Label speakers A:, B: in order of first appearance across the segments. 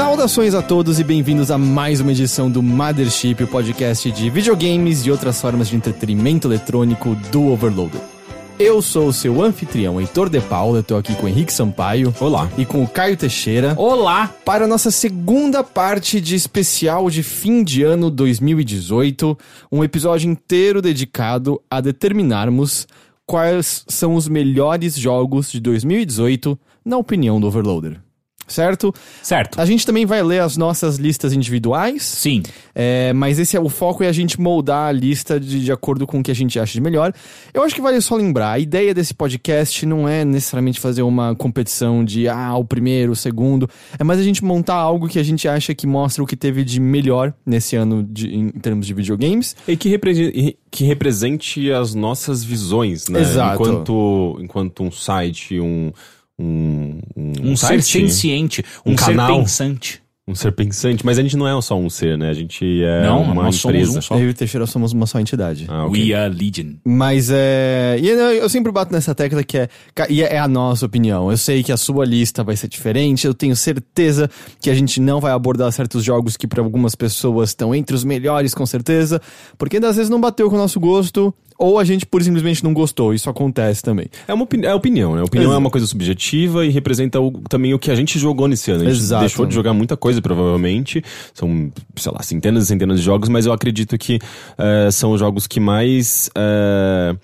A: Saudações a todos e bem-vindos a mais uma edição do Mothership, o podcast de videogames e outras formas de entretenimento eletrônico do Overloader. Eu sou o seu anfitrião, Heitor De Paula, eu tô aqui com o Henrique Sampaio.
B: Olá.
A: E com o Caio Teixeira.
B: Olá!
A: Para a nossa segunda parte de especial de fim de ano 2018, um episódio inteiro dedicado a determinarmos quais são os melhores jogos de 2018 na opinião do Overloader. Certo?
B: Certo.
A: A gente também vai ler as nossas listas individuais.
B: Sim.
A: É, mas esse é o foco é a gente moldar a lista de, de acordo com o que a gente acha de melhor. Eu acho que vale só lembrar, a ideia desse podcast não é necessariamente fazer uma competição de ah, o primeiro, o segundo. É mais a gente montar algo que a gente acha que mostra o que teve de melhor nesse ano de, em termos de videogames.
B: E que, repre que represente as nossas visões, né?
A: Exato.
B: Enquanto, enquanto um site, um. Um,
C: um, ser senciente, um,
B: um
C: ser
B: canal.
C: pensante.
B: Um ser pensante, mas a gente não é só um ser, né? A gente é
C: Não,
B: uma
C: nós somos
B: empresa.
C: um só.
A: Eu e o Teixeira somos uma só entidade.
B: Ah, ok.
C: We are Legion.
A: Mas é. E eu, eu sempre bato nessa tecla que é. E é a nossa opinião. Eu sei que a sua lista vai ser diferente. Eu tenho certeza que a gente não vai abordar certos jogos que para algumas pessoas estão entre os melhores, com certeza. Porque às vezes não bateu com o nosso gosto. Ou a gente pura e simplesmente não gostou. Isso acontece também.
B: É uma opini é opinião, né? Opinião
A: Ex-
B: é uma coisa subjetiva e representa o- também o que a gente jogou nesse ano. A gente
A: Exato.
B: deixou de jogar muita coisa, provavelmente. São, sei lá, centenas e centenas de jogos, mas eu acredito que eh, são os jogos que mais. eh,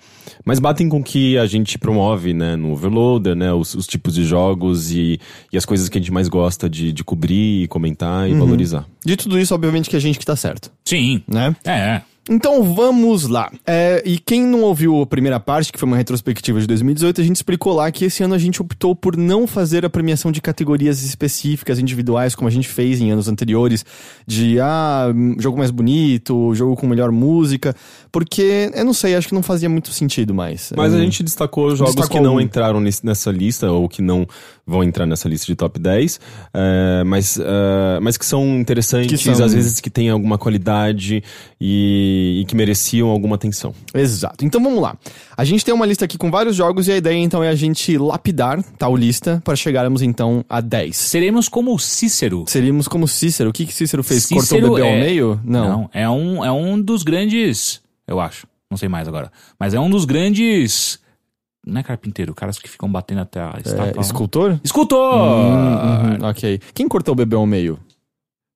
B: mais batem com o que a gente promove, né? No Overloader, né? Os, os tipos de jogos e, e as coisas que a gente mais gosta de, de cobrir, e comentar e valorizar.
A: De tudo isso, obviamente, que a gente que tá certo,
C: Sim.
A: né?
C: É, é.
A: Então vamos lá. É, e quem não ouviu a primeira parte, que foi uma retrospectiva de 2018, a gente explicou lá que esse ano a gente optou por não fazer a premiação de categorias específicas, individuais, como a gente fez em anos anteriores, de ah, jogo mais bonito, jogo com melhor música, porque eu não sei, acho que não fazia muito sentido mais.
B: Mas a
A: Hum,
B: gente destacou jogos
A: Destacou
B: que não
A: um.
B: entraram nesse- nessa lista, ou que não vão entrar nessa lista de top 10, é, mas, é, mas que são interessantes,
A: Que são-
B: às vezes que têm alguma qualidade e, e que mereciam alguma atenção.
A: Exato. Então vamos lá. A gente tem uma lista aqui com vários jogos e a ideia então é a gente lapidar tal lista para chegarmos então a 10.
C: Seremos como o Cícero.
A: Seríamos como Cícero. O que que Cícero fez?
C: Cícero
A: Cortou o bebê ao
C: é-
A: meio? Não.
C: é um, é um dos grandes. Eu acho. Não sei mais agora. Mas é um dos grandes. Não é carpinteiro, caras que ficam batendo até a
A: É,
C: estátua.
A: escultor?
C: Escultor!
A: Hum, uhum, ok. Quem cortou o bebê ao meio?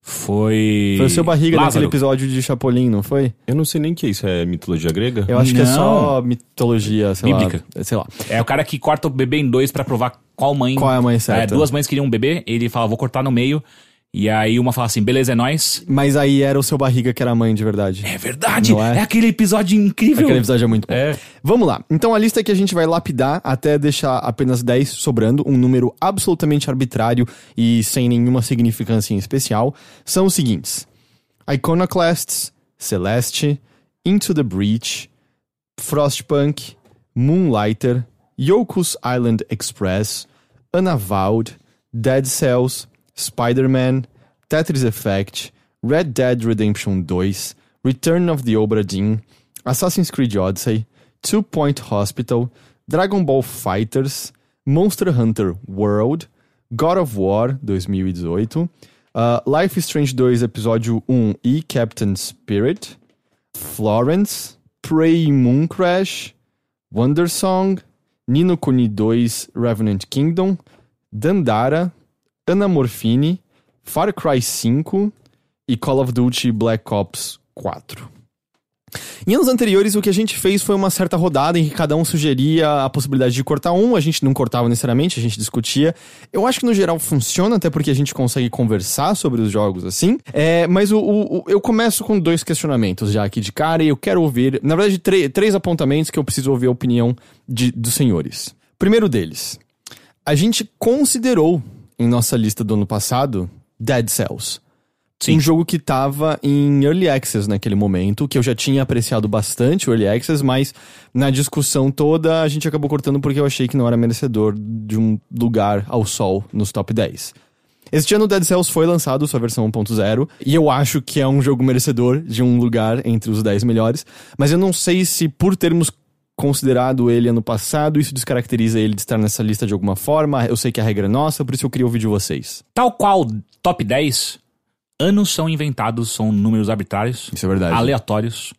C: Foi.
A: Foi o seu barriga
C: Lázaro.
A: naquele episódio de Chapolin, não foi?
B: Eu não sei nem o que é isso, é mitologia grega?
A: Eu acho que é
C: Não.
A: só mitologia, sei
C: Bíblica.
A: lá. Sei lá.
C: É o cara que corta o bebê em dois pra provar qual mãe.
A: Qual é a mãe
C: É,
A: certa?
C: duas mães queriam um bebê, ele fala, vou cortar no meio. E aí uma fala assim, beleza, é nóis.
A: Mas aí era o seu barriga que era a mãe de verdade.
C: É verdade!
A: É?
C: É? aquele episódio incrível!
A: Aquele episódio é muito bom.
C: É.
A: Vamos lá. Então a lista que a gente vai lapidar até deixar apenas 10 sobrando, um número absolutamente arbitrário e sem nenhuma significância em especial, são os seguintes: Iconoclasts, Celeste, Into the Breach, Frostpunk, Moonlighter, Yoku's Island Express, Unavowed, Dead Cells, Spider-Man, Tetris Effect, Red Dead Redemption 2, Return of the Obra Dinn, Assassin's Creed Odyssey, Two Point Hospital, Dragon Ball Fighters, Monster Hunter World, God of War 2018, uh, Life is Strange 2 Episódio 1 e Captain Spirit, Florence, Prey Moon Crash, Wonder Song, Nino Kuni 2 Revenant Kingdom, Dandara, Ana Morfine, Far Cry 5 e Call of Duty Black Ops 4. Em anos anteriores, o que a gente fez foi uma certa rodada em que cada um sugeria a possibilidade de cortar um, a gente não cortava necessariamente, a gente discutia. Eu acho que no geral funciona, até porque a gente consegue conversar sobre os jogos assim. É, mas o, o- o- eu começo com dois questionamentos já aqui de cara e eu quero ouvir, na verdade, três apontamentos que eu preciso ouvir a opinião de- dos senhores. Primeiro deles, a gente considerou em nossa lista do ano passado Dead Cells.
C: Sim.
A: Um jogo que tava em Early Access naquele momento, que eu já tinha apreciado bastante o Early Access, mas na discussão toda a gente acabou cortando porque eu achei que não era merecedor de um lugar ao sol nos top 10. Este ano Dead Cells foi lançado, sua versão 1.0, e eu acho que é um jogo merecedor de um lugar entre os 10 melhores, mas eu não sei se por termos considerado ele ano passado, isso descaracteriza ele de estar nessa lista de alguma forma. Eu sei que a regra é nossa, por isso eu queria ouvir de vocês.
C: Tal qual top 10, anos são inventados, são números arbitrários,
A: Isso é verdade.
C: aleatórios.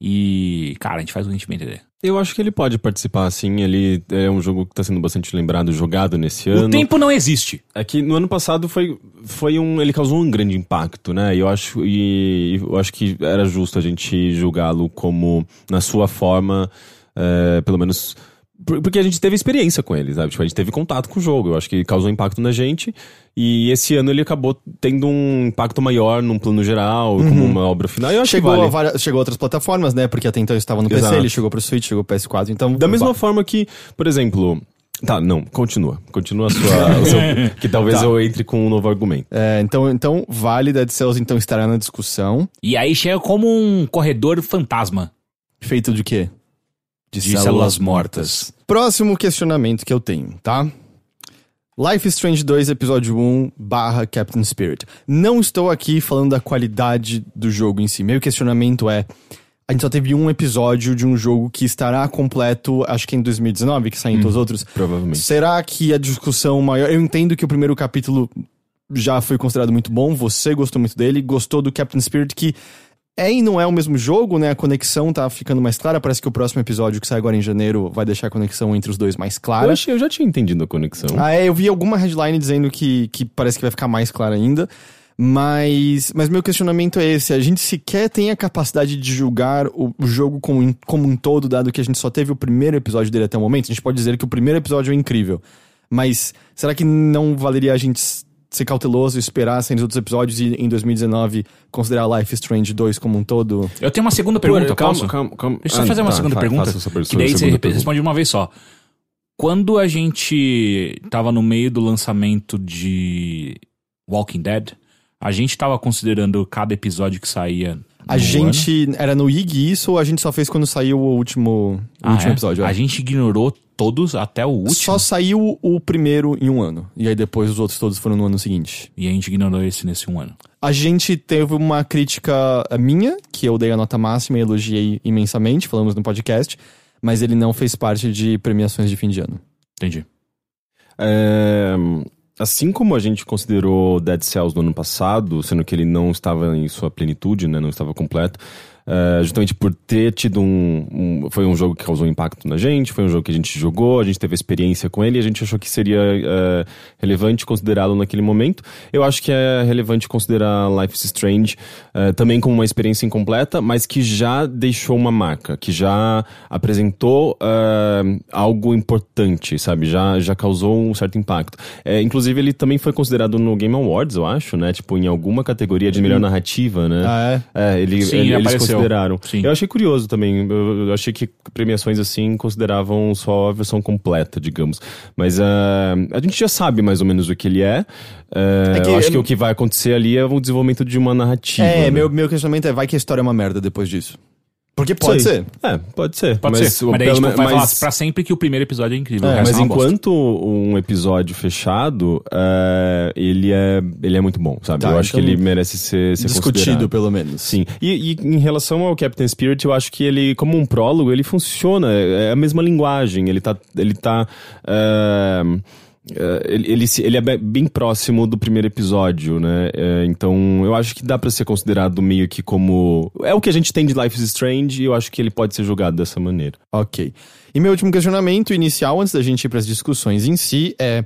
C: E, cara, a gente faz o que a gente bem entender.
B: Eu acho que ele pode participar, sim. Ele é um jogo que tá sendo bastante lembrado, jogado nesse
C: O
B: ano.
C: tempo não existe.
B: É que no ano passado foi, foi um. Ele causou um grande impacto, né? E eu acho, e eu acho que era justo a gente julgá-lo como, na sua forma, é, pelo menos. por- Porque a gente teve experiência com ele, sabe? Tipo, a gente teve contato com o jogo. Eu acho que causou impacto na gente. E esse ano ele acabou tendo um impacto maior num plano geral, como uma obra final. E eu acho
A: Chegou,
B: que
A: a
B: vale.
A: várias- chegou a outras plataformas, né? Porque até então estava no PC,
B: Exato.
A: ele chegou pro Switch, chegou pro PS4, então...
B: Da mesma forma que, por exemplo. Tá, não, continua. Continua a sua. o seu- que talvez
A: Tá.
B: eu entre com um novo argumento.
A: É, então, então, vale Dead Cells então estará na discussão.
C: E aí chega como um corredor fantasma.
A: Feito de quê?
C: De células mortas.
A: Próximo questionamento que eu tenho, tá? Life is Strange 2, episódio 1, barra Captain Spirit. Não estou aqui falando da qualidade do jogo em si. Meu questionamento é... A gente só teve um episódio de um jogo que estará completo, acho que em 2019, que saem todos os outros.
B: Provavelmente.
A: Será que a discussão maior... Eu entendo que o primeiro capítulo já foi considerado muito bom, você gostou muito dele, gostou do Captain Spirit, que é e não é o mesmo jogo, né? A conexão tá ficando mais clara. Parece que o próximo episódio, que sai agora em janeiro, vai deixar a conexão entre os dois mais
B: Eu,
A: clara.
B: achei, eu já tinha entendido a conexão.
A: Ah, é, eu vi alguma headline dizendo que, que parece que vai ficar mais clara ainda. Mas, mas meu questionamento é esse: a gente sequer tem a capacidade de julgar o, o jogo como, um- como um todo, dado que a gente só teve o primeiro episódio dele até o momento. A gente pode dizer que o primeiro episódio é incrível. Mas será que não valeria a gente ser cauteloso e esperar sair os outros episódios e em 2019 considerar Life is Strange 2 como um todo?
C: Eu tenho uma segunda pergunta,
B: calma,
C: posso?
B: calma, calma.
C: Deixa eu só
B: Ah,
C: fazer uma
B: tá,
C: segunda
B: fa-
C: pergunta. que daí você
B: pergunta.
C: responde de uma vez só. Quando a gente tava no meio do lançamento de Walking Dead, a gente tava considerando cada episódio que saía.
A: A
C: no
A: gente. Era no IG isso ou a gente só fez quando saiu o último, o
C: ano? Ah,
A: último
C: é?
A: episódio? é?
C: A gente ignorou todos até o último.
A: Só saiu o primeiro em um ano. E aí depois os outros todos foram no ano seguinte.
C: E a gente ignorou esse nesse um ano.
A: A gente teve uma crítica minha, que eu dei a nota máxima e elogiei imensamente, falamos no podcast, mas ele não fez parte de premiações de fim de ano.
C: Entendi.
B: É, assim como a gente considerou Dead Cells no ano passado, sendo que ele não estava em sua plenitude, né, não estava completo, é, justamente por ter tido um, um- Foi um jogo que causou impacto na gente, foi um jogo que a gente jogou, a gente teve experiência com ele e a gente achou que seria é, relevante considerá-lo naquele momento. Eu acho que é relevante considerar Life is Strange é, também como uma experiência incompleta, mas que já deixou uma marca, que já apresentou algo importante, sabe? Já, já causou um certo impacto. É, inclusive, ele também foi considerado no Game Awards, eu acho, né? Tipo, em alguma categoria de melhor narrativa, né?
A: Ah, é?
B: É, ele,
C: Sim,
B: ele- eles
C: apareceu.
B: Consideraram.
C: Sim.
B: Eu achei curioso também. Eu, achei que premiações assim consideravam só a versão completa, digamos. Mas ah, a gente já sabe mais ou menos o que ele é. Ah,
A: É que
B: eu acho
A: eu-
B: que o que vai acontecer ali é o desenvolvimento de uma narrativa.
A: É,
B: né?
A: meu, meu questionamento é: vai que a história é uma merda depois disso? Porque pode
B: Sei.
A: ser.
B: É, pode ser.
C: Pode
B: mas,
C: ser.
B: o-
C: Mas daí a
B: pelo
C: gente
B: me-
C: vai falar
B: mas-
C: pra sempre que o primeiro episódio é incrível.
A: É,
C: resto
B: Mas
C: é uma bosta.
B: enquanto um episódio fechado, é, ele, é, ele é muito bom, sabe?
A: Tá,
B: eu acho
A: então,
B: que ele merece ser, ser
A: Discutido, pelo menos.
B: Sim. E, e em relação ao Captain Spirit, eu acho que ele, como um prólogo, ele funciona. É a mesma linguagem. Ele tá. Ele tá. é, é, ele, ele, se- ele é be- bem próximo do primeiro episódio, né? É, então, eu acho que dá pra ser considerado meio que como. É o que a gente tem de Life is Strange e eu acho que ele pode ser julgado dessa maneira.
A: Ok. E meu último questionamento inicial, antes da gente ir para as discussões em si, é: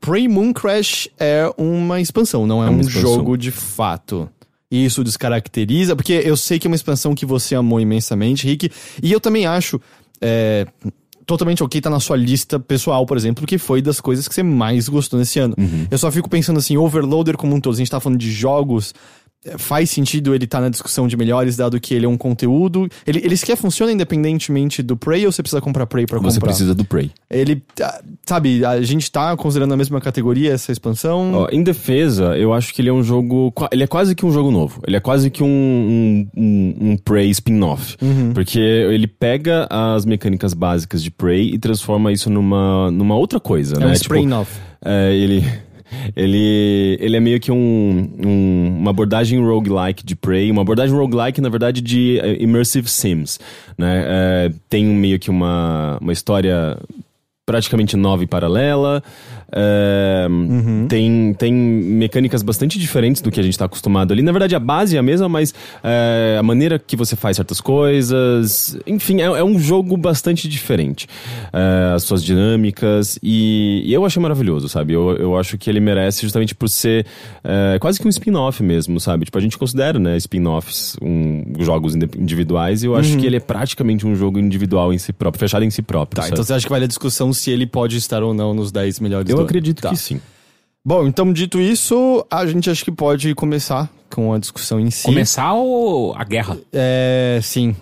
A: Prey Moon Crash é uma expansão, não é,
B: É
A: um
B: expansão.
A: jogo de fato. E Isso descaracteriza, porque eu sei que é uma expansão que você amou imensamente, Rick, e eu também acho é, totalmente ok tá na sua lista pessoal, por exemplo, que foi das coisas que você mais gostou nesse ano. Eu só fico pensando assim, Overloader como um todo, a gente tá falando de jogos, faz sentido ele estar na discussão de melhores, dado que ele é um conteúdo. Ele, ele sequer funciona independentemente do Prey ou você precisa comprar Prey pra
B: Você
A: comprar?
B: precisa do Prey.
A: Ele, ah, sabe, a gente tá considerando a mesma categoria essa expansão.
B: Ó, em defesa, eu acho que ele é um jogo. Ele é quase que um jogo novo. Ele é quase que um, um, um, um Prey spin-off.
A: Uhum.
B: Porque ele pega as mecânicas básicas de Prey e transforma isso numa, numa outra coisa,
A: é
B: né?
A: um
B: Tipo,
A: spray off.
B: é, ele. Ele, ele é meio que um, um- uma abordagem roguelike de Prey, uma abordagem roguelike, na verdade, de eh, Immersive Sims. Né? Eh, tem meio que uma, uma história praticamente nova e paralela. Eh, tem, tem mecânicas bastante diferentes do que a gente está acostumado ali. Na verdade, a base é a mesma, mas eh, a maneira que você faz certas coisas. Enfim, é, é um jogo bastante diferente. Eh, as suas dinâmicas. E, e eu achei maravilhoso, sabe? Eu, eu acho que ele merece justamente por ser eh, quase que um spin-off mesmo, sabe? Tipo, a gente considera, né, spin-offs um, jogos individuais e eu acho que ele é praticamente um jogo individual em si próprio, fechado em si próprio.
A: Tá,
B: sabe?
A: então você acha que vale a discussão se ele pode estar ou não nos 10 melhores
B: eu
A: ano?
B: acredito
A: Tá.
B: que sim.
A: Bom, então dito isso, a gente acho que pode começar com a discussão em si.
C: Começar o, a guerra.
A: É, sim.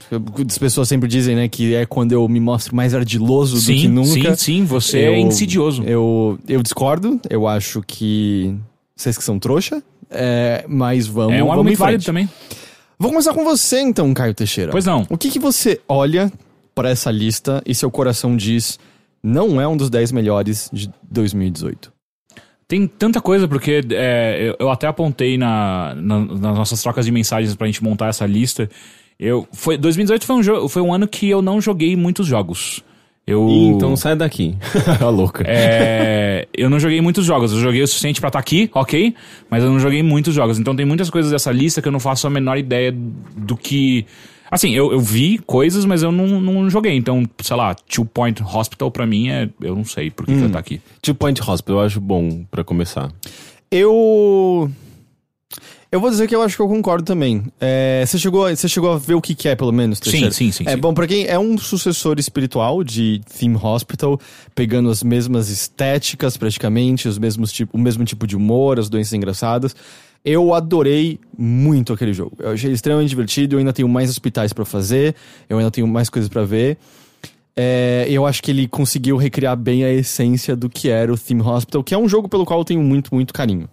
A: As pessoas sempre dizem, né, que é quando eu me mostro mais ardiloso do que
C: Sim,
A: nunca.
C: sim, sim, você é
A: Eu-
C: insidioso.
A: Eu, eu discordo, eu acho que vocês que são trouxa, é, mas vamos,
C: é um argumento válido também.
A: Vou começar com você então, Caio Teixeira.
C: Pois não.
A: O que, que você olha para essa lista e seu coração diz não é um dos 10 melhores de 2018?
C: Tem tanta coisa, porque é, eu, eu até apontei na, na- nas nossas trocas de mensagens pra gente montar essa lista. Eu, foi, 2018 foi um, jo- foi um ano que eu não joguei muitos jogos. Eu,
B: então sai daqui. a louca.
C: é, eu não joguei muitos jogos. Eu joguei o suficiente pra estar aqui, ok? Mas eu não joguei muitos jogos. Então tem muitas coisas dessa lista que eu não faço a menor ideia do que. Assim, eu, eu vi coisas, mas eu não, não joguei. Então, sei lá, Two Point Hospital pra mim é. Eu não sei por que, que ela tá aqui.
B: Two Point Hospital eu acho bom pra começar.
A: Eu. Eu vou dizer que eu acho que eu concordo também. É, você, chegou, você chegou a ver o que, que é, pelo menos, Teixeira?
C: sim, sim,
A: É
C: sim.
A: bom, pra quem é um sucessor espiritual de Theme Hospital, pegando as mesmas estéticas, praticamente, os mesmos tipo, o mesmo tipo de humor, as doenças engraçadas. Eu adorei muito aquele jogo. Eu achei extremamente divertido, eu ainda tenho mais hospitais pra fazer, eu ainda tenho mais coisas pra ver. É, eu acho que ele conseguiu recriar bem a essência do que era o Theme Hospital, que é um jogo pelo qual eu tenho muito, muito carinho.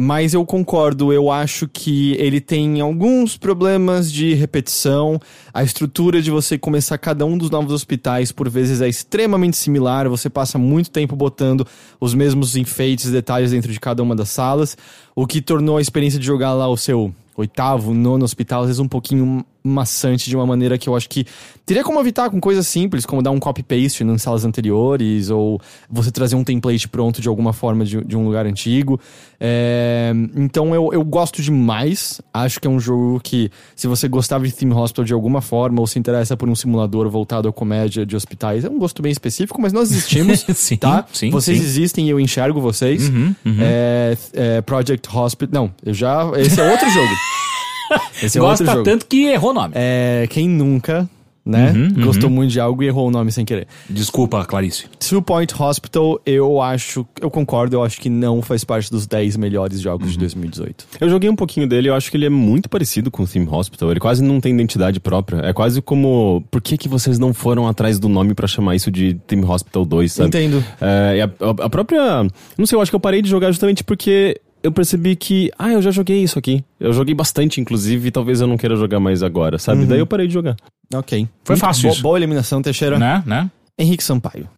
A: Mas eu concordo, eu acho que ele tem alguns problemas de repetição. A estrutura de você começar cada um dos novos hospitais, por vezes, é extremamente similar. Você passa muito tempo botando os mesmos enfeites detalhes dentro de cada uma das salas, o que tornou a experiência de jogar lá o seu oitavo, nono hospital, às vezes um pouquinho maçante de uma maneira que eu acho que teria como evitar com coisas simples, como dar um copy-paste nas salas anteriores, ou você trazer um template pronto de alguma forma de, de um lugar antigo. É, então eu, eu gosto demais. Acho que é um jogo que, se você gostava de Theme Hospital de alguma forma, ou se interessa por um simulador voltado à comédia de hospitais, é um gosto bem específico, mas nós existimos,
C: Sim,
A: tá?
C: sim,
A: Vocês
C: sim.
A: existem e eu enxergo vocês.
C: Uhum, uhum.
A: É, é, Project Hospital. Não, eu já. Esse é outro jogo. Esse é
C: Gosta
A: outro jogo.
C: tanto que errou o nome.
A: É, quem nunca, né?
C: Uhum, uhum.
A: Gostou muito de algo e errou o nome sem querer.
C: Desculpa, Clarice.
A: Two Point Hospital, eu acho. Eu concordo, eu acho que não faz parte dos 10 melhores jogos
C: Uhum.
A: de 2018.
B: Eu joguei um pouquinho dele, eu acho que ele é muito parecido com o Theme Hospital. Ele quase não tem identidade própria. É quase como. Por que, que vocês não foram atrás do nome pra chamar isso de Theme Hospital 2, sabe?
A: Entendo.
B: É, a- a própria. Não sei, eu acho que eu parei de jogar justamente porque eu percebi que. Ah, eu já joguei isso aqui. Eu joguei bastante, inclusive, e talvez eu não queira jogar mais agora, sabe? Daí eu parei de jogar.
A: Ok.
C: Foi
A: Muito
C: fácil
A: bo-
C: isso.
A: Boa eliminação, Teixeira.
C: Né? Né?
A: Henrique Sampaio.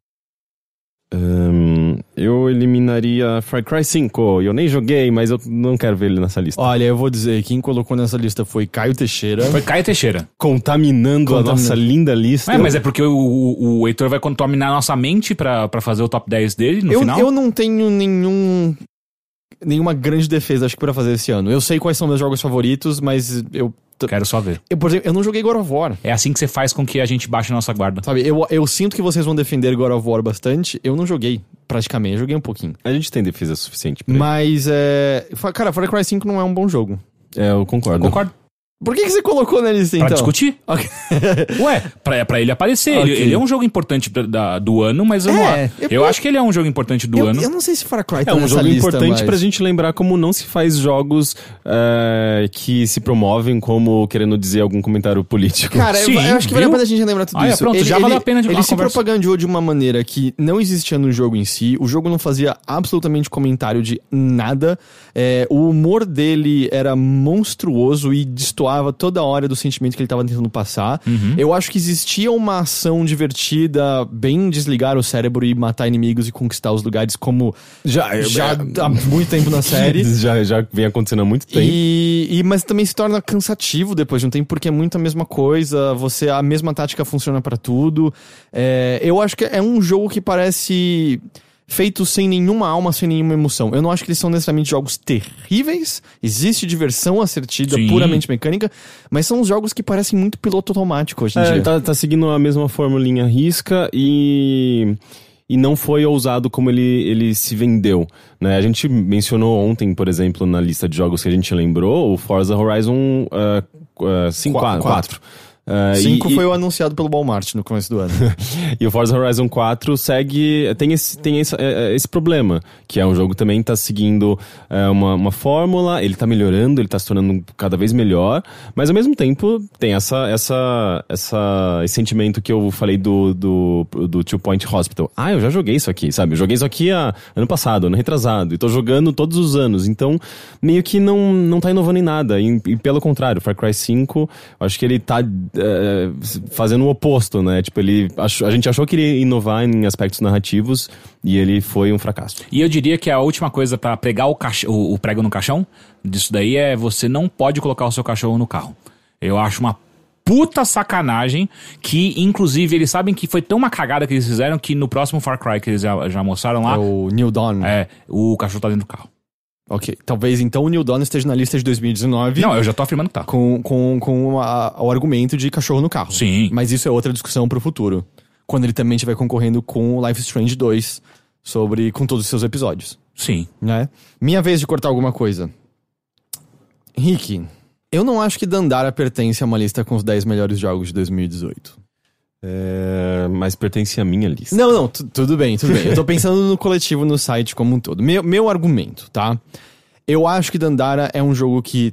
B: Ahn, eu eliminaria Far Cry 5. Eu nem joguei, mas eu não quero ver ele nessa lista.
A: Olha, eu vou dizer, quem colocou nessa lista foi Caio Teixeira.
C: Foi Caio Teixeira.
B: Contaminando a nossa linda lista.
C: É, mas é porque o, o, o Heitor vai contaminar a nossa mente pra, pra fazer o top 10 dele no
A: eu,
C: final.
A: eu não tenho nenhum. Nenhuma grande defesa, acho que, pra fazer esse ano. Eu sei quais são meus jogos favoritos, mas eu.
C: Quero só ver.
A: eu por exemplo, eu não joguei God of War.
C: É assim que você faz com que a gente baixe a nossa guarda.
A: Sabe, eu, eu sinto que vocês vão defender God of War bastante. Eu não joguei, praticamente. Eu joguei um pouquinho.
B: A gente tem defesa suficiente pra ele.
A: Mas, é. fa- Cara, Far Cry 5 não é um bom jogo.
B: É, eu concordo.
C: Concordo.
A: Por que, que você colocou na lista,
C: Pra
A: então?
C: discutir?
A: Ok.
C: Ué, pra, pra ele aparecer. Ele,
A: Ok.
C: ele é um jogo importante da- da- do ano, mas eu,
A: É,
C: acho.
A: eu-
C: eu acho que ele é um jogo importante do
A: eu,
C: ano.
A: eu não sei se Far Cry
B: É
A: tá
B: um
A: nessa
B: jogo
A: lista,
B: importante
A: mas...
B: pra gente lembrar como não se faz jogos é, que se promovem como querendo dizer algum comentário político.
A: Cara, eu-
C: Sim,
A: eu, acho que vale a pena a gente lembrar tudo
C: Ah, é,
A: isso.
C: pronto, já valeu a pena de
A: Ele se
C: conversa.
A: propagandeou de uma maneira que não existia no jogo em si. O jogo não fazia absolutamente comentário de nada. É, o humor dele era monstruoso e destoava destoava toda hora do sentimento que ele tava tentando passar.
C: Uhum.
A: Eu acho que existia uma ação divertida, bem desligar o cérebro e matar inimigos e conquistar os lugares, como
B: Já,
A: já há muito tempo na série.
B: já, já vem acontecendo há muito tempo.
A: E, e- mas também se torna cansativo depois de um tempo, porque é muito a mesma coisa, você a mesma tática funciona pra tudo. É, eu acho que é um jogo que parece feito sem nenhuma alma, sem nenhuma emoção. Eu não acho que eles são necessariamente jogos terríveis, existe diversão assertida,
C: Sim.
A: puramente mecânica, mas são uns jogos que parecem muito piloto automático hoje em
B: É,
A: dia.
B: tá, tá seguindo a mesma formulinha risca e. E não foi ousado como ele, ele se vendeu. Né? A gente mencionou ontem, por exemplo, na lista de jogos que a gente lembrou, o Forza Horizon uh, 5,
A: Qua-
B: 4. Uh,
A: Cinco
B: e,
A: foi o anunciado pelo Walmart no começo do ano.
B: e o Forza Horizon 4 segue. tem esse, tem esse, é, é, esse problema, que é um jogo que também tá seguindo é, uma, uma fórmula, ele tá melhorando, ele tá se tornando cada vez melhor, mas ao mesmo tempo tem essa, essa, essa, esse sentimento que eu falei do, do, do Two Point Hospital. Ah, eu já joguei isso aqui, sabe? Eu joguei isso aqui há, ano passado, ano retrasado, e tô jogando todos os anos, então meio que não, não tá inovando em nada. E, e pelo contrário, Far Cry 5, eu acho que ele tá é, fazendo o oposto, né? Tipo, ele achou- a gente achou que ele ia inovar em aspectos narrativos e ele foi um fracasso.
C: E eu diria que a última coisa pra pregar o, cach- o- o prego no caixão disso daí é você não pode colocar o seu cachorro no carro. Eu acho uma puta sacanagem que, inclusive, eles sabem que foi tão uma cagada que eles fizeram que no próximo Far Cry que eles já, já mostraram lá,
A: É o New Dawn.
C: é, o cachorro tá dentro do carro.
A: Ok. Talvez então o New Dawn esteja na lista de 2019.
C: Não, eu já tô afirmando que tá.
A: com, com, com a- o argumento de cachorro no carro.
C: Sim.
A: Mas isso é outra discussão pro futuro. Quando ele também estiver concorrendo com o Life Strange 2 sobre com todos os seus episódios,
C: Sim.
A: né? Minha vez de cortar alguma coisa. Rick, eu não acho que Dandara pertence a uma lista com os 10 melhores jogos de 2018.
B: É, mas pertence à minha lista.
A: Não, não, tu- tudo bem, tudo bem. Eu tô pensando no coletivo, no site como um todo. Meu, meu argumento, tá? Eu acho que Dandara é um jogo que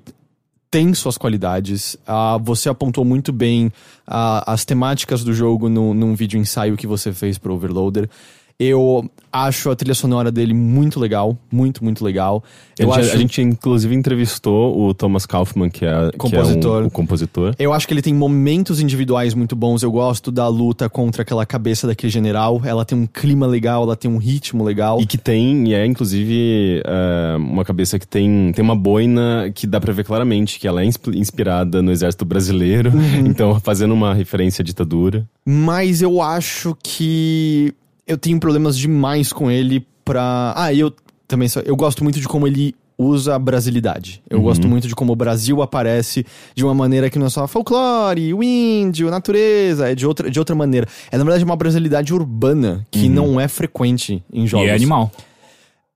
A: tem suas qualidades. Ah, você apontou muito bem ah, as temáticas do jogo no, num vídeo ensaio que você fez pro Overloader. Eu acho a trilha sonora dele muito legal, muito, muito legal.
B: A
A: Eu
B: gente,
A: acho,
B: a gente, inclusive, entrevistou o Thomas Kaufman, que é, que é um-
A: Compositor.
B: o compositor.
A: eu acho que ele tem momentos individuais muito bons. Eu gosto da luta contra aquela cabeça daquele general. Ela tem um clima legal, ela tem um ritmo legal.
B: E que tem, e é inclusive é, uma cabeça que tem, tem uma boina que dá pra ver claramente que ela é insp- inspirada no exército brasileiro, então fazendo uma referência à ditadura.
A: Mas eu acho que eu tenho problemas demais com ele pra. Ah, eu também só. Eu gosto muito de como ele usa a brasilidade. Eu gosto muito de como o Brasil aparece de uma maneira que não é só folclore, o índio, natureza, é de outra, de outra maneira. É na verdade uma brasilidade urbana que não é frequente em jogos.
C: E é animal.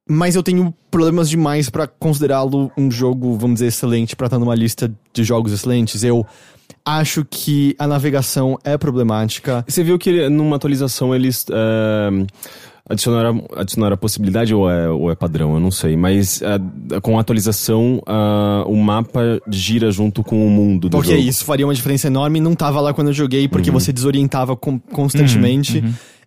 A: Mas eu tenho problemas demais pra considerá-lo um jogo, vamos dizer, excelente, pra estar numa lista de jogos excelentes. Eu acho que a navegação é problemática.
B: Você viu que numa atualização eles é, adicionaram, adicionaram a possibilidade, ou é, ou é padrão, eu não sei, mas é, com a atualização ah, o mapa gira junto com o mundo do
A: Porque
B: jogo.
A: isso faria uma diferença enorme. Não tava lá quando eu joguei, porque
B: Uhum.
A: você desorientava con- constantemente.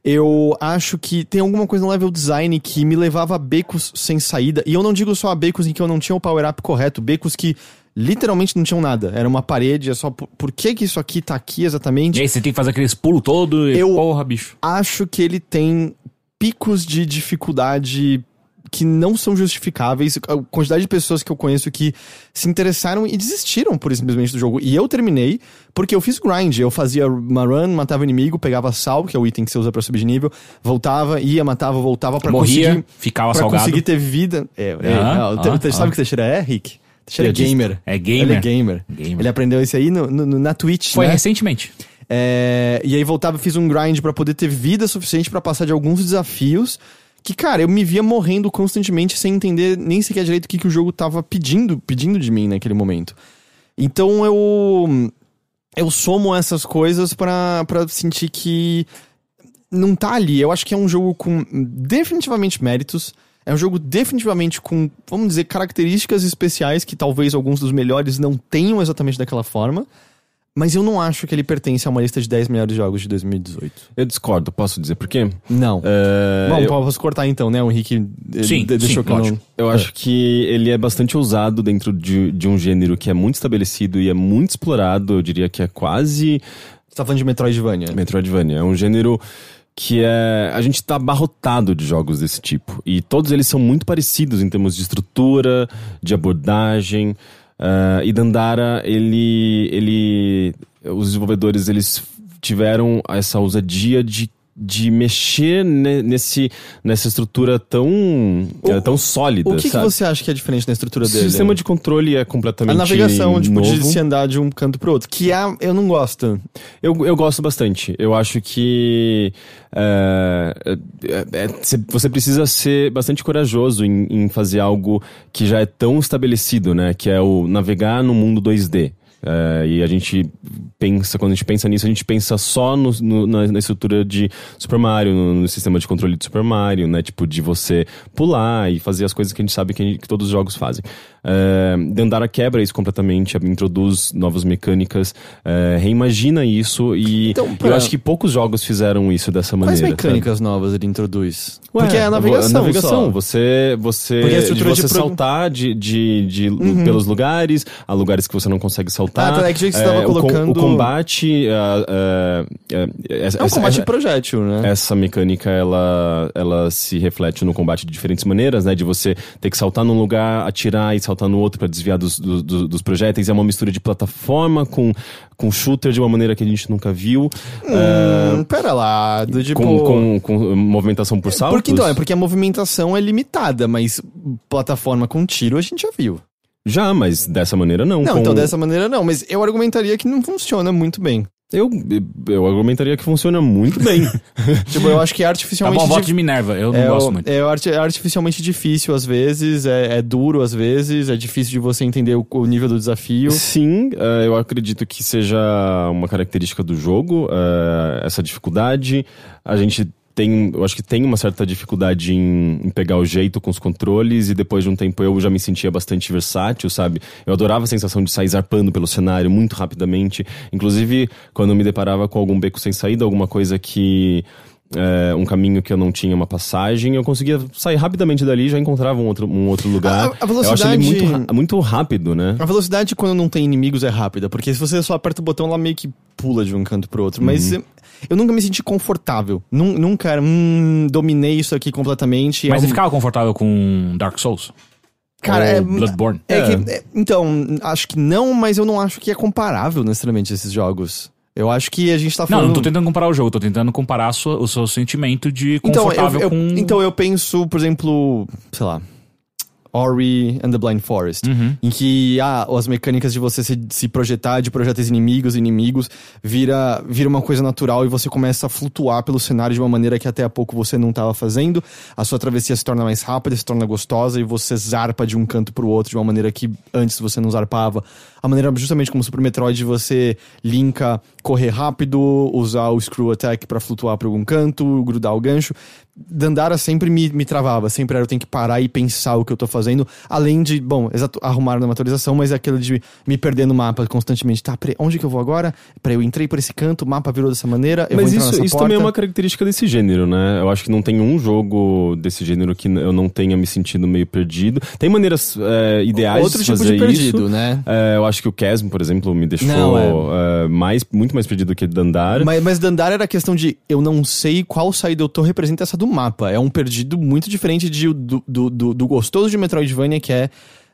A: Eu acho que tem alguma coisa no level design que me levava a becos sem saída. E eu não digo só a becos em que eu não tinha o power-up correto, becos que literalmente não tinham nada. Era uma parede, é só por, por que, que isso aqui tá aqui exatamente?
C: E aí você tem que fazer aqueles pulos todo e
A: Eu-
C: porra, bicho.
A: acho que ele tem picos de dificuldade que não são justificáveis. A quantidade de pessoas que eu conheço que se interessaram e desistiram por simplesmente do jogo. E eu terminei porque eu fiz grind. Eu fazia uma run, matava o inimigo, pegava sal, que é o item que você usa pra subir de nível, voltava, ia, matava, voltava pra
C: Morria,
A: conseguir.
C: ficava
A: pra
C: salgado.
A: conseguir ter vida. É, é,
C: Ah,
A: não,
C: ah,
A: sabe
C: ah.
A: o que Teixeira é, Rick? Teixeira é gamer.
C: É gamer.
A: Ele é gamer.
C: Gamer.
A: Ele aprendeu isso aí no, no- na Twitch,
C: Foi
A: né?
C: recentemente.
A: É, e aí voltava, fiz um grind pra poder ter vida suficiente pra passar de alguns desafios. Que, cara, eu me via morrendo constantemente sem entender nem sequer direito o que, que o jogo tava pedindo, pedindo de mim naquele momento. Então eu. Eu somo essas coisas pra sentir que não tá ali. Eu acho que é um jogo com definitivamente méritos. É um jogo definitivamente com, vamos dizer, características especiais que talvez alguns dos melhores não tenham exatamente daquela forma. Mas eu não acho que ele pertence a uma lista de 10 melhores jogos de 2018.
B: Eu discordo, posso dizer por quê?
A: Não.
B: É,
A: Bom,
B: eu,
A: posso cortar então, né? O Henrique
C: Sim,
A: de- deixou
C: sim,
A: que eu
B: eu acho que ele é bastante ousado dentro de, de um gênero que é muito estabelecido e é muito explorado. Eu diria que é quase
A: Você tá falando de Metroidvania.
B: Metroidvania. É um gênero que é. A gente tá abarrotado de jogos desse tipo. E todos eles são muito parecidos em termos de estrutura, de abordagem. ah, e Dandara, ele. ele. Os desenvolvedores, eles tiveram essa ousadia de. De mexer ne- nesse, nessa estrutura tão, eh, tão sólida.
A: O que, que você acha que é diferente na estrutura
B: O
A: dele?
B: sistema de controle é completamente.
A: A navegação, tipo,
B: novo.
A: de se andar de um canto pro outro. Que é, eu não gosto.
B: Eu, eu gosto bastante. Eu acho que é, é, é, cê- você precisa ser bastante corajoso em, em fazer algo que já é tão estabelecido, né? Que é o navegar no mundo 2D. É, e a gente pensa, quando a gente pensa nisso, a gente pensa só no, no- na, na estrutura de Super Mario, no, no sistema de controle de Super Mario, né? Tipo, de você pular e fazer as coisas que a gente sabe que, a gente- que todos os jogos fazem. É, Dandara quebra isso completamente, introduz novas mecânicas, é, reimagina isso e
A: Então,
B: eu
A: pra-
B: acho que poucos jogos fizeram isso dessa
A: Quais
B: maneira.
A: mecânicas novas ele introduz?
B: Ué,
A: Porque é a navegação,
B: A navegação,
A: só.
B: você, você, de você
A: de pro-
B: saltar de, de, de- pelos lugares, a lugares que você não consegue saltar.
A: Ah, tá, é que jeito que você tava
B: o com-
A: colocando-
B: O, combate, ah, ah, essa,
A: É um
B: essa-
A: combate
B: essa-
A: projétil, né?
B: essa mecânica ela, ela se reflete no combate de diferentes maneiras, né? De você ter que saltar num lugar, atirar e saltar no outro para desviar dos, do- do- dos projéteis. É uma mistura de plataforma com, com shooter de uma maneira que a gente nunca viu.
A: Hum, pera lá, do tipo...
B: com, com, com movimentação por saltos.
A: Porque então, é porque a movimentação é limitada, mas plataforma com tiro a gente já viu.
B: Já, mas dessa maneira não.
A: Não,
B: Com-
A: então dessa maneira não, mas eu argumentaria que não funciona muito bem.
B: Eu, eu argumentaria que funciona muito bem.
A: tipo, eu acho que é
C: Tá
A: artificialmente
C: bom, voto de Minerva, eu não
A: é,
C: gosto muito.
A: é é artificialmente difícil às vezes, é, é duro às vezes, é difícil de você entender o, o nível do desafio.
B: Sim, eh, eu acredito que seja uma característica do jogo, eh, essa dificuldade. A gente tem, eu acho que tem uma certa dificuldade em, em pegar o jeito com os controles e depois de um tempo eu já me sentia bastante versátil, sabe? Eu adorava a sensação de sair zarpando pelo cenário muito rapidamente. Inclusive, quando eu me deparava com algum beco sem saída, alguma coisa que é, um caminho que eu não tinha uma passagem, eu conseguia sair rapidamente dali e já encontrava um outro, um outro lugar.
A: A- a velocidade-
B: muito, muito rápido, né?
A: A velocidade quando não tem inimigos é rápida, porque se você só aperta o botão, ela meio que pula de um canto pro outro. Mas
B: Uhum.
A: eu, eu nunca me senti confortável. Nun- Nunca era, hum, dominei isso aqui completamente.
C: Mas
A: é
C: você
A: um-
C: ficava confortável com Dark Souls?
A: Cara,
C: Ou
A: é-
C: Bloodborne?
A: É
B: É.
A: que, é, então, acho que não, mas eu não acho que é comparável necessariamente esses jogos. Eu acho que a gente tá
C: Não,
A: falando.
C: não tô tentando comparar o jogo, tô tentando comparar a sua- o seu sentimento de
A: então, eu,
C: confortável
A: eu-
C: com...
A: então eu penso, por exemplo, sei lá, Ori and the Blind Forest,
C: Uhum.
A: em que ah, as mecânicas de você se, se projetar de projéteis inimigos, inimigos, vira, vira uma coisa natural e você começa a flutuar pelo cenário de uma maneira que até há pouco você não estava fazendo. A sua travessia se torna mais rápida, se torna gostosa e você zarpa de um canto pro outro de uma maneira que antes você não zarpava. A maneira justamente como Super Metroid você linka correr rápido, usar o Screw Attack pra flutuar pra algum canto, grudar o gancho. Dandara sempre me, me travava, sempre era eu tenho que parar e pensar o que eu tô fazendo, além de, bom, exato, arrumar uma atualização, mas é aquilo de me perder no mapa constantemente. Tá, peraí, onde que eu vou agora? Peraí, eu entrei por esse canto, o mapa virou dessa maneira, eu
B: Mas
A: vou
B: isso,
A: nessa
B: isso
A: porta.
B: também é uma característica desse gênero, né? Eu acho que não tem um jogo desse gênero que eu não tenha me sentido meio perdido. Tem maneiras é, ideais
A: Outro
B: de
A: tipo
B: fazer
A: de perdido,
B: isso.
A: né?
B: É, eu acho que o Chasm, por exemplo, me deixou
A: Não,
B: é, mais, muito mais perdido que Dandara.
A: Mas, mas Dandara era a questão de eu não sei qual saída eu tô representa essa do mapa. É um perdido muito diferente de, do, do, do, do gostoso de Metroidvania, que é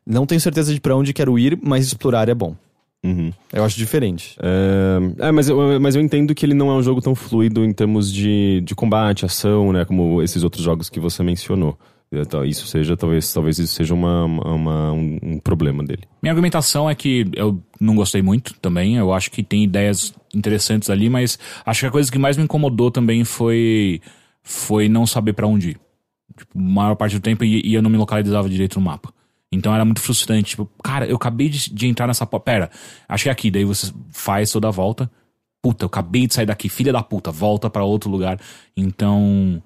A: não tenho certeza de pra onde quero ir, mas explorar é bom.
B: Uhum.
A: Eu acho diferente.
B: É, é, mas, eu, mas eu entendo que ele não é um jogo tão fluido em termos de, de combate, ação, né? Como esses outros jogos que você mencionou. Então, Isso seja, talvez, talvez isso seja uma, uma- um, um problema dele.
C: Minha argumentação é que eu não gostei muito também. Eu acho que tem ideias interessantes ali, mas acho que a coisa que mais me incomodou também foi foi não saber pra onde ir. Tipo, maior parte do tempo e, e eu não me localizava direito no mapa. Então era muito frustrante. Tipo, cara, eu acabei de, de entrar nessa. Pera, acho que é aqui. Daí você faz toda a volta. Puta, eu acabei de sair daqui, filha da puta, volta pra outro lugar. Então.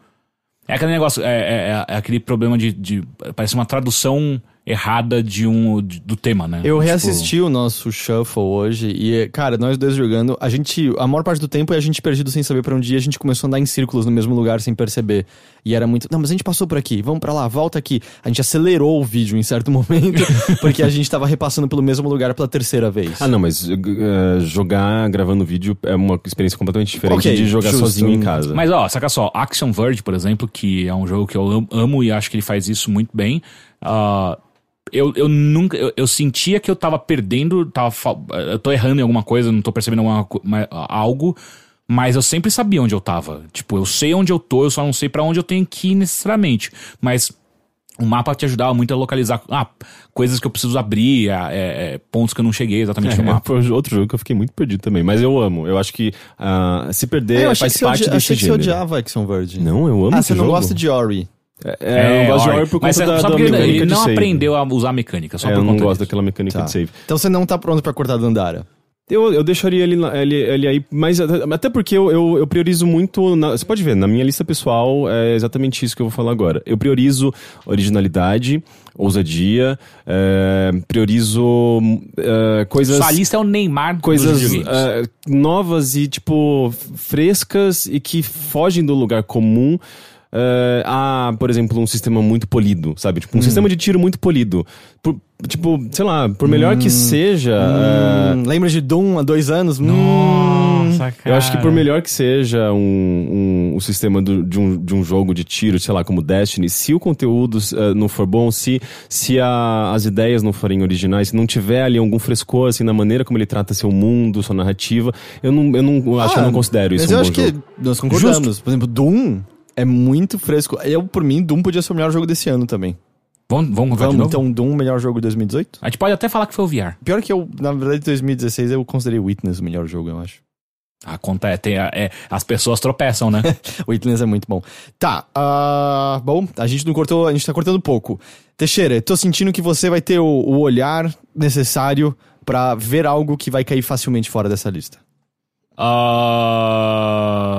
C: É aquele negócio, é, é- é- aquele problema de, de. Parece uma tradução errada de um de- do tema, né?
A: Eu
C: Tipo,
A: reassisti o nosso Shuffle hoje e, cara, nós dois jogando, a gente, a maior parte do tempo é a gente perdido sem saber pra onde ir, a gente começou a andar em círculos no mesmo lugar sem perceber. E era muito, não, mas a gente passou por aqui, vamos pra lá, volta aqui. A gente acelerou o vídeo em certo momento, porque a gente tava repassando pelo mesmo lugar pela terceira vez.
B: Ah, não, mas uh, jogar gravando vídeo é uma experiência completamente diferente
A: Ok,
B: de jogar
A: justo.
B: sozinho em casa.
C: Mas ó, saca só, Action Verge, por exemplo, que é um jogo que eu am- amo e acho que ele faz isso muito bem. ah, eu, eu nunca. Eu, eu sentia que eu tava perdendo, tava, eu tô errando em alguma coisa, não tô percebendo alguma, algo. Mas eu sempre sabia onde eu tava. Tipo, eu sei onde eu tô, eu só não sei pra onde eu tenho que ir necessariamente. Mas o mapa te ajudava muito a localizar ah, coisas que eu preciso abrir, ah, é, é, pontos que eu não cheguei exatamente no
B: É,
C: mapa.
B: foi outro jogo que eu fiquei muito perdido também, mas eu amo. Eu acho que ah, se perder
A: eu achei
B: faz
A: que, você,
B: parte desse
A: achei que você odiava Action Verge.
B: Não, eu amo
A: Ah,
B: esse
A: você não
B: jogo.
A: gosta de Ori.
B: É, é, eu não gosto de
C: Ori.
B: Ori por
C: Mas
B: conta
C: é
B: da,
C: só
B: da
C: porque
B: mecânica
C: ele não
B: save.
C: aprendeu a usar a mecânica, só
B: É,
C: por
B: eu não gosto
C: disso.
B: daquela mecânica
A: Tá.
B: de save.
A: Então você não tá pronto pra cortar Dandara.
B: Eu, eu deixaria ele, ele, ele aí, mas até porque eu, eu, eu priorizo muito. na- você pode ver, na minha lista pessoal é exatamente isso que eu vou falar agora. Eu priorizo originalidade, ousadia, é, priorizo é, coisas.
C: Sua lista é o Neymar
B: coisas é, novas e, tipo, frescas e que fogem do lugar comum. É, a, por exemplo, um sistema muito polido, sabe? Tipo, um sistema de tiro muito polido. Por- tipo, sei lá, por melhor que seja.
A: Hum, lembra de Doom há dois anos? Hum,
C: Nossa, cara.
B: eu acho que por melhor que seja um, um, o sistema do- de, um, de um jogo de tiro, sei lá, como Destiny, se o conteúdo eh, não for bom, se, se a- as ideias não forem originais, se não tiver ali algum frescor, assim, na maneira como ele trata seu mundo, sua narrativa, eu não, eu não eu acho que eu não considero isso
A: Mas
B: um
A: eu
B: bom
A: acho que
B: jogo.
A: nós concordamos. Por exemplo, Doom é muito fresco. Eu, por mim, Doom podia ser o melhor jogo desse ano também.
C: Vamos, vamos
A: Vamos, então, Doom, melhor jogo de 2018?
C: A gente pode até falar que foi o VR.
A: Pior que eu, na verdade, em 2016 eu considerei Witness o melhor jogo, eu acho.
C: Acontece, tem a- é, as pessoas tropeçam, né?
A: Witness é muito bom. Tá, ah, bom, a gente não cortou, a gente tá cortando pouco. Teixeira, tô sentindo que você vai ter o, o olhar necessário pra ver algo que vai cair facilmente fora dessa lista.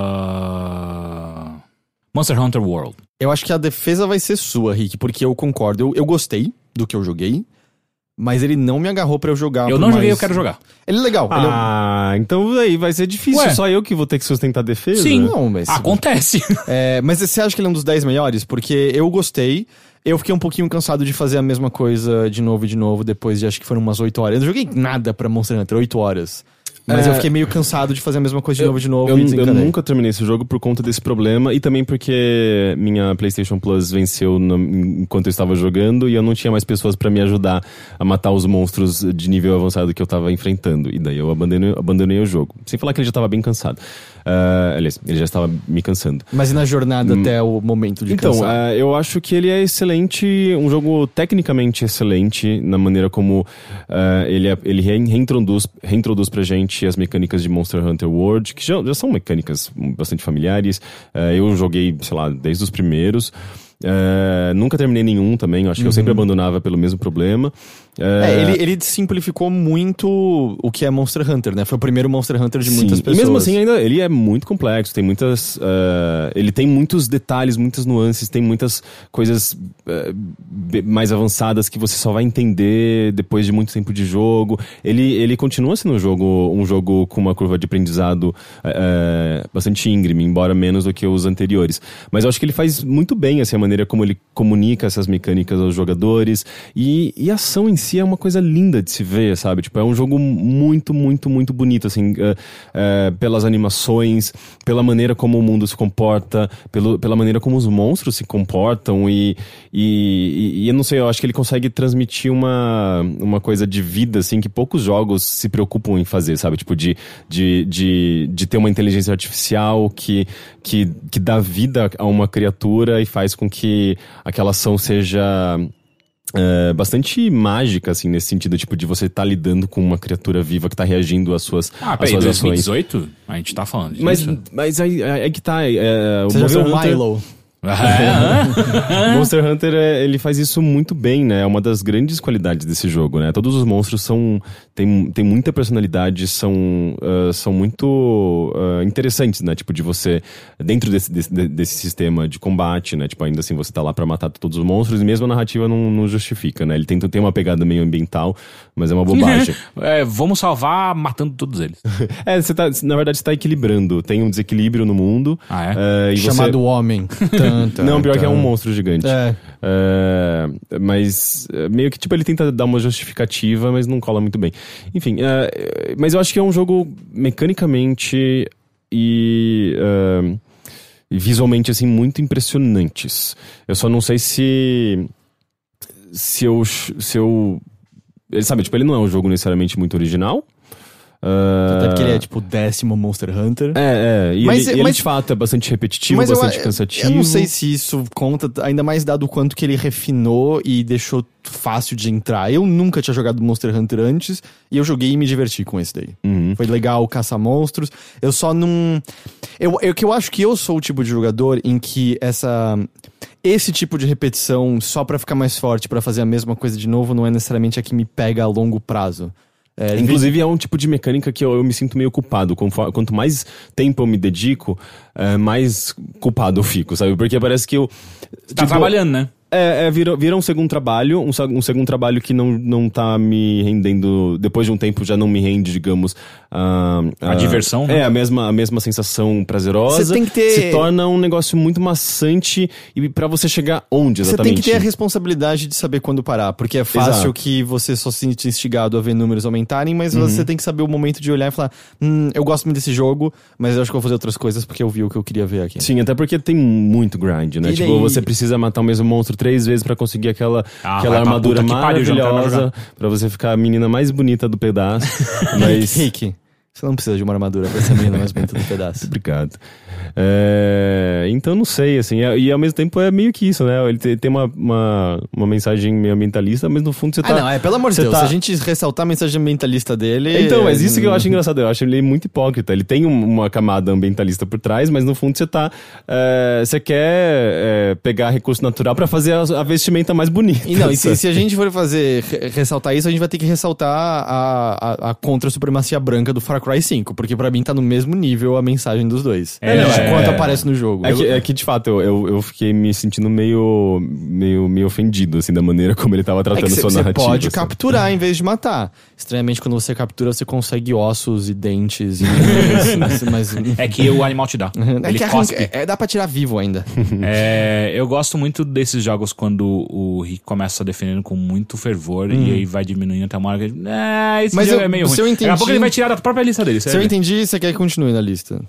C: Ah, Monster Hunter World.
A: Eu acho que a defesa vai ser sua, Rick, porque eu concordo. Eu, eu gostei do que eu joguei, mas ele não me agarrou pra eu jogar.
C: eu não joguei,
A: mais-
C: eu quero jogar.
A: Ele é legal. ele é um-
B: Ah, então aí vai ser difícil.
C: Ué.
B: Só eu que vou ter que sustentar a defesa?
C: Sim.
A: Não, mas.
C: Acontece.
A: É, mas você acha que ele é um dos 10 melhores? Porque eu gostei. Eu fiquei um pouquinho cansado de fazer a mesma coisa de novo e de novo, depois de acho que foram umas 8 horas. Eu não joguei nada pra Monster Hunter, 8 horas. Mas
B: É.
A: eu fiquei meio cansado de fazer a mesma coisa de novo e de novo
B: Eu, eu nunca terminei esse jogo por conta desse problema e também porque minha PlayStation Plus venceu no- enquanto eu estava jogando e eu não tinha mais pessoas pra me ajudar a matar os monstros de nível avançado que eu estava enfrentando. E daí eu abandonei, abandonei o jogo. Sem falar que ele já estava bem cansado. Ah, aliás, ele já estava me cansando.
A: Mas e na jornada até o momento de
B: Então, ah, eu acho que ele é excelente, um jogo tecnicamente excelente na maneira como ah, ele, é- ele rein- reintroduz, reintroduz pra gente as mecânicas de Monster Hunter World, que já, já são mecânicas bastante familiares. Eu joguei, sei lá, desde os primeiros. Nunca terminei nenhum também, acho que eu sempre abandonava pelo mesmo problema. Ah,
A: É, ele, ele simplificou muito o que é Monster Hunter, né? Foi o primeiro Monster Hunter de
B: Sim,
A: muitas pessoas.
B: E mesmo assim, ainda ele é muito complexo, tem muitas. eh, ele tem muitos detalhes, muitas nuances, tem muitas coisas be- mais avançadas que você só vai entender depois de muito tempo de jogo. Ele, ele continua sendo um jogo, um jogo com uma curva de aprendizado eh, bastante íngreme, embora menos do que os anteriores. Mas eu acho que ele faz muito bem assim, a maneira como ele comunica essas mecânicas aos jogadores. E, e a ação em si é uma coisa linda de se ver, sabe? Tipo, é um jogo muito, muito, muito bonito, assim, eh, eh, pelas animações, pela maneira como o mundo se comporta, pelo, pela maneira como os monstros se comportam e, e, e eu não sei, eu acho que ele consegue transmitir uma, uma coisa de vida, assim, que poucos jogos se preocupam em fazer, sabe? Tipo, de, de, de, de ter uma inteligência artificial que, que, que dá vida a uma criatura e faz com que aquela ação seja é, bastante mágica, assim, nesse sentido, tipo, de você estar lidando com uma criatura viva que tá reagindo às suas,
C: Ah,
B: às
C: peraí,
B: suas ações.
C: 2018? A gente tá falando disso.
B: Mas, mas aí é, é que tá. É, o
A: Você já viu o
B: Hunter-
A: Milo?
C: É,
B: Monster Hunter, é, ele faz isso muito bem, né? É uma das grandes qualidades desse jogo, né? Todos os monstros são... Tem, tem muita personalidade, são, ah, são muito ah, interessantes, né? Tipo, de você... Dentro desse, desse, desse sistema de combate, né? Tipo, ainda assim, você tá lá pra matar todos os monstros e mesmo a narrativa não, não justifica, né? Ele tenta ter uma pegada meio ambiental, mas é uma bobagem.
C: É, vamos salvar matando todos eles.
B: é, você tá... Na verdade, você tá equilibrando. Tem um desequilíbrio no mundo.
C: Ah, é?
B: ah, e você-
A: Chamado Homem. Tan,
B: Não, pior que é um monstro gigante.
A: É.
B: É, mas é, meio que tipo ele tenta dar uma justificativa, mas não cola muito bem. Enfim, é, mas eu acho que é um jogo mecanicamente e e visualmente assim muito impressionantes. Eu só não sei se se eu se eu ele sabe, tipo, ele não é um jogo necessariamente muito original. É,
A: Até porque ele é tipo o décimo Monster Hunter.
B: é, é, e
A: Mas-
B: ele, ele,
A: mas-
B: de fato é bastante repetitivo,
A: Mas
B: bastante
A: eu,
B: cansativo.
A: eu não sei se isso conta, ainda mais dado o quanto que ele refinou e deixou fácil de entrar. Eu nunca tinha jogado Monster Hunter antes e eu joguei e me diverti com esse daí.
B: Uhum.
A: Foi legal caçar monstros. Eu só não. Eu, eu que eu acho que eu sou o tipo de jogador em que essa. Esse tipo de repetição só pra ficar mais forte, pra fazer a mesma coisa de novo, não é necessariamente a que me pega a longo prazo. É,
B: Inclusive, é um tipo de mecânica que eu, eu me sinto meio culpado. Quanto mais tempo eu me dedico, é, mais culpado eu fico, sabe? Porque parece que eu.
C: Tá
B: tipo,
C: trabalhando, né?
B: É, é, vira, vira um segundo trabalho, um, um segundo trabalho que não, não tá me rendendo. Depois de um tempo já não me rende, digamos. ah,
C: A
B: ah,
C: diversão, né?
B: É, a mesma, a mesma sensação prazerosa.
A: Você tem que ter-
B: Se torna um negócio muito maçante e pra você chegar onde
A: Você
B: exatamente?
A: tem que ter a responsabilidade de saber quando parar, porque é fácil
B: Exato.
A: que você só se sinta instigado a ver números aumentarem, mas
B: Uhum.
A: você tem que saber o momento de olhar e falar: hum, eu gosto muito desse jogo, mas eu acho que eu vou fazer outras coisas porque eu vi o que eu queria ver aqui.
B: Sim, até porque tem muito grind, né?
A: E
B: tipo,
A: daí-
B: você precisa matar o mesmo monstro três vezes pra conseguir aquela,
C: Ah,
B: aquela
C: pra
B: armadura
C: mais
B: maravilhosa, pra você ficar a menina mais bonita do pedaço. Mas.
A: Rick, você não precisa de uma armadura pra ser a menina mais bonita do pedaço.
B: Obrigado. É, então não sei, assim, é- e ao mesmo tempo é meio que isso, né? Ele te- tem uma, uma, uma mensagem meio ambientalista, mas no fundo você tá.
A: Ah, não, é, pelo amor de Deus,
B: tá-
A: se a gente ressaltar a mensagem ambientalista dele.
B: Então, mas isso que eu
A: hum,
B: acho engraçado. Eu acho ele muito hipócrita. Ele tem um- uma camada ambientalista por trás, mas no fundo você tá. é, você quer é, pegar recurso natural pra fazer a, a vestimenta mais bonita.
A: E não, e se, se a gente for fazer re- ressaltar isso, a gente vai ter que ressaltar a, a, a contra-supremacia branca do Far Cry 5, porque pra mim tá no mesmo nível a mensagem dos dois.
C: É,
A: de
C: é.
A: quanto aparece no jogo.
B: É que, é que, de fato, eu, eu, eu fiquei me sentindo meio, meio, meio ofendido, assim, da maneira como ele tava
A: É
B: tratando
A: que
B: sua
A: você
B: narrativa.
A: pode
B: assim.
A: capturar em vez de matar. Estranhamente, quando você captura, você consegue ossos e dentes. E... mas,
C: É que o animal te dá.
A: é
C: Ele
A: que arranca-
C: cospe.
A: é, dá pra tirar vivo ainda.
C: É, eu gosto muito desses jogos quando o Rick começa defendendo com muito fervor e aí vai diminuindo até uma hora que ele, é, esse
A: Mas
C: jogo
A: eu-
C: é meio ruim.
A: eu
C: Daqui a
A: entendi-
C: pouco ele vai tirar da própria lista dele. você
A: Se eu entendi, você quer que continue na lista.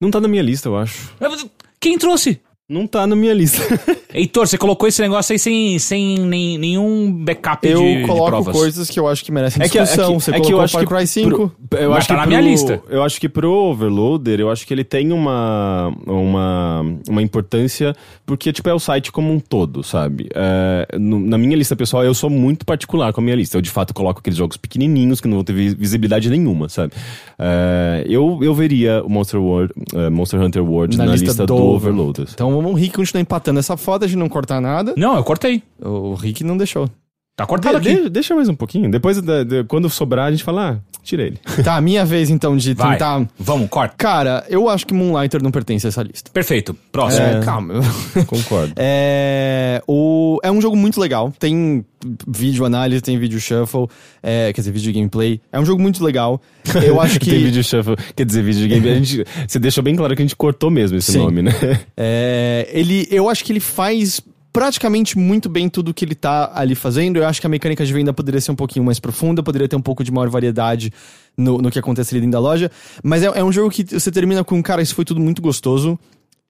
B: Não tá na minha lista, eu acho.
C: Quem trouxe?
B: Não tá na minha lista.
C: Heitor, você colocou esse negócio aí sem, sem nem- nenhum backup
A: Eu
C: de, de
A: coloco
C: provas.
A: coisas que eu acho que merecem
B: É que- é
A: discussão.
B: que-
A: você
B: é que eu acho
A: Far Cry 5.
B: Eu
C: Mas
B: acho
C: tá
B: que
C: na
B: pro,
C: minha lista.
B: Eu acho que pro Overloader, eu acho que ele tem uma, uma, uma importância, porque, tipo, é o site como um todo, sabe? É, no- na minha lista pessoal, eu sou muito particular com a minha lista. Eu, de fato, coloco aqueles jogos pequenininhos que não vão ter vi- visibilidade nenhuma, sabe? É, eu, eu veria o Monster, World, é, Monster Hunter World na, lista, do, Overloader.
A: Então o Rick continuar empatando essa foda de não cortar nada.
C: Não, eu cortei.
A: O Rick não deixou.
C: Tá cortado
B: De-
C: aqui.
B: de- deixa mais um pouquinho. Depois, da- de- quando sobrar, a gente fala, ah, tira ele.
A: Tá, minha vez então de
C: Vai.
A: tentar.
C: Vamos, corta.
A: Cara, eu acho que Moonlighter não pertence a essa lista.
C: Perfeito. Próximo.
A: É, calma.
B: Concordo.
A: É, o, é um jogo muito legal. Tem vídeo análise, tem vídeo shuffle, é, quer dizer, vídeo gameplay. É um jogo muito legal. Eu acho que.
B: Tem vídeo shuffle, quer dizer, vídeo game. A gente, você deixou bem claro que a gente cortou mesmo esse
A: Sim.
B: nome, né?
A: É, ele, eu acho que ele faz praticamente muito bem tudo que ele tá ali fazendo. Eu acho que a mecânica de venda poderia ser um pouquinho mais profunda, poderia ter um pouco de maior variedade no, no que acontece ali dentro da loja. Mas é, é um jogo que você termina com, cara, isso foi tudo muito gostoso.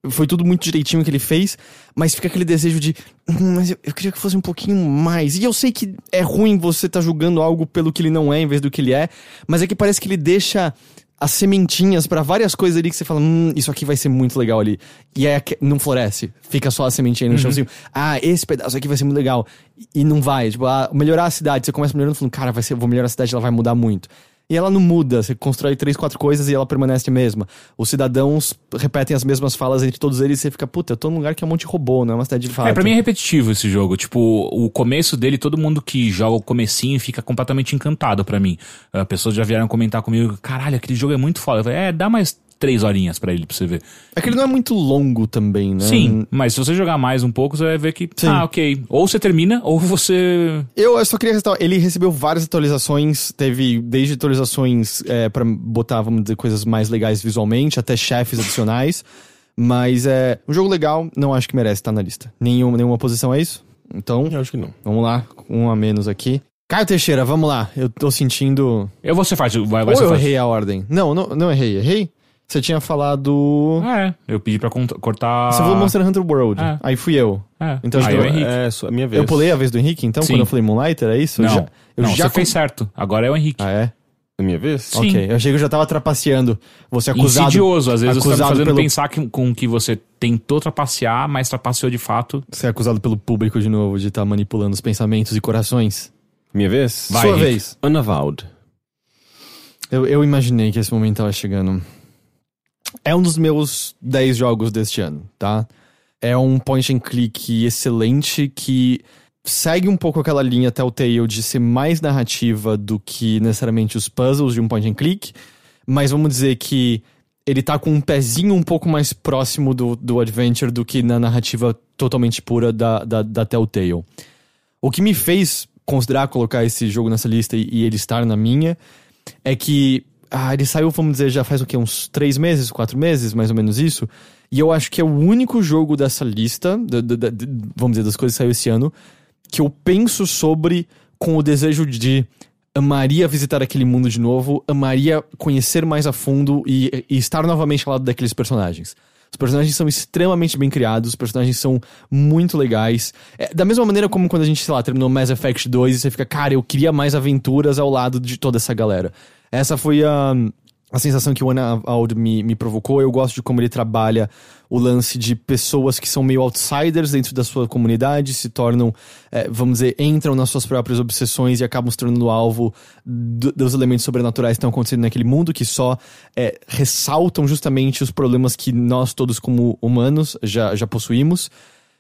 A: Foi tudo muito direitinho que ele fez, mas fica aquele desejo de. "Hum, mas eu, eu queria que fosse um pouquinho mais. E eu sei que é ruim você tá julgando algo pelo que ele não é em vez do que ele é, mas é que parece que ele deixa as sementinhas pra várias coisas ali que você fala, hum, isso aqui vai ser muito legal ali. E é que não floresce. Fica só a sementinha aí no chãozinho. Ah, esse pedaço aqui vai ser muito legal. E- E não vai. Tipo, ah, melhorar a cidade. Você começa melhorando falando, cara, vai ser, vou melhorar a cidade, ela vai mudar muito. E ela não muda, você constrói três, quatro coisas e ela permanece a mesma. Os cidadãos repetem as mesmas falas entre todos eles e você fica, puta, eu tô num lugar que é um monte de robô, não é uma cidade de fato.
C: É, pra mim é repetitivo esse jogo. Tipo, o começo dele, todo mundo que joga o comecinho fica completamente encantado pra mim. Uh, pessoas já vieram comentar comigo, caralho, aquele jogo é muito foda. Eu falei, é, dá mais três horinhas pra ele, pra você ver.
A: É que ele não é muito longo também, né?
C: Sim, mas se você jogar mais um pouco, você vai ver que,
A: Sim.
C: ah, ok. Ou você termina, ou você...
A: Eu, eu só queria ressaltar, ele recebeu várias atualizações, teve desde atualizações é, para botar, vamos dizer, coisas mais legais visualmente, até chefes adicionais. Mas é um jogo legal, não acho que merece estar na lista. Nenhuma, nenhuma posição é isso? Então,
B: Eu acho que não.
A: vamos lá, um a menos aqui. Caio Teixeira, vamos lá. Eu tô sentindo.
C: Eu vou ser fácil, vai, vai
A: Ou
C: ser
A: eu
C: fácil.
A: errei a ordem? Não, não, não errei. Errei? Você tinha falado.
C: Ah, é, eu pedi pra cont- cortar...
A: Você falou Monster Hunter World.
C: É.
A: Aí fui eu.
C: É.
A: Então,
C: Aí
A: acho
C: eu
A: que
C: errei.
B: É, só a minha vez.
A: Eu pulei a vez do Henrique, então,
C: Sim.
A: quando eu falei Moonlighter, é isso? Eu
C: Não,
A: já, eu
C: não
A: já
C: você fez certo. Agora é o Henrique.
A: Ah, é?
B: A minha vez?
C: Sim.
A: Ok, eu achei que eu já tava trapaceando. Você acusado.
C: Insidioso, às vezes você tá me
A: acusado
C: fazendo
A: pelo-
C: pensar que, com que você tentou trapacear, mas trapaceou de fato.
A: Você é acusado pelo público de novo de estar manipulando os pensamentos e corações.
B: Minha vez?
C: Vai,
A: Sua
C: Henrique.
A: vez.
B: Unavowed.
A: Eu, eu imaginei que esse momento tava chegando. É um dos meus 10 jogos deste ano, tá? É um point and click excelente que segue um pouco aquela linha Telltale de ser mais narrativa do que necessariamente os puzzles de um point and click, mas vamos dizer que ele tá com um pezinho um pouco mais próximo do, do adventure do que na narrativa totalmente pura da, da, da Telltale. O que me fez considerar colocar esse jogo nessa lista e, e ele estar na minha é que ah, ele saiu, vamos dizer, já faz o quê? Uns três meses, quatro meses, mais ou menos isso. E eu acho que é o único jogo dessa lista, da- da- da- vamos dizer, das coisas que saiu esse ano, que eu penso sobre com o desejo de amaria visitar aquele mundo de novo, amaria conhecer mais a fundo e, e estar novamente ao lado daqueles personagens. Os personagens são extremamente bem criados, os personagens são muito legais. É, da mesma maneira como quando a gente, sei lá, terminou Mass Effect 2 e você fica, cara, eu queria mais aventuras ao lado de toda essa galera. Essa foi a, a sensação que o Unavowed me, me provocou. Eu gosto de como ele trabalha o lance de pessoas que são meio outsiders dentro da sua comunidade, se tornam, é, vamos dizer, entram nas suas próprias obsessões e acabam se tornando alvo do- dos elementos sobrenaturais que estão acontecendo naquele mundo, que só é, ressaltam justamente os problemas que nós todos como humanos já, já possuímos.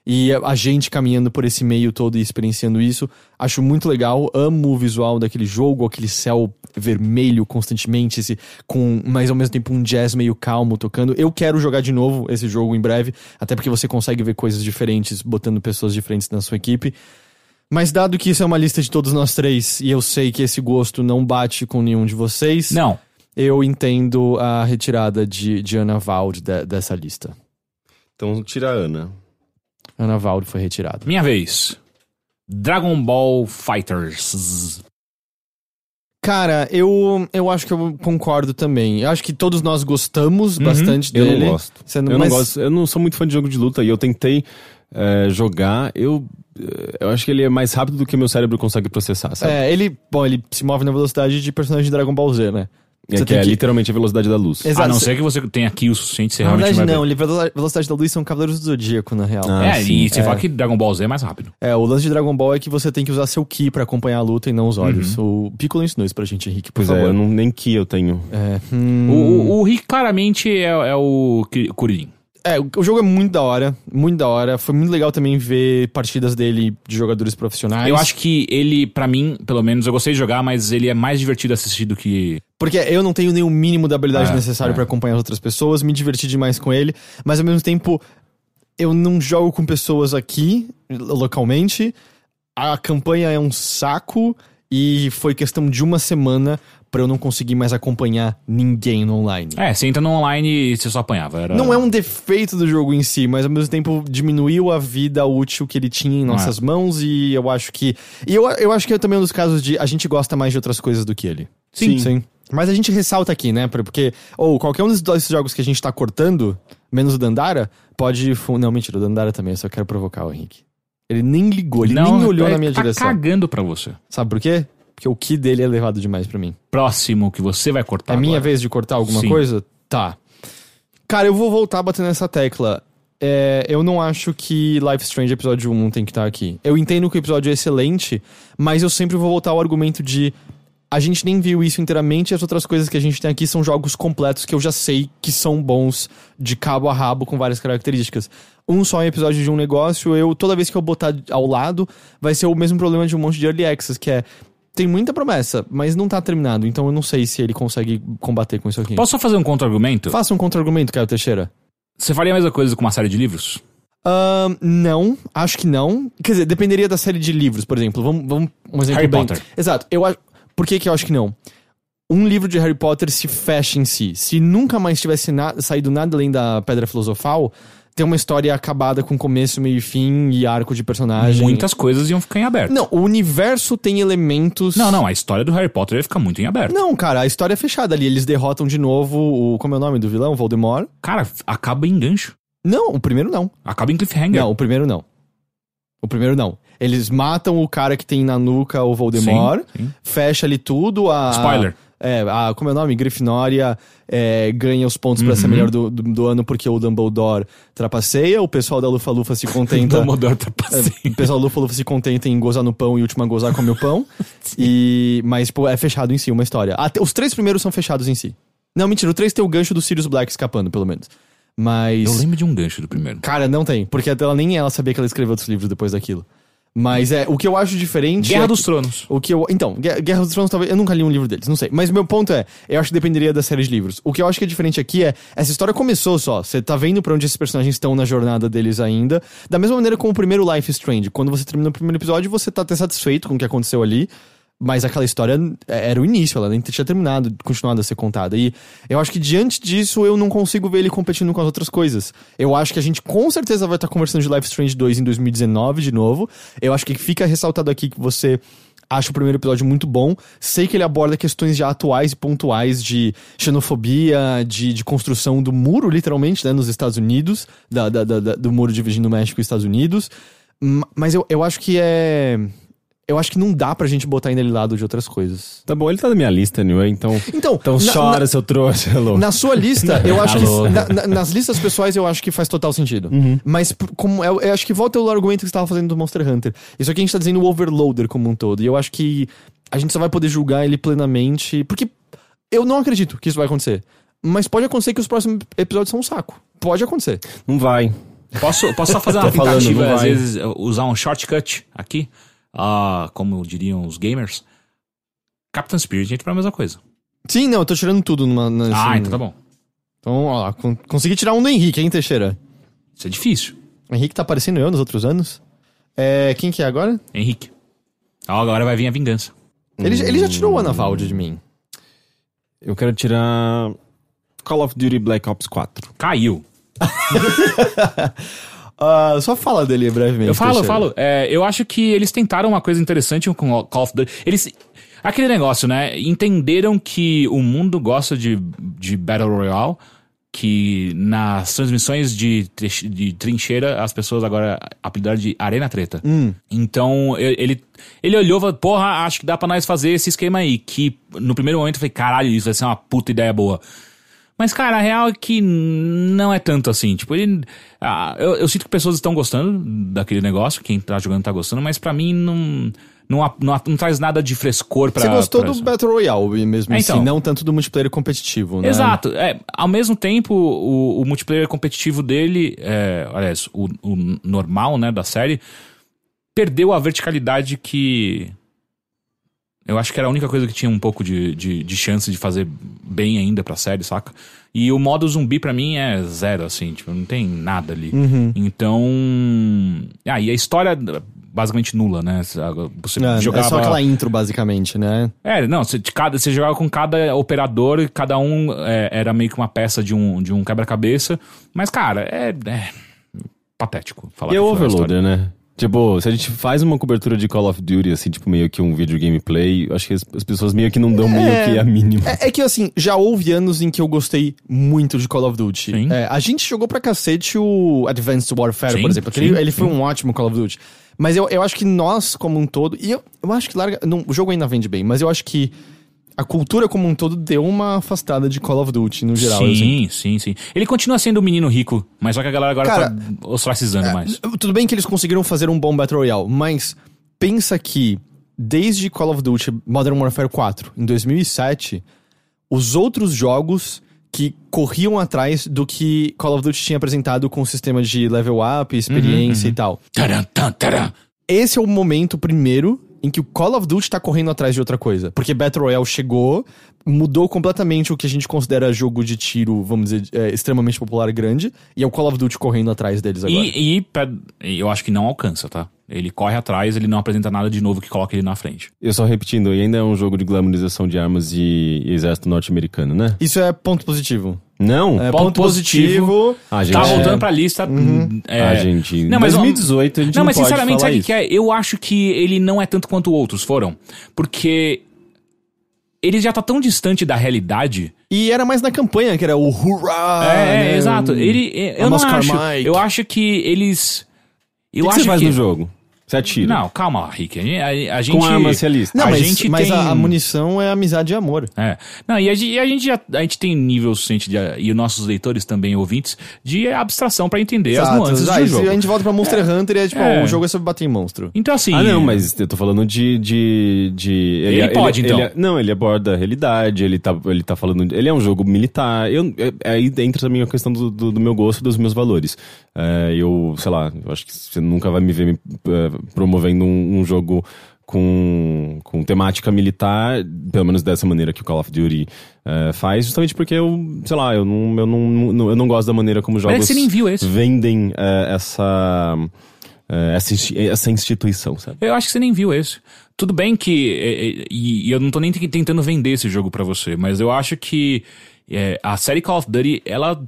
A: E a gente caminhando por esse meio todo e experienciando isso, acho muito legal. Amo o visual daquele jogo, aquele céu vermelho constantemente, esse, com, mas ao mesmo tempo um jazz meio calmo tocando. Eu quero jogar de novo esse jogo em breve, até porque você consegue ver coisas diferentes, botando pessoas diferentes na sua equipe. Mas dado que isso é uma lista de todos nós três, e eu sei que esse gosto não bate com nenhum de vocês,
C: Não.
A: eu entendo a retirada de, de Ana Vald de- dessa lista.
B: Então tira a Ana.
A: Ana Vald foi retirada.
C: Minha vez. Dragon Ball Fighters.
A: Cara, eu, eu acho que eu concordo também. Eu acho que todos nós gostamos bastante
B: Eu
A: dele.
B: não gosto.
A: Não,
B: Eu
A: mas-
B: não gosto. Eu não sou muito fã de jogo de luta e eu tentei é, jogar. Eu, eu acho que ele é mais rápido do que meu cérebro consegue processar, sabe?
A: É, ele, bom, ele se move na velocidade de personagem de Dragon Ball Z, né?
B: É,
A: Você
B: que
A: tem
B: é
A: que-
B: literalmente a velocidade da luz.
A: Exato.
C: A não ser que você tenha aqui o suficiente, você
A: Na
C: realmente
A: verdade,
C: vai
A: não.
C: ver.
A: Ele, velo- velocidade da luz são Cavaleiros do Zodíaco, na real.
B: Ah,
C: É,
B: sim,
C: e você fala que Dragon Ball Z é mais rápido.
A: É, o lance de Dragon Ball é que você tem que usar seu Ki pra acompanhar a luta e não os olhos. O Piccolo ensinou isso pra gente, Henrique, por
B: Uhum. Pois é,
A: favor.
B: eu não, nem que eu tenho.
A: É, hum,
C: O, o, o Rick claramente é, é o Ki- Kuririn.
A: É, o jogo é muito da hora, muito da hora. Foi muito legal também ver partidas dele de jogadores profissionais.
C: Eu acho que ele, pra mim, pelo menos, eu gostei de jogar, mas ele é mais divertido assistir do que.
A: Porque eu não tenho nem o mínimo da habilidade
C: É,
A: necessária
C: é.
A: pra acompanhar as outras pessoas, me diverti demais com ele, mas ao mesmo tempo eu não jogo com pessoas aqui localmente. A campanha é um saco e foi questão de uma semana pra eu não conseguir mais acompanhar ninguém no online.
C: É, você entra no online e você só apanhava. Era...
A: Não é um defeito do jogo em si, mas ao mesmo tempo diminuiu a vida útil que ele tinha em nossas mãos e eu acho que. E eu, eu acho que é também um dos casos de a gente gosta mais de outras coisas do que ele.
B: Sim.
A: Sim. Mas a gente ressalta aqui, né? Porque, ou qualquer um desses jogos que a gente tá cortando, menos o Dandara, pode. Não, mentira, o Dandara também, eu só quero provocar o Henrique. Ele nem ligou, ele
C: Não,
A: nem olhou
C: é-
A: na minha
C: tá
A: direção.
C: cagando pra você.
A: Sabe por quê? Porque o ki dele é elevado demais pra mim.
C: Próximo que você vai cortar.
A: É minha
C: agora.
A: vez de cortar alguma
C: Sim.
A: coisa? Tá. Cara, eu vou voltar batendo nessa tecla. É, eu não acho que Life Strange episódio 1 tem que estar aqui. Eu entendo que o episódio é excelente, mas eu sempre vou voltar ao argumento de a gente nem viu isso inteiramente, e as outras coisas que a gente tem aqui são jogos completos que eu já sei que são bons de cabo a rabo com várias características. Um só episódio de um negócio, eu toda vez que eu botar ao lado, vai ser o mesmo problema de um monte de early access, que é tem muita promessa, mas não tá terminado, então eu não sei se ele consegue combater com isso aqui.
C: Posso só fazer um contra-argumento?
A: Faça um contra-argumento, Caio Teixeira.
C: Você faria a mesma coisa com uma série de livros?
A: Ahn, não, acho que não. Quer dizer, dependeria da série de livros, por exemplo. Vamos, vamos um exemplo
C: Harry
A: bem...
C: Potter.
A: Exato. Eu. Por que, que eu acho que não? Um livro de Harry Potter se fecha em si. Se nunca mais tivesse na- saído nada além da Pedra Filosofal, tem uma história acabada com começo, meio e fim e arco de personagem.
C: Muitas coisas iam ficar em aberto.
A: Não, o universo tem elementos.
C: Não, não, a história do Harry Potter ia ficar muito em aberto.
A: Não, cara, a história é fechada ali. Eles derrotam de novo o. Como é o nome do vilão? Voldemort.
C: Cara, acaba em gancho.
A: Não, o primeiro não.
C: Acaba em cliffhanger.
A: Não, o primeiro não. O primeiro não. Eles matam o cara que tem na nuca o Voldemort,
C: Sim, sim.
A: fecha ali tudo. A,
C: Spoiler.
A: É, a, como é o nome? Grifinória é, ganha os pontos pra ser
C: Uhum.
A: melhor do, do, do ano porque o Dumbledore trapaceia, o pessoal da Lufa-Lufa se contenta.
C: Dumbledore tá passando.
A: o pessoal da Lufa-Lufa se contenta em gozar no pão e o último a gozar come o pão. e, mas, tipo, é fechado em si uma história. Até, os três primeiros são fechados em si. Não, mentira, o três tem o gancho do Sirius Black escapando, pelo menos. Mas.
C: Eu lembro de um gancho do primeiro.
A: Cara, não tem, porque até ela nem ela sabia que ela escreveu outros livros depois daquilo. Mas é, o que eu acho diferente.
C: Guerra
A: é
C: dos
A: que-
C: Tronos.
A: O que eu. Então, Guerra dos Tronos, talvez. Eu nunca li um livro deles, não sei. Mas meu ponto é, eu acho que dependeria da série de livros. O que eu acho que é diferente aqui é, essa história começou só. Você tá vendo pra onde esses personagens estão na jornada deles ainda. Da mesma maneira como o primeiro Life is Strange. Quando você termina o primeiro episódio, você tá até satisfeito com o que aconteceu ali. Mas aquela história é, era o início, ela nem tinha terminado, continuado a ser contada. E eu acho que diante disso eu não consigo ver ele competindo com as outras coisas. Eu acho que a gente com certeza vai estar conversando de Life Strange 2 em 2019 de novo. Eu acho que fica ressaltado aqui que você acha o primeiro episódio muito bom. Sei que ele aborda questões já atuais e pontuais de xenofobia, de, de construção do muro, literalmente, né, nos Estados Unidos, da, da- da- do muro dividindo o México e os Estados Unidos. Mas eu, eu acho que é. Eu acho que não dá pra gente botar ainda ele lado de outras coisas.
B: Tá bom, ele tá na minha lista, anyway, então.
A: Então,
B: Então
A: na-
B: chora,
A: na-
B: seu trouxa, louco.
A: Na sua lista, eu acho
C: Alô.
A: que. na- na- nas listas pessoais, eu acho que faz total sentido. Mas, por- como eu, eu acho que volta o argumento que você tava fazendo do Monster Hunter. Isso aqui a gente tá dizendo o Overloader como um todo. E eu acho que a gente só vai poder julgar ele plenamente. Porque eu não acredito que isso vai acontecer. Mas pode acontecer que os próximos episódios são um saco. Pode acontecer.
B: Não vai.
C: Posso, posso só fazer uma
B: falando,
C: tentativa,
B: não
C: às vezes, usar um shortcut aqui? Ah, como diriam os gamers. Captain Spirit entra pra mesma coisa.
A: Sim, não, eu tô tirando tudo numa. nesse-
C: Ah, então tá bom.
A: Então, ó, lá, con- consegui tirar um do Henrique, hein, Teixeira?
C: Isso é difícil.
A: O Henrique tá parecendo eu nos outros anos. É. Quem que é agora?
C: Henrique. Ah, agora vai vir a vingança.
A: Ele, ele já tirou o Anavalde de mim.
B: Eu quero tirar. Call of Duty Black Ops 4.
C: Caiu.
A: Ah, só fala dele brevemente.
C: Eu falo, eu falo. É, eu acho que eles tentaram uma coisa interessante com o Call of Duty. Eles. Aquele negócio, né? Entenderam que o mundo gosta de, de Battle Royale, que nas transmissões de, de trincheira as pessoas agora apelidaram de Arena Treta. Então e- ele, ele olhou e falou: Porra, acho que dá pra nós fazer esse esquema aí. Que no primeiro momento eu falei: Caralho, isso vai ser uma puta ideia boa. Mas, cara, a real é que não é tanto assim. Tipo, ele. ah, eu, eu sinto que pessoas estão gostando daquele negócio, quem tá jogando tá gostando, mas pra mim não. Não, não, não traz nada de frescor pra.
A: Você gostou
C: pra
A: do. Battle Royale mesmo,
C: É, então.
A: não tanto do multiplayer competitivo, né?
C: Exato. É, ao mesmo tempo, o, o multiplayer competitivo dele, é, aliás, o, o normal, né, da série, perdeu a verticalidade que. Eu acho que era a única coisa que tinha um pouco de, de, de chance de fazer bem ainda pra série, saca? E o modo zumbi pra mim é zero, assim, tipo, não tem nada ali. Então. Ah, e a história basicamente nula, né? Você
A: É,
C: jogava.
A: é só aquela intro, basicamente, né?
C: É, não, você, de cada, você jogava com cada operador e cada um é, era meio que uma peça de um, de um quebra-cabeça. Mas, cara, é, é patético. Falar
B: E é. Overloader, né? Tipo, se a gente faz uma cobertura de Call of Duty, assim, tipo, meio que um vídeo gameplay, acho que as, as pessoas meio que não dão meio que a mínima.
A: É, é que, assim, já houve anos em que eu gostei muito de Call of Duty.
C: Sim.
A: É, a gente jogou pra cacete o Advanced Warfare,
C: Sim,
A: por exemplo.
C: Sim,
A: ele foi um ótimo Call of Duty. Mas eu, eu acho que nós, como um todo... E eu, eu acho que larga... Não, o jogo ainda vende bem, mas eu acho que a cultura como um todo deu uma afastada de Call of Duty, no geral. assim.
C: Sim, sim, sim. Ele continua sendo um menino rico, mas só que a galera agora
A: Cara,
C: tá ostracizando mais.
A: Tudo bem que eles conseguiram fazer um bom Battle Royale, mas pensa que desde Call of Duty Modern Warfare 4, em 2007, os outros jogos que corriam atrás do que Call of Duty tinha apresentado com o sistema de level up, experiência e tal.
C: Taran, tan, taran.
A: Esse é o momento primeiro em que o Call of Duty tá correndo atrás de outra coisa. Porque Battle Royale chegou, mudou completamente o que a gente considera jogo de tiro, vamos dizer, é, extremamente popular e grande, e é o Call of Duty correndo atrás deles agora.
C: E, e eu acho que não alcança, tá? Ele corre atrás, ele não apresenta nada de novo que coloca ele na frente.
B: Eu só repetindo, e ainda é um jogo de glamorização de armas e, exército norte-americano, né?
A: Isso é ponto positivo.
B: Não?
A: É,
C: Ponto
A: ponto, positivo.
B: Ah, gente.
C: Tá
B: é-
C: voltando pra lista. é-
B: Ah, gente.
C: Não,
B: Em
C: mas
B: 2018 a gente
C: Não,
B: não,
C: mas
B: pode
C: sinceramente,
B: falar
C: sabe o que é? Eu acho que ele não é tanto quanto outros foram. Porque ele já tá tão distante da realidade.
A: E era mais na campanha, que era o hurrah!
C: é,
A: né?
C: exato. Ele, eu não acho. Eu acho que eles. Eu
B: O que
C: acho
B: você faz
C: que.
B: no jogo? Você atira.
C: Não, calma lá, Rick. A, gente- a- a gente.
B: Com arma realista.
A: Não,
C: a
A: mas,
C: gente
A: mas
C: tem...
A: a, a munição é amizade e amor.
C: É. Não, e a, gente- e a gente já a gente tem nível suficiente de, e os nossos leitores também, ouvintes, de abstração pra entender as
A: Exato.
C: nuances
A: Ah,
C: do jogo.
A: A gente volta pra Monster Hunter e é tipo,
C: É.
A: ó, o jogo é sobre bater em monstro.
C: Então assim.
B: Ah, não, mas eu tô falando de. de, de
C: Ele pode, então.
B: ele- não, ele aborda a realidade, ele tá, ele tá falando. Ele é um jogo militar. Eu, é- aí entra também a questão do, do, do meu gosto e dos meus valores. É, eu, sei lá, eu acho que você nunca vai me ver me, é, promovendo um, um jogo com, com temática militar, pelo menos dessa maneira que o Call of Duty é, faz, justamente porque eu, sei lá, eu não, eu não, eu não gosto da maneira como jogos
C: você nem viu esse.
B: vendem é, essa. essa, essa instituição, sabe?
C: Eu acho que você nem viu esse. Tudo bem que. E, e eu não tô nem tentando vender esse jogo pra você, mas eu acho que é, a série Call of Duty, ela.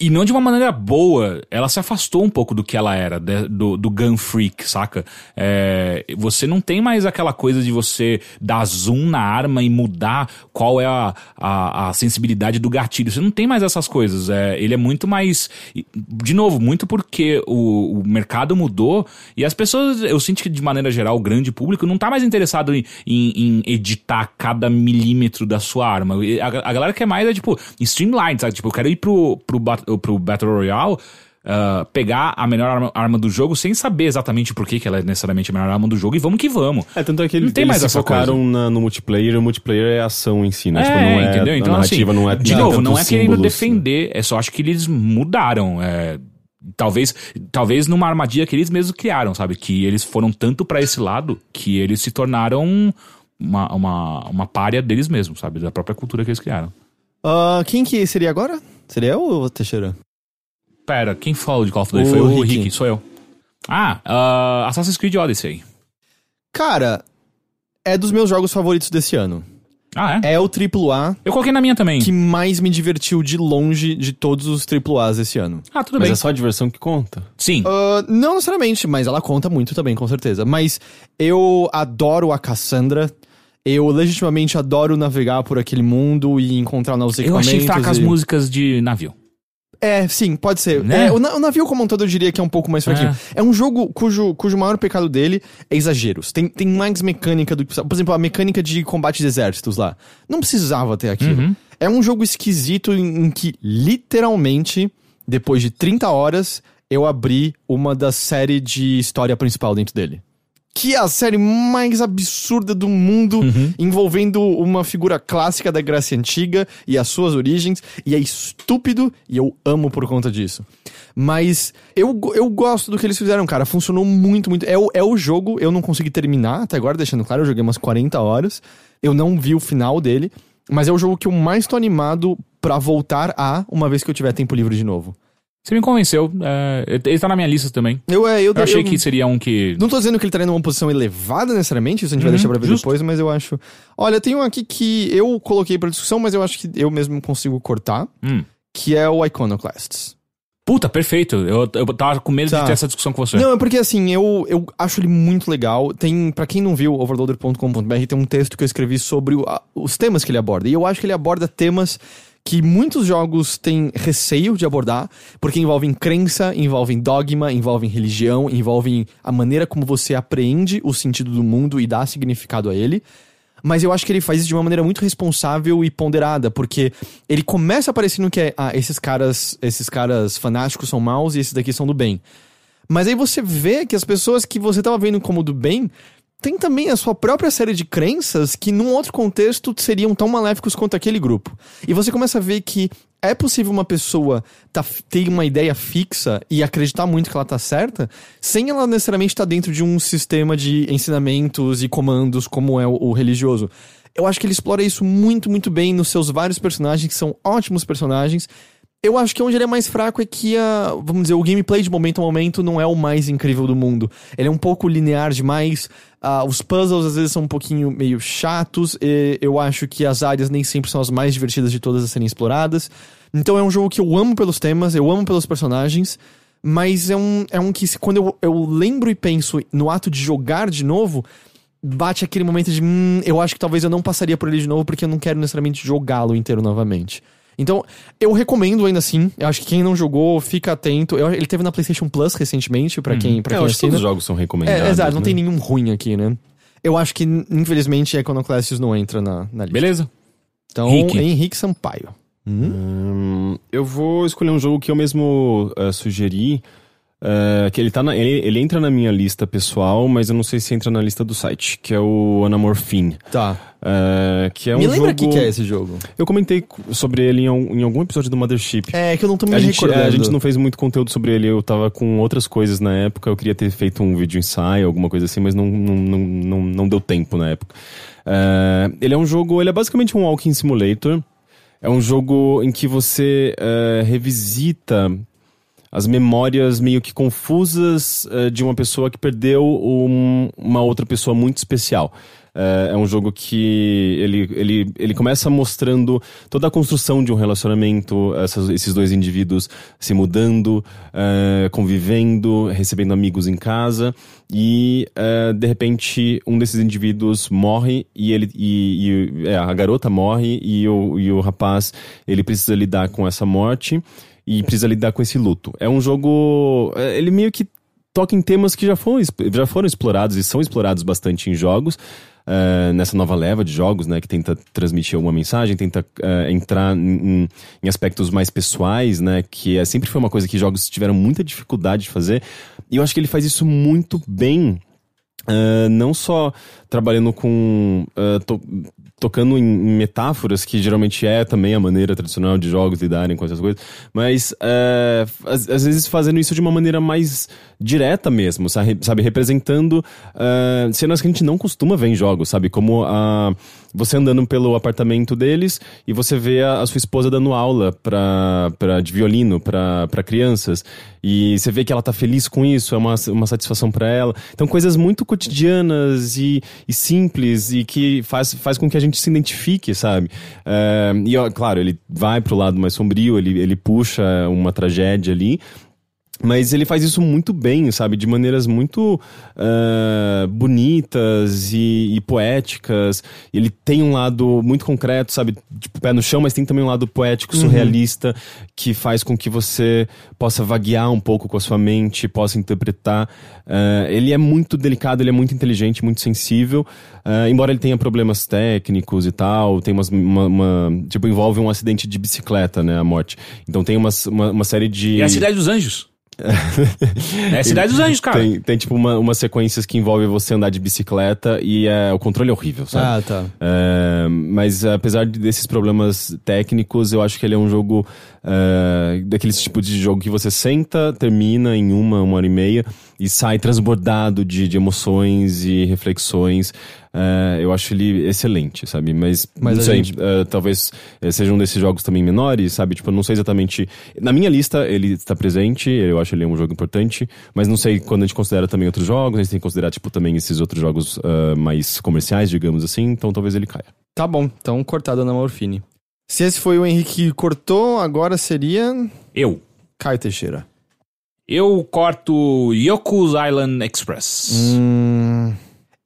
C: E não de uma maneira boa, ela se afastou um pouco do que ela era, de- do, do gun freak, saca? É, você não tem mais aquela coisa de você dar zoom na arma e mudar qual é a, a, a sensibilidade do gatilho. Você não tem mais essas coisas. É, ele é muito mais. De novo, muito porque o, o mercado mudou e as pessoas, eu sinto que de maneira geral, o grande público não tá mais interessado em, em- em editar cada milímetro da sua arma. A, a galera quer mais é tipo, streamline, sabe? Tipo, eu quero ir pro, pro, pro Battle Royale. ah, pegar a melhor arma, arma do jogo sem saber exatamente por que, que ela é necessariamente a melhor arma do jogo e vamos que vamos.
B: É, tanto é que
C: Não
B: eles,
C: tem
B: eles
C: mais
B: se
C: essa
B: focaram na- no multiplayer, e o multiplayer é ação em si, né?
C: É,
B: tipo, não é,
C: entendeu?
B: A
C: Então,
B: narrativa
C: assim,
B: não é
C: de
B: não
C: novo, não é querendo defender, é só acho que eles mudaram. é, talvez, talvez numa armadilha que eles mesmos criaram, sabe? Que eles foram tanto pra esse lado que eles se tornaram uma, uma, uma párea deles mesmos, sabe? Da própria cultura que eles criaram.
A: Ah, quem que seria agora? Seria eu ou o Teixeira?
C: Pera, quem falou de Call of Duty?
A: O
C: Foi o
A: Rick.
C: Rick, sou eu. Ah, ah, Assassin's Creed Odyssey.
A: Cara, é dos meus jogos favoritos desse ano.
C: Ah, é?
A: É o AAA
C: Eu coloquei na minha também.
A: que mais me divertiu de longe de todos os AAAs esse ano.
C: Ah, tudo
B: Mas
C: bem.
B: é só a diversão que conta.
C: Sim.
A: Ah, não necessariamente, mas ela conta muito também, com certeza. Mas eu adoro a Cassandra. Eu legitimamente adoro navegar por aquele mundo e encontrar novos
C: eu
A: equipamentos.
C: achei fracas as
A: e...
C: músicas de navio.
A: É, sim, pode ser.
C: Né?
A: É, o, na- o navio como um todo eu diria que é um pouco mais fraquinho. É, um jogo cujo, cujo maior pecado dele é exageros. Tem, tem mais mecânica do que... Por exemplo, a mecânica de combate de exércitos lá. Não precisava ter aquilo.
C: Uhum.
A: É um jogo esquisito em, em que, literalmente, depois de 30 horas, eu abri uma da série de história principal dentro dele. Que é a série mais absurda do mundo, envolvendo uma figura clássica da Grécia Antiga e as suas origens, e é estúpido e eu amo por conta disso. Mas eu, eu gosto do que eles fizeram, cara. Funcionou muito, muito. É o, é o jogo, eu não consegui terminar até agora, deixando claro, eu joguei umas 40 horas. Eu não vi o final dele, mas é o jogo que eu mais tô animado pra voltar a uma vez que eu tiver tempo livre de novo.
C: Você me convenceu. é, ele tá na minha lista também.
A: Eu, é, eu,
C: Eu achei
A: eu-
C: que seria um que.
A: Não tô dizendo que ele estaria numa posição elevada necessariamente, isso a gente vai
C: Uhum,
A: deixar pra ver
C: justo.
A: depois, mas eu acho. Olha, tem um aqui que eu coloquei pra discussão, mas eu acho que eu mesmo consigo cortar,
C: Hum.
A: que é o Iconoclasts.
C: Puta, perfeito. Eu, eu tava com medo
A: Tá.
C: de ter essa discussão com você.
A: Não, é porque assim, eu, eu acho ele muito legal. Tem, para quem não viu, overloader.com.br tem um texto que eu escrevi sobre o- a- os temas que ele aborda. E eu acho que ele aborda temas que muitos jogos têm receio de abordar, porque envolvem crença, envolvem dogma, envolvem religião, envolvem a maneira como você apreende o sentido do mundo e dá significado a ele. Mas eu acho que ele faz isso de uma maneira muito responsável e ponderada, porque ele começa parecendo que é, ah, esses caras, esses caras fanáticos são maus e esses daqui são do bem. Mas aí você vê que as pessoas que você tava vendo como do bem tem também a sua própria série de crenças que, num outro contexto, seriam tão maléficos quanto aquele grupo. E você começa a ver que é possível uma pessoa tá, ter uma ideia fixa e acreditar muito que ela tá certa, sem ela necessariamente estar tá dentro de um sistema de ensinamentos e comandos como é o, o religioso. Eu acho que ele explora isso muito, muito bem nos seus vários personagens, que são ótimos personagens. Eu acho que onde ele é mais fraco é que a, vamos dizer, o gameplay de momento a momento não é o mais incrível do mundo. Ele é um pouco linear demais. Uh, os puzzles às vezes são um pouquinho meio chatos. eu acho que as áreas nem sempre são as mais divertidas de todas a serem exploradas. Então é um jogo que eu amo pelos temas, eu amo pelos personagens. Mas é um, é um que, quando eu, eu lembro e penso no ato de jogar de novo, bate aquele momento de. Hum, eu acho que talvez eu não passaria por ele de novo porque eu não quero necessariamente jogá-lo inteiro novamente. Então, eu recomendo ainda assim. Eu acho que quem não jogou, fica atento. Eu, ele teve na PlayStation Plus recentemente, para quem, pra
B: é,
A: quem
B: acho que todos os jogos são recomendados.
A: É, exato,
B: né?
A: não tem nenhum ruim aqui, né? Eu acho que, infelizmente, Iconoclasts não entra na, na lista.
C: Beleza.
A: Então,
C: Henrique.
A: Henrique Sampaio.
B: Hum, eu vou escolher um jogo que eu mesmo uh, sugeri. Uh, que ele, tá na, ele, ele, entra na minha lista pessoal, mas eu não sei se entra na lista do site, que é o Anamorphine.
A: Tá.
B: Uh, que é
A: Me
B: um
A: lembra o
B: jogo...
A: que, que é esse jogo?
B: Eu comentei sobre ele em, em algum episódio do Mothership.
A: É, que eu não tô me
B: a gente,
A: recordando.
B: a gente não fez muito conteúdo sobre ele, eu tava com outras coisas na época, eu queria ter feito um vídeo ensaio, alguma coisa assim, mas não, não, não, não, não deu tempo na época. Uh, ele é um jogo, ele é basicamente um walking simulator. É um jogo em que você revisita as memórias meio que confusas uh, de uma pessoa que perdeu um, uma outra pessoa muito especial. Uh, é um jogo que ele, ele, ele começa mostrando toda a construção de um relacionamento, essas, esses dois indivíduos se mudando, uh, convivendo, recebendo amigos em casa, e de repente um desses indivíduos morre e ele e, e é, a garota morre e o, e o rapaz ele precisa lidar com essa morte e precisa lidar com esse luto. É um jogo. Ele meio que toca em temas que já foram, já foram explorados e são explorados bastante em jogos. Uh, nessa nova leva de jogos, né, que tenta transmitir alguma mensagem, tenta uh, entrar em, em, aspectos mais pessoais, né, que é, sempre foi uma coisa que jogos tiveram muita dificuldade de fazer, e eu acho que ele faz isso muito bem, uh, não só trabalhando com to tocando em, metáforas, que geralmente é também a maneira tradicional de jogos lidarem com essas coisas, mas é, às, às, vezes fazendo isso de uma maneira mais direta mesmo, sabe? representando uh, cenas que a gente não costuma ver em jogos, sabe? Como uh, você andando pelo apartamento deles e você vê a, a sua esposa dando aula pra, pra, de violino para crianças e você vê que ela tá feliz com isso, é uma, uma satisfação para ela. Então, coisas muito cotidianas e, e simples e que faz, faz com que a gente se identifique, sabe? Uh, e, ó, claro, ele vai pro lado mais sombrio, ele, ele puxa uma tragédia ali, mas ele faz isso muito bem, sabe? De maneiras muito uh, bonitas e, e, poéticas. Ele tem um lado muito concreto, sabe? Tipo, pé no chão, mas tem também um lado poético, surrealista, uhum. que faz com que você possa vaguear um pouco com a sua mente, possa interpretar. Uh, ele é muito delicado, ele é muito inteligente, muito sensível. Uh, embora ele tenha problemas técnicos e tal, tem umas, uma, uma, Tipo, envolve um acidente de bicicleta, né? A morte. Então tem umas, uma, uma série de.
C: E a Cidade dos Anjos. É Cidade dos Anjos, cara.
B: Tem, tem tipo uma, umas sequências que envolvem você andar de bicicleta e é, o controle é horrível, sabe?
A: Ah, tá.
B: É, mas apesar desses problemas técnicos, eu acho que ele é um jogo é, daqueles tipos de jogo que você senta, termina em uma, uma hora e meia e sai transbordado de, de emoções e reflexões. Uh, eu acho ele excelente, sabe? Mas,
A: Mas
B: não sei,
A: gente...
B: uh, talvez uh, seja um desses jogos também menores, sabe? Tipo, eu não sei exatamente. Na minha lista, ele está presente, eu acho ele um jogo importante, mas não sei quando a gente considera também outros jogos, a gente tem que considerar, tipo, também esses outros jogos mais comerciais, digamos assim, então talvez ele caia.
A: Tá bom, então cortada na Morfine. Se esse foi o Henrique que cortou, agora seria.
C: Eu.
A: Caio Teixeira.
C: Eu corto Yoku's Island Express.
A: Hum,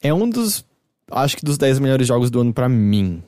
A: é um dos acho que dos 10 melhores jogos do ano para mim.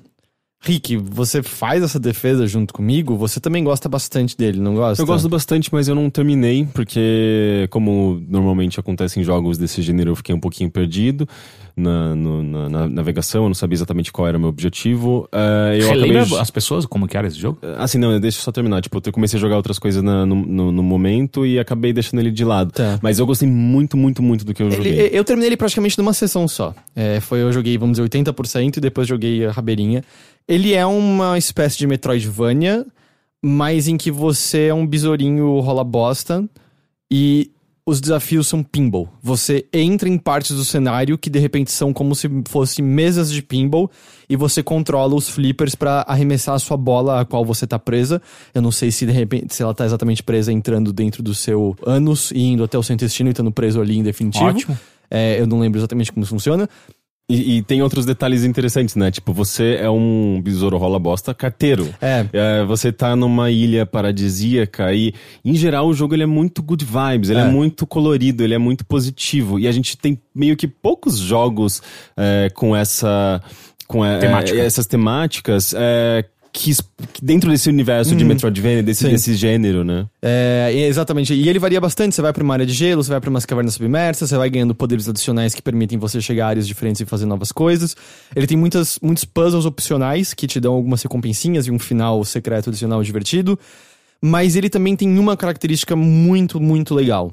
A: Rick, você faz essa defesa junto comigo, você também gosta bastante dele, não gosta?
B: Eu gosto bastante, mas eu não terminei, porque, como normalmente acontece em jogos desse gênero, eu fiquei um pouquinho perdido na, no- na- na navegação, eu não sabia exatamente qual era o meu objetivo. Eh, eu
C: Relembra
B: acabei...
C: as pessoas como que era esse jogo?
B: Assim, não, deixa eu só terminar. Tipo, eu comecei a jogar outras coisas na- no, no- no momento e acabei deixando ele de lado.
A: Tá.
B: Mas eu gostei muito, muito, muito do que eu
A: Ele-
B: joguei.
A: eu terminei ele praticamente numa sessão só. É, foi, eu joguei, vamos dizer, 80% e depois joguei a rabeirinha. Ele é uma espécie de Metroidvania, mas em que você é um besourinho rola bosta e os desafios são pinball. Você entra em partes do cenário que de repente são como se fossem mesas de pinball e você controla os flippers pra arremessar a sua bola a qual você tá presa. Eu não sei se de repente se ela tá exatamente presa entrando dentro do seu ânus e indo até o seu intestino e estando preso ali em definitivo.
C: Ótimo.
A: É, eu não lembro exatamente como funciona.
B: E, e tem outros detalhes interessantes, né? Tipo, você é um besouro rola bosta carteiro.
A: É.
B: É, você tá numa ilha paradisíaca e, em geral, o jogo ele é muito good vibes, ele é.
A: É.
B: muito colorido, ele é muito positivo. E a gente tem meio que poucos jogos é, com essa. com é,
C: Temática.
B: essas temáticas. Que, dentro desse universo de Metroidvania, desse,
A: Sim.
B: desse gênero, né?
A: É, exatamente. E ele varia bastante. Você vai pra uma área de gelo, você vai pra umas cavernas submersas, você vai ganhando poderes adicionais que permitem você chegar a áreas diferentes e fazer novas coisas. Ele tem muitas, muitos puzzles opcionais que te dão algumas recompensinhas e um final secreto adicional divertido. Mas ele também tem uma característica muito, muito legal.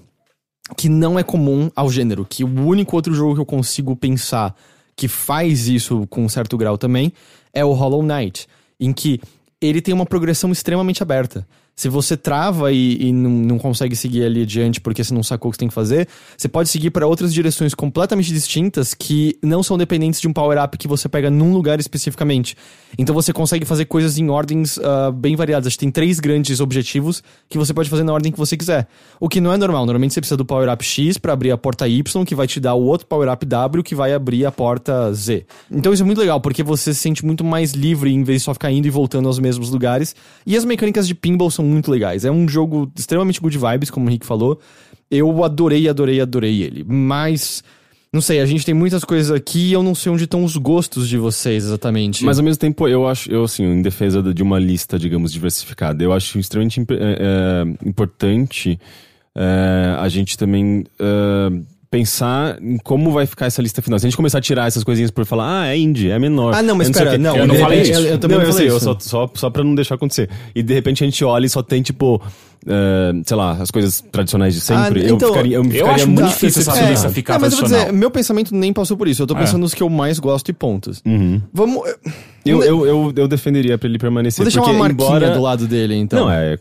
A: Que não é comum ao gênero. Que o único outro jogo que eu consigo pensar que faz isso com um certo grau também é o Hollow Knight. Em que ele tem uma progressão extremamente aberta. Se você trava e, e não, não consegue seguir ali adiante porque você não sacou o que você tem que fazer, você pode seguir para outras direções completamente distintas que não são dependentes de um power-up que você pega num lugar especificamente. Então você consegue fazer coisas em ordens ah, bem variadas. Tem três grandes objetivos que você pode fazer na ordem que você quiser. O que não é normal. Normalmente você precisa do power-up X para abrir a porta Y, que vai te dar o outro power-up W, que vai abrir a porta Z. Então isso é muito legal, porque você se sente muito mais livre em vez de só ficar indo e voltando aos mesmos lugares. E as mecânicas de pinball são muito legais. É um jogo extremamente good vibes, como o Rick falou. Eu adorei, adorei, adorei ele. Mas. Não sei, a gente tem muitas coisas aqui e eu não sei onde estão os gostos de vocês exatamente.
B: Mas ao mesmo tempo, eu acho, eu assim, em defesa de uma lista, digamos, diversificada, eu acho extremamente é, importante é, a gente também é, pensar em como vai ficar essa lista final. Se a gente começar a tirar essas coisinhas por falar, ah, é indie, é menor.
A: Ah, não, mas espera, não,
C: eu não falei isso.
A: Eu- eu também
B: não,
A: não
B: eu
A: falei
B: eu
A: isso.
B: só, só, só pra não deixar acontecer. E de repente a gente olha e só tem, tipo, é, sei lá, as coisas tradicionais de sempre.
A: Ah,
B: eu
A: então,
B: ficaria, eu
C: eu
B: ficaria
C: acho muito
B: muito
C: difícil essa lista ficar
A: é, mas eu vou
C: tradicional.
A: dizer, meu pensamento nem passou por isso. Eu tô
C: É.
A: pensando nos que eu mais gosto e pontos.
B: Uhum.
A: Vamos.
B: Eu, eu, eu, eu defenderia pra ele permanecer.
A: Vou deixar
B: porque
A: uma marquinha
B: embora...
A: do lado dele, então.
B: Não, é,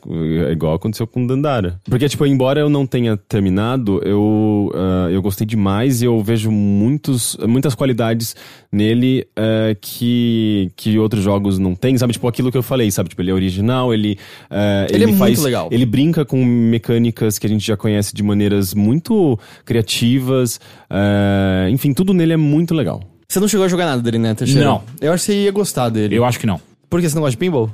B: é igual aconteceu com Dandara. Porque, tipo, embora eu não tenha terminado, eu, ah, eu gostei demais e eu vejo muitos, muitas qualidades nele ah, que, que outros jogos não têm, sabe? Tipo, aquilo que eu falei, sabe? Tipo, ele é original, ele... ah,
A: Ele é muito
B: faz,
A: legal.
B: Ele brinca com mecânicas que a gente já conhece de maneiras muito criativas. ah, enfim, tudo nele é muito legal.
A: Você não chegou a jogar nada dele, né, Teixeira?
C: Não.
A: Eu acho que você ia gostar dele.
C: Eu acho que não.
A: Por que você não gosta de pinball?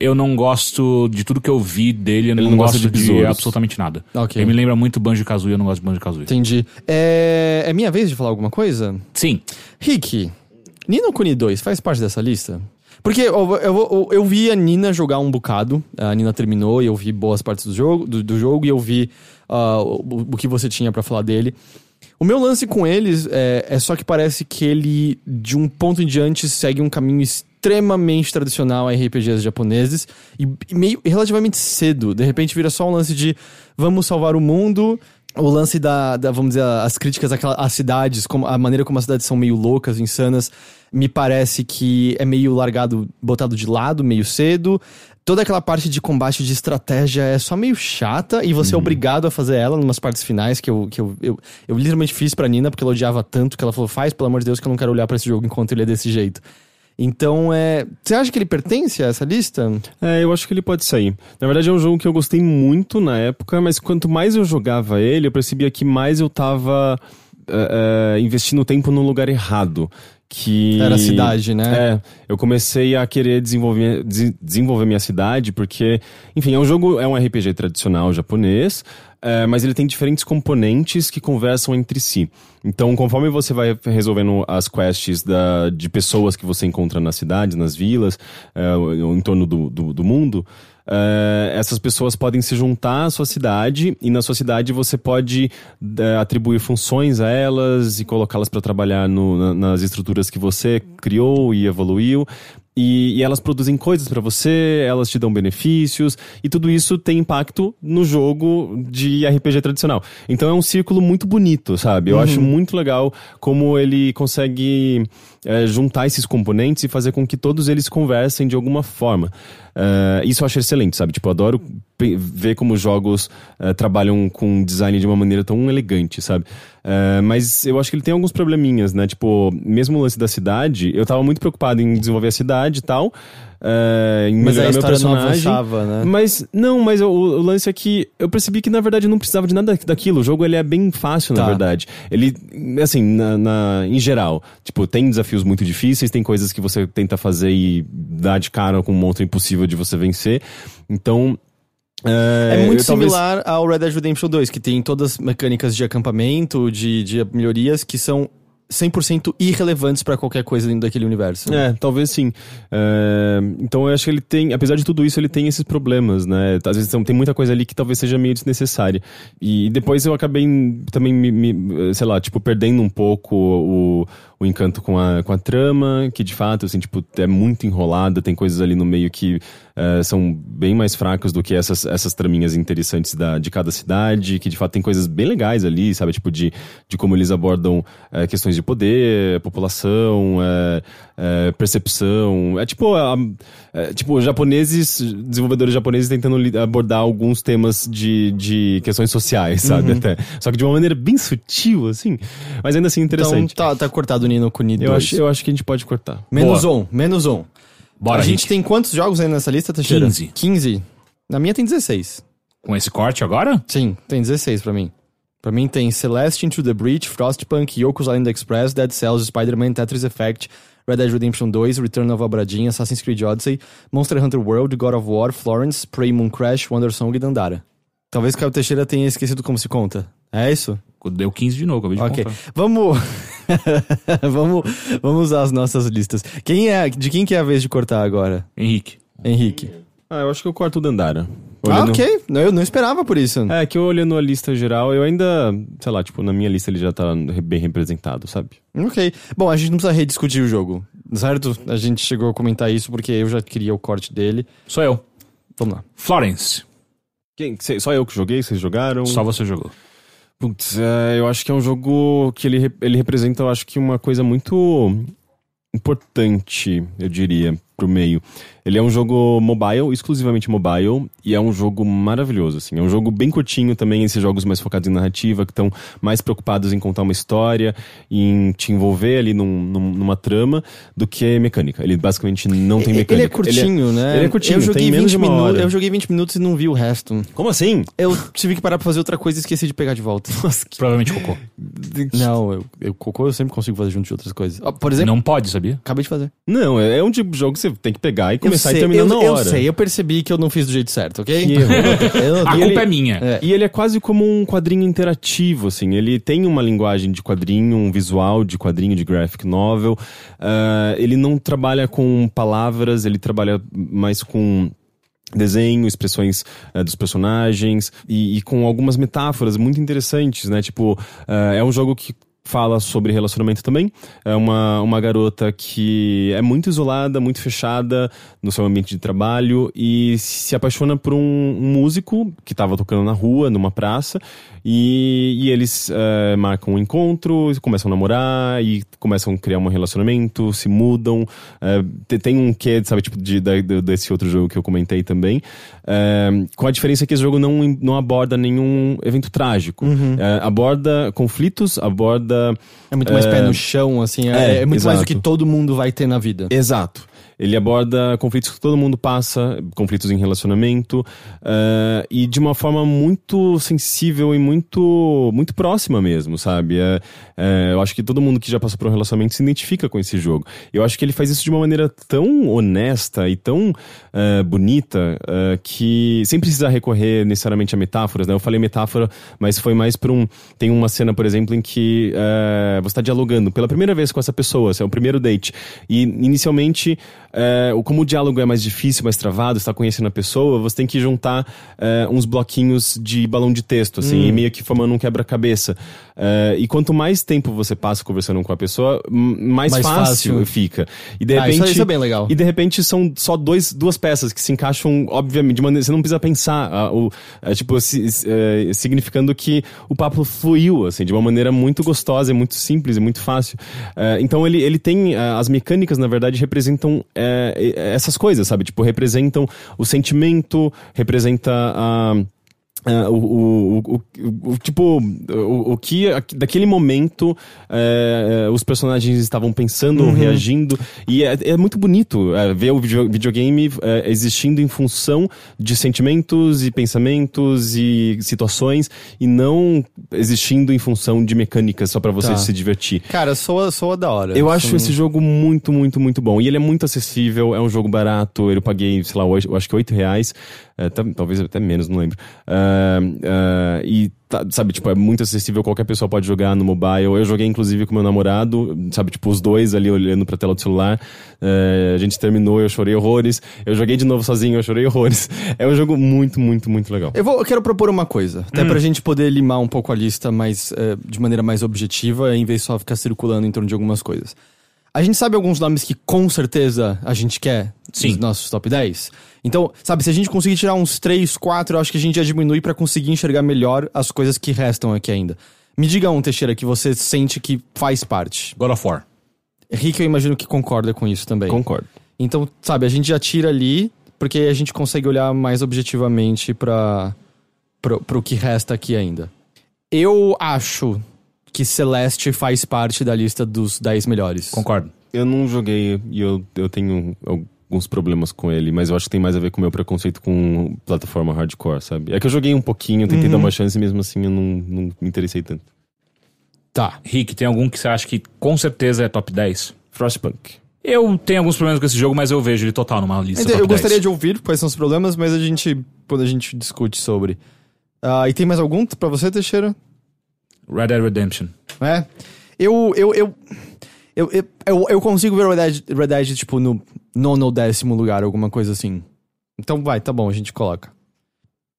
C: Eu não gosto de tudo que eu vi dele, eu não,
B: não
C: gosto
B: de
C: de, absolutamente nada.
A: Ok.
C: Ele me lembra muito Banjo Kazooie, eu não gosto de Banjo Kazooie.
A: Entendi. É... é minha vez de falar alguma coisa?
C: Sim.
A: Rick, Nino Kuni 2 faz parte dessa lista? Porque eu, eu, eu, vi a Nina jogar um bocado, a Nina terminou e eu vi boas partes do jogo, do, do jogo e eu vi ah, o, o que você tinha pra falar dele. O meu lance com eles é, é só que parece que ele, de um ponto em diante, segue um caminho extremamente tradicional a RPGs japoneses e, e meio relativamente cedo. De repente vira só um lance de vamos salvar o mundo. O lance da, da, vamos dizer, as críticas àquela- às cidades, como, a maneira como as cidades são meio loucas, insanas, me parece que é meio largado, botado de lado, meio cedo. Toda aquela parte de combate de estratégia é só meio chata e você é obrigado a fazer ela numas partes finais que eu, que eu, eu, eu literalmente fiz pra Nina porque ela odiava tanto que ela falou: faz, pelo amor de Deus, que eu não quero olhar pra esse jogo enquanto ele é desse jeito. Então, é. Você acha que ele pertence a essa lista?
B: É, eu acho que ele pode sair. Na verdade, é um jogo que eu gostei muito na época, mas quanto mais eu jogava ele, eu percebia que mais eu tava é, é, investindo tempo no lugar errado. que...
A: Era a cidade, né?
B: É, eu comecei a querer desenvolver, des- desenvolver minha cidade, porque, enfim, é um jogo, é um RPG tradicional japonês, é, mas ele tem diferentes componentes que conversam entre si. Então, conforme você vai resolvendo as quests da, de pessoas que você encontra nas cidades, nas vilas, é, em torno do, do, do mundo, é, essas pessoas podem se juntar à sua cidade e na sua cidade você pode é, atribuir funções a elas e colocá-las para trabalhar no- na- nas estruturas que você criou e evoluiu. E, e elas produzem coisas para você, elas te dão benefícios, e tudo isso tem impacto no jogo de RPG tradicional. Então é um círculo muito bonito, sabe? Eu acho muito legal como ele consegue é, juntar esses componentes e fazer com que todos eles conversem de alguma forma. É, isso eu acho excelente, sabe? Tipo, eu adoro ver como os jogos é, trabalham com design de uma maneira tão elegante, sabe? É, mas eu acho que ele tem alguns probleminhas, né? Tipo, mesmo o lance da cidade, eu tava muito preocupado em desenvolver a cidade e tal. É, em
A: Mas a
B: melhorar meu
A: história não
B: personagem.
A: avançava, né?
B: Mas, não, mas o, o lance é que eu percebi que na verdade eu não precisava de nada daquilo. O jogo ele é bem fácil, na
A: Tá.
B: verdade. Ele, assim, na, na- em geral, tipo, tem desafios muito difíceis, tem coisas que você tenta fazer e dá de cara com um monstro impossível de você vencer. Então.
A: É, muito
B: eu talvez-
A: similar ao Red Dead Redemption 2, que tem todas as mecânicas de acampamento, de, de melhorias que são 100% irrelevantes pra qualquer coisa dentro daquele universo.
B: É, talvez sim. É, então eu acho que ele tem, apesar de tudo isso, ele tem esses problemas, né? Às vezes tem muita coisa ali que talvez seja meio desnecessária. E depois eu acabei também, me, me- sei lá, tipo, perdendo um pouco o, o encanto com a, com a trama, que de fato, assim, tipo, é muito enrolada, tem coisas ali no meio que é, são bem mais fracas do que essas, essas traminhas interessantes da, de cada cidade, que de fato tem coisas bem legais ali, sabe? Tipo, de, de como eles abordam é, questões de poder, população, é, percepção. É tipo, é, tipo, japoneses, desenvolvedores japoneses tentando abordar alguns temas de, de questões sociais, sabe? Até. Só que de uma maneira bem sutil, assim. Mas ainda assim
A: Então
B: interessante.
A: tá, tá cortado o Nino Kuni 2.
B: eu, acho, eu acho que a gente pode cortar.
A: Menos
C: Boa.
A: um, menos um.
C: Bora,
A: a gente
C: Rick.
A: tem quantos jogos aí nessa lista, Teixeira?
C: 15.
A: 15? Na minha tem 16.
C: Com esse corte agora?
A: Sim, tem 16 pra mim. Pra mim tem Celeste Into the Breach, Frostpunk, Yoku's Island Express, Dead Cells, Spider-Man, Tetris Effect, Red Dead Redemption 2, Return of Obradinha, Assassin's Creed Odyssey, Monster Hunter World, God of War, Florence, Prey Moon Crash, Wonder Song e Dandara. Talvez Caio Teixeira tenha esquecido como se conta. É isso?
C: Deu 15 de novo, acabei de
A: Ok.
C: contar.
A: Vamos. vamos. Vamos usar as nossas listas. Quem é. De quem que é a vez de cortar agora?
C: Henrique.
A: Henrique.
B: Ah, eu acho que eu corto o Dandara.
A: Ah,
B: Olhando-
A: ok. Não, Eu não esperava por isso.
B: É, que eu olhando a lista geral, eu ainda, sei lá, tipo, na minha lista ele já tá bem representado, sabe?
A: Ok. Bom, a gente não precisa rediscutir o jogo, certo? A gente chegou a comentar isso porque eu já queria o corte dele.
C: Sou eu.
A: Vamos lá.
C: Florence.
B: Quem, cê- só eu que joguei, vocês jogaram?
C: Só você jogou.
B: Putz, é, eu acho que é um jogo que ele, ele representa, eu acho que uma coisa muito importante, eu diria, pro meio. Ele é um jogo mobile, exclusivamente mobile, e é um jogo maravilhoso, assim. É um jogo bem curtinho também, esses jogos mais focados em narrativa, que estão mais preocupados em contar uma história, em te envolver ali num- num- numa trama, do que mecânica. Ele basicamente não tem mecânica.
A: Ele é curtinho, né?
B: ele é curtinho,
A: eu joguei
B: tem menos
A: 20
B: de uma
A: minutos.
B: hora.
A: Eu joguei 20 minutos e não vi o resto.
B: Como assim?
A: Eu tive que parar pra fazer outra coisa e esqueci de pegar de volta.
C: Provavelmente cocô.
A: não, eu, eu cocô eu sempre consigo fazer junto de outras coisas. Ó, por exemplo,
C: Não pode, sabia?
A: acabei de fazer.
B: Não, é é um tipo de jogo que você tem que pegar e começar
A: eu sei,
B: e terminar
A: eu,
B: na hora.
A: Eu sei, eu percebi que eu não fiz do jeito certo, ok?
B: Que erro.
A: Eu
C: A culpa
B: ele-
C: é minha.
A: É.
B: E ele é quase como um quadrinho interativo, assim. Ele tem uma linguagem de quadrinho, um visual de quadrinho, de graphic novel. Ah, ele não trabalha com palavras, ele trabalha mais com desenho, expressões eh, dos personagens e, e com algumas metáforas muito interessantes, né? Tipo, ah, é um jogo que fala sobre relacionamento também. É uma, uma garota que é muito isolada, muito fechada no seu ambiente de trabalho e se apaixona por um, um músico que estava tocando na rua, numa praça, e, e eles eh, marcam um encontro, começam a namorar e começam a criar um relacionamento, se mudam. eh, te- tem um quê, sabe, tipo, de, do- desse outro jogo que eu comentei também. Eh, com a diferença que esse jogo não, não aborda nenhum evento trágico. Eh, aborda conflitos, aborda
A: É muito mais pé no chão, assim. É,
B: É,
A: é muito mais
B: exato.
A: o que todo mundo vai ter na vida.
B: Exato. Ele aborda conflitos que todo mundo passa, conflitos em relacionamento, uh, e de uma forma muito sensível e muito, muito próxima mesmo, sabe? É, é, eu acho que todo mundo que já passou por um relacionamento se identifica com esse jogo. Eu acho que ele faz isso de uma maneira tão honesta e tão uh, bonita uh, que sem precisar recorrer necessariamente a metáforas, né? Eu falei metáfora, mas foi mais por um. Tem uma cena, por exemplo, em que você está dialogando pela primeira vez com essa pessoa, é o primeiro date. E inicialmente, como o diálogo é mais difícil, mais travado, está conhecendo a pessoa, você tem que juntar uns bloquinhos de balão de texto, assim, hum. meio que formando um quebra-cabeça. E quanto mais tempo você passa conversando com a pessoa, mais, mais fácil, fácil, fica. E de repente. Ah,
A: isso, isso, é bem legal.
B: E de repente são só dois, duas peças que se encaixam, obviamente, de maneira. Você não precisa pensar. Uh, o, uh, tipo, uh, significando que o papo fluiu, assim, de uma maneira muito gostosa, muito simples e muito fácil. Eh, então ele, ele tem. as mecânicas, na verdade, representam essas coisas, sabe? Tipo, representam o sentimento, representa a. Uh, o, o, o, o, tipo, o, que daquele momento uh, os personagens estavam pensando, uhum. reagindo, e é, é muito bonito uh, ver o video, videogame existindo em função de sentimentos e pensamentos e situações, e não existindo em função de mecânicas só para você tá. se divertir.
A: Cara, soa, soa da hora.
B: Eu acho esse jogo muito, muito, muito bom. E ele é muito acessível, é um jogo barato, eu paguei, sei lá, eu acho que 8 reais, talvez até menos, não lembro. Uh, Uh, e, tá, sabe, tipo, é muito acessível, qualquer pessoa pode jogar no mobile. Eu joguei, inclusive, com meu namorado, sabe, tipo, os dois ali olhando pra tela do celular. Uh, a gente terminou, eu chorei horrores. Eu joguei de novo sozinho, eu chorei horrores. É um jogo muito, muito, muito legal.
A: Eu, vou, eu quero propor uma coisa, até hum. pra gente poder limar um pouco a lista mais, uh, de maneira mais objetiva, em vez de só ficar circulando em torno de algumas coisas. A gente sabe alguns nomes que com certeza a gente quer Sim. nos nossos top 10? Então, sabe, se a gente conseguir tirar uns 3, 4, eu acho que a gente já diminui para conseguir enxergar melhor as coisas que restam aqui ainda. Me diga um, Teixeira, que você sente que faz parte.
C: God of War.
A: Rick, eu imagino que concorda com isso também.
B: Concordo.
A: Então, sabe, a gente já tira ali, porque a gente consegue olhar mais objetivamente para pro que resta aqui ainda. Eu acho que Celeste faz parte da lista dos 10 melhores.
C: Concordo.
B: Eu não joguei e eu, eu tenho alguns problemas com ele, mas eu acho que tem mais a ver com o meu preconceito com plataforma hardcore, sabe? É que eu joguei um pouquinho, tentei uhum. dar uma chance e mesmo assim eu não, não me interessei tanto.
C: Tá. Rick, tem algum que você acha que com certeza é top 10?
B: Frostpunk.
C: Eu tenho alguns problemas com esse jogo, mas eu vejo ele total numa lista.
A: Então, eu gostaria de ouvir quais são os problemas, mas a gente. Quando a gente discute sobre. Uh, e tem mais algum para você, Teixeira?
C: Red Dead Redemption.
A: É. Eu. Eu, eu, eu, eu, eu consigo ver Red Dead, Red Dead, tipo, no nono ou décimo lugar, alguma coisa assim. Então vai, tá bom, a gente coloca.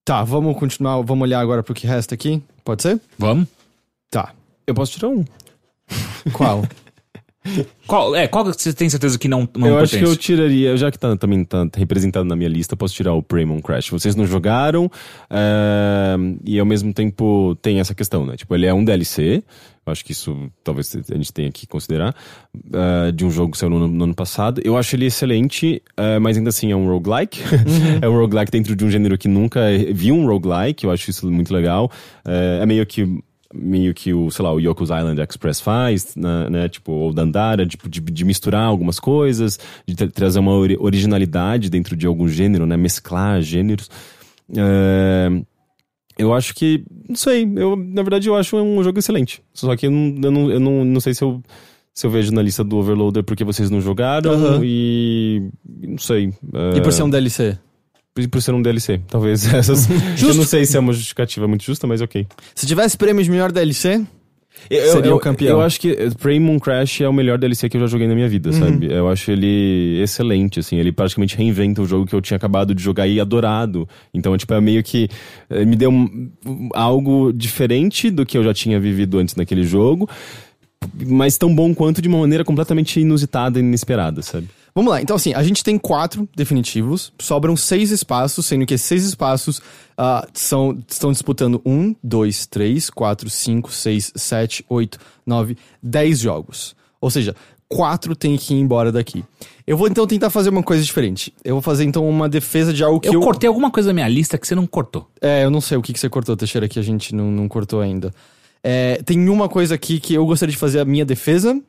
A: Tá, vamos continuar, vamos olhar agora pro que resta aqui. Pode ser?
C: Vamos.
A: Tá.
B: Eu posso tirar um.
A: Qual?
C: qual, é, qual você tem certeza que não, não
B: Eu pertence? acho que eu tiraria, já que tá, também tá representado na minha lista, posso tirar o Paymon Crash. Vocês não jogaram, é, e ao mesmo tempo tem essa questão, né? Tipo, ele é um DLC, acho que isso talvez a gente tenha que considerar, uh, de um jogo que saiu no, no, ano passado. Eu acho ele excelente, uh, mas ainda assim é um roguelike. Uhum. é um roguelike dentro de um gênero que nunca vi um roguelike, eu acho isso muito legal. Uh, é meio que meio que o, sei lá, o Yoko's Island Express faz, né, né tipo, ou Dandara, tipo, de, de, misturar algumas coisas, de trazer uma originalidade dentro de algum gênero, né, mesclar gêneros. Uh, eu acho que. Não sei. Eu, na verdade, eu acho um jogo excelente. Só que eu não, eu não, eu não, não sei se eu, se eu vejo na lista do Overloader porque vocês não jogaram uhum. e. Não sei.
A: Uh, e por ser um DLC?
B: Por, por ser um DLC. Talvez essas. eu não sei se é uma justificativa muito justa, mas ok.
A: Se tivesse prêmios de melhor DLC, eu, seria
B: eu,
A: o campeão.
B: Eu acho que Prey Moon Crash é o melhor DLC que eu já joguei na minha vida, uhum. sabe? Eu acho ele excelente, assim. Ele praticamente reinventa o jogo que eu tinha acabado de jogar e adorado. Então, tipo, é meio que eh, me deu um, algo diferente do que eu já tinha vivido antes naquele jogo, mas tão bom quanto de uma maneira completamente inusitada e inesperada, sabe?
A: Vamos lá, então assim, a gente tem quatro definitivos, sobram seis espaços, sendo que esses seis espaços uh, são, estão disputando um, dois, três, quatro, cinco, seis, sete, oito, nove, dez jogos. Ou seja, quatro tem que ir embora daqui. Eu vou então tentar fazer uma coisa diferente. Eu vou fazer então uma defesa de algo que eu...
C: Eu cortei alguma coisa da minha lista que você não cortou.
A: É, eu não sei o que, que você cortou, Teixeira, que a gente não, não cortou ainda. É, tem uma coisa aqui que eu gostaria de fazer a minha defesa,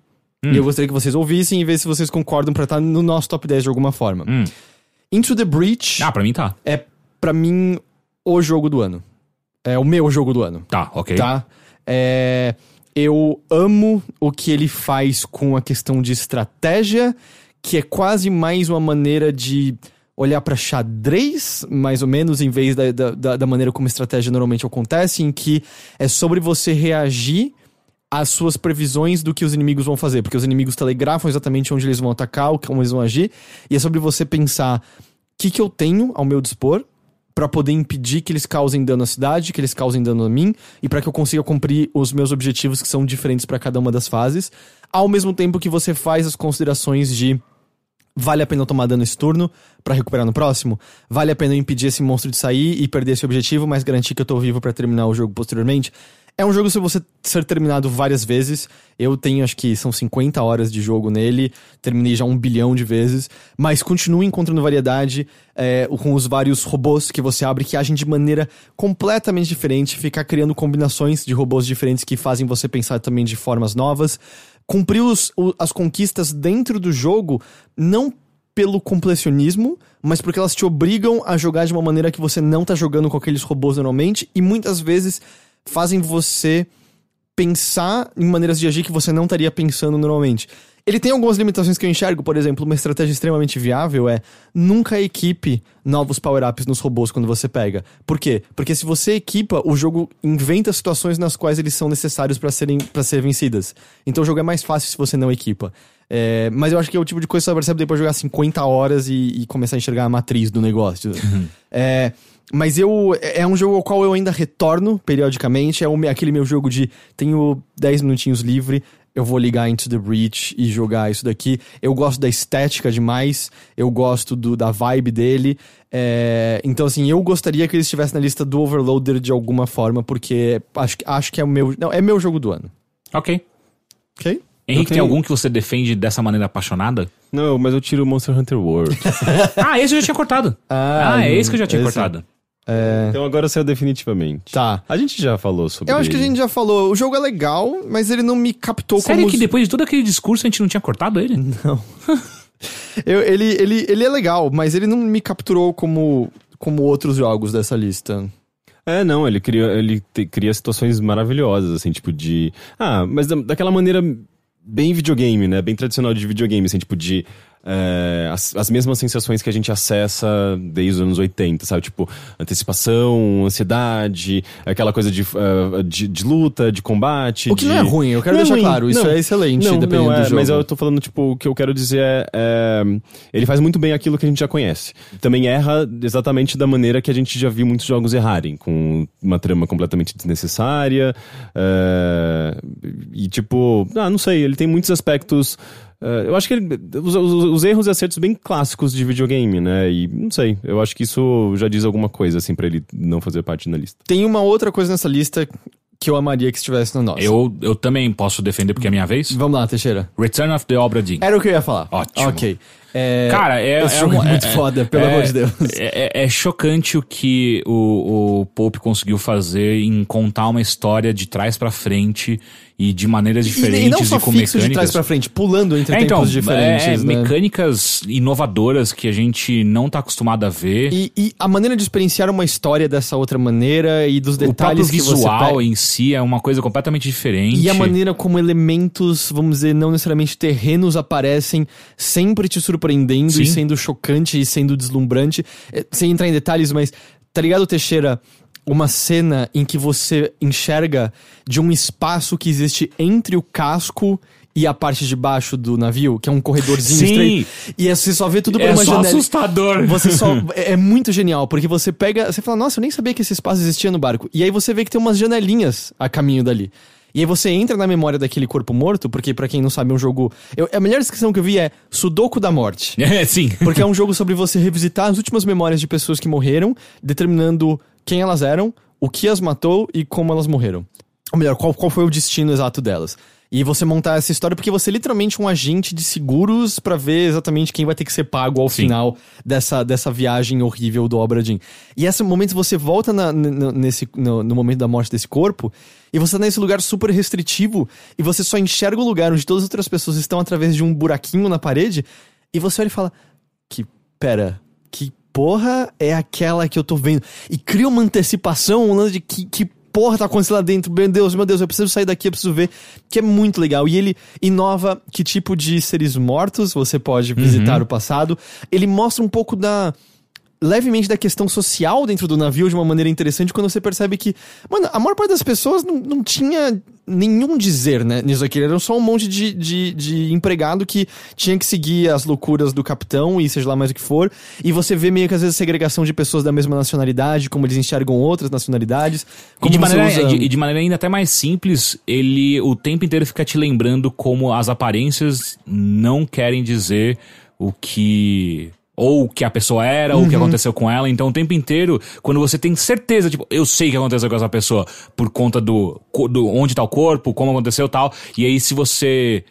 A: E eu gostaria que vocês ouvissem e ver se vocês concordam pra estar no nosso top 10 de alguma forma.
C: Hum.
A: Into the Breach
C: Ah, pra mim tá.
A: é, pra mim, o jogo do ano. É o meu jogo do ano.
C: Tá, ok.
A: Tá? É, eu amo o que ele faz com a questão de estratégia, que é quase mais uma maneira de olhar pra xadrez, mais ou menos, em vez da, da- da, maneira como estratégia normalmente acontece, em que é sobre você reagir às suas previsões do que os inimigos vão fazer, porque os inimigos telegrafam exatamente onde eles vão atacar, como eles vão agir, e é sobre você pensar o que, que eu tenho ao meu dispor pra poder impedir que eles causem dano à cidade, que eles causem dano a mim e pra que eu consiga cumprir os meus objetivos que são diferentes pra cada uma das fases, ao mesmo tempo que você faz as considerações de vale a pena tomar dano esse turno pra recuperar no próximo, vale a pena impedir esse monstro de sair e perder esse objetivo, mas garantir que eu tô vivo pra terminar o jogo posteriormente. É um jogo se você ser terminado várias vezes. Eu tenho, acho que são 50 horas de jogo nele. Terminei já um bilhão de vezes. Mas continuo encontrando variedade é, com os vários robôs que você abre que agem de maneira completamente diferente. Ficar criando combinações de robôs diferentes que fazem você pensar também de formas novas. Cumprir os- o- as conquistas dentro do jogo, não pelo completionismo, mas porque elas te obrigam a jogar de uma maneira que você não tá jogando com aqueles robôs normalmente. E muitas vezes fazem você pensar em maneiras de agir que você não estaria pensando normalmente. Ele tem algumas limitações que eu enxergo, por exemplo, uma estratégia extremamente viável é nunca equipe novos power-ups nos robôs quando você pega. Por quê? Porque se você equipa, o jogo inventa situações nas quais eles são necessários pra serem para ser vencidas. Então o jogo é mais fácil se você não equipa. É, mas eu acho que é o tipo de coisa que você percebe depois de jogar 50 horas e, e começar a enxergar a matriz do negócio. É, mas eu. É um jogo ao qual eu ainda retorno periodicamente. É me- aquele meu jogo de tenho 10 minutinhos livre. Eu vou ligar Into the Breach e jogar isso daqui. Eu gosto da estética demais. Eu gosto do, da vibe dele. É, então, assim, eu gostaria que ele estivesse na lista do Overloader de alguma forma, porque acho, que- acho que é o meu. Não, é meu jogo do ano.
C: Ok.
A: Ok?
C: Henrique, tem algum que você defende dessa maneira apaixonada?
B: Não, mas eu tiro o Monster Hunter World.
C: ah, esse eu já tinha cortado.
A: Ah,
C: Ah, é esse que eu já tinha
A: esse.
C: cortado.
B: Então agora saiu definitivamente.
A: Tá.
B: A gente já falou sobre
A: Eu acho que a gente já falou. O jogo é legal, mas ele não me captou
C: Sério
A: como.
C: que depois de todo aquele discurso a gente não tinha cortado ele?
A: Eu- ele, ele, ele é legal, mas ele não me capturou como, como outros jogos dessa lista.
B: É, não, ele cria, ele te- cria situações maravilhosas, assim, tipo de. Ah, mas da- daquela maneira bem videogame, né? Bem tradicional de videogame, assim, tipo de. É, as, as mesmas sensações que a gente acessa desde os anos 80, sabe? Tipo, antecipação, ansiedade, aquela coisa de, ah, de, de luta, de combate.
A: O que
B: de...
A: não é ruim, eu quero
B: Não é
A: deixar claro, isso
B: não.
A: é excelente,
B: Não,
A: dependendo
B: não, é,
A: do jogo.
B: Mas eu tô falando, tipo, o que eu quero dizer é, é, Ele faz muito bem aquilo que a gente já conhece. Também erra exatamente da maneira que a gente já viu muitos jogos errarem, com uma trama completamente desnecessária. é, e, tipo, ah, não sei, ele tem muitos aspectos. É, eu acho que ele, os, os- os erros e acertos bem clássicos de videogame, né? E não sei, eu acho que isso já diz alguma coisa, assim, pra ele não fazer parte da lista.
A: Tem uma outra coisa nessa lista que eu amaria que estivesse na nossa.
C: Eu, eu também posso defender porque é a minha vez.
A: Vamos lá, Teixeira.
C: Return of the Obra Dinn.
A: Era o que eu ia falar.
C: Ótimo.
A: Ok. É,
C: Cara, é, é um-
A: é muito
C: é-
A: foda, pelo
C: é-
A: amor de Deus.
C: É, é- é chocante o que o, o Pope conseguiu fazer em contar uma história de trás pra frente e de maneiras
A: E,
C: diferentes
A: e não só
C: com
A: fixo
C: mecânicas.
A: de trás pra frente, pulando entre
C: É, então,
A: tempos diferentes,
C: é,
A: né?
C: mecânicas inovadoras que a gente não tá acostumado a ver.
A: E, e a maneira de experienciar uma história dessa outra maneira e dos
C: o
A: detalhes que você
C: visual
A: pega.
C: em si é uma coisa completamente diferente.
A: E a maneira como elementos, vamos dizer, não necessariamente terrenos aparecem, sempre te surpreendendo
C: Sim.
A: e sendo chocante e sendo deslumbrante. É, Sem entrar em detalhes, mas tá ligado, Teixeira? Uma cena em que você enxerga de um espaço que existe entre o casco e a parte de baixo do navio, que é um corredorzinho
C: Sim.
A: estreito. E aí você só vê tudo por
C: é
A: uma
C: só
A: janela.
C: assustador.
A: Você só. É é muito genial, porque você pega. Você fala, nossa, eu nem sabia que esse espaço existia no barco. E aí você vê que tem umas janelinhas a caminho dali. E aí você entra na memória daquele corpo morto, porque pra quem não sabe, é um jogo. Eu, a melhor descrição que eu vi é Sudoku da Morte.
C: É, sim.
A: Porque é um jogo sobre você revisitar as últimas memórias de pessoas que morreram, determinando quem elas eram, o que as matou e como elas morreram. Ou melhor, qual, qual foi o destino exato delas. E você montar essa história porque você é literalmente um agente de seguros pra ver exatamente quem vai ter que ser pago ao
C: Sim.
A: final dessa, dessa viagem horrível do Obra Dinn. E esse momento você volta na- nesse, no, no momento da morte desse corpo e você tá nesse lugar super restritivo e você só enxerga o lugar onde todas as outras pessoas estão através de um buraquinho na parede e você olha e fala: Que, pera, porra é aquela que eu tô vendo? E cria uma antecipação, um lance de que, que porra tá acontecendo lá dentro? Meu Deus, meu Deus, eu preciso sair daqui, eu preciso ver. Que é muito legal. E ele inova que tipo de seres mortos você pode visitar o passado. Ele mostra um pouco da. Levemente da questão social dentro do navio de uma maneira interessante quando você percebe que, mano, a maior parte das pessoas não, não tinha nenhum dizer, né, nisso aqui. Era só um monte de, de, de empregado que tinha que seguir as loucuras do capitão e seja lá mais o que for. E você vê meio que às vezes segregação de pessoas da mesma nacionalidade, como eles enxergam outras nacionalidades.
C: E de, maneira,
A: usa-
C: de, e de maneira ainda até mais simples, ele o tempo inteiro fica te lembrando como as aparências não querem dizer o que. Ou o que a pessoa era, ou o que
A: Uhum.
C: aconteceu com ela. Então, o tempo inteiro, quando você tem certeza, tipo, eu sei o que aconteceu com essa pessoa por conta do, do onde tá o corpo, como aconteceu e tal. E aí, se você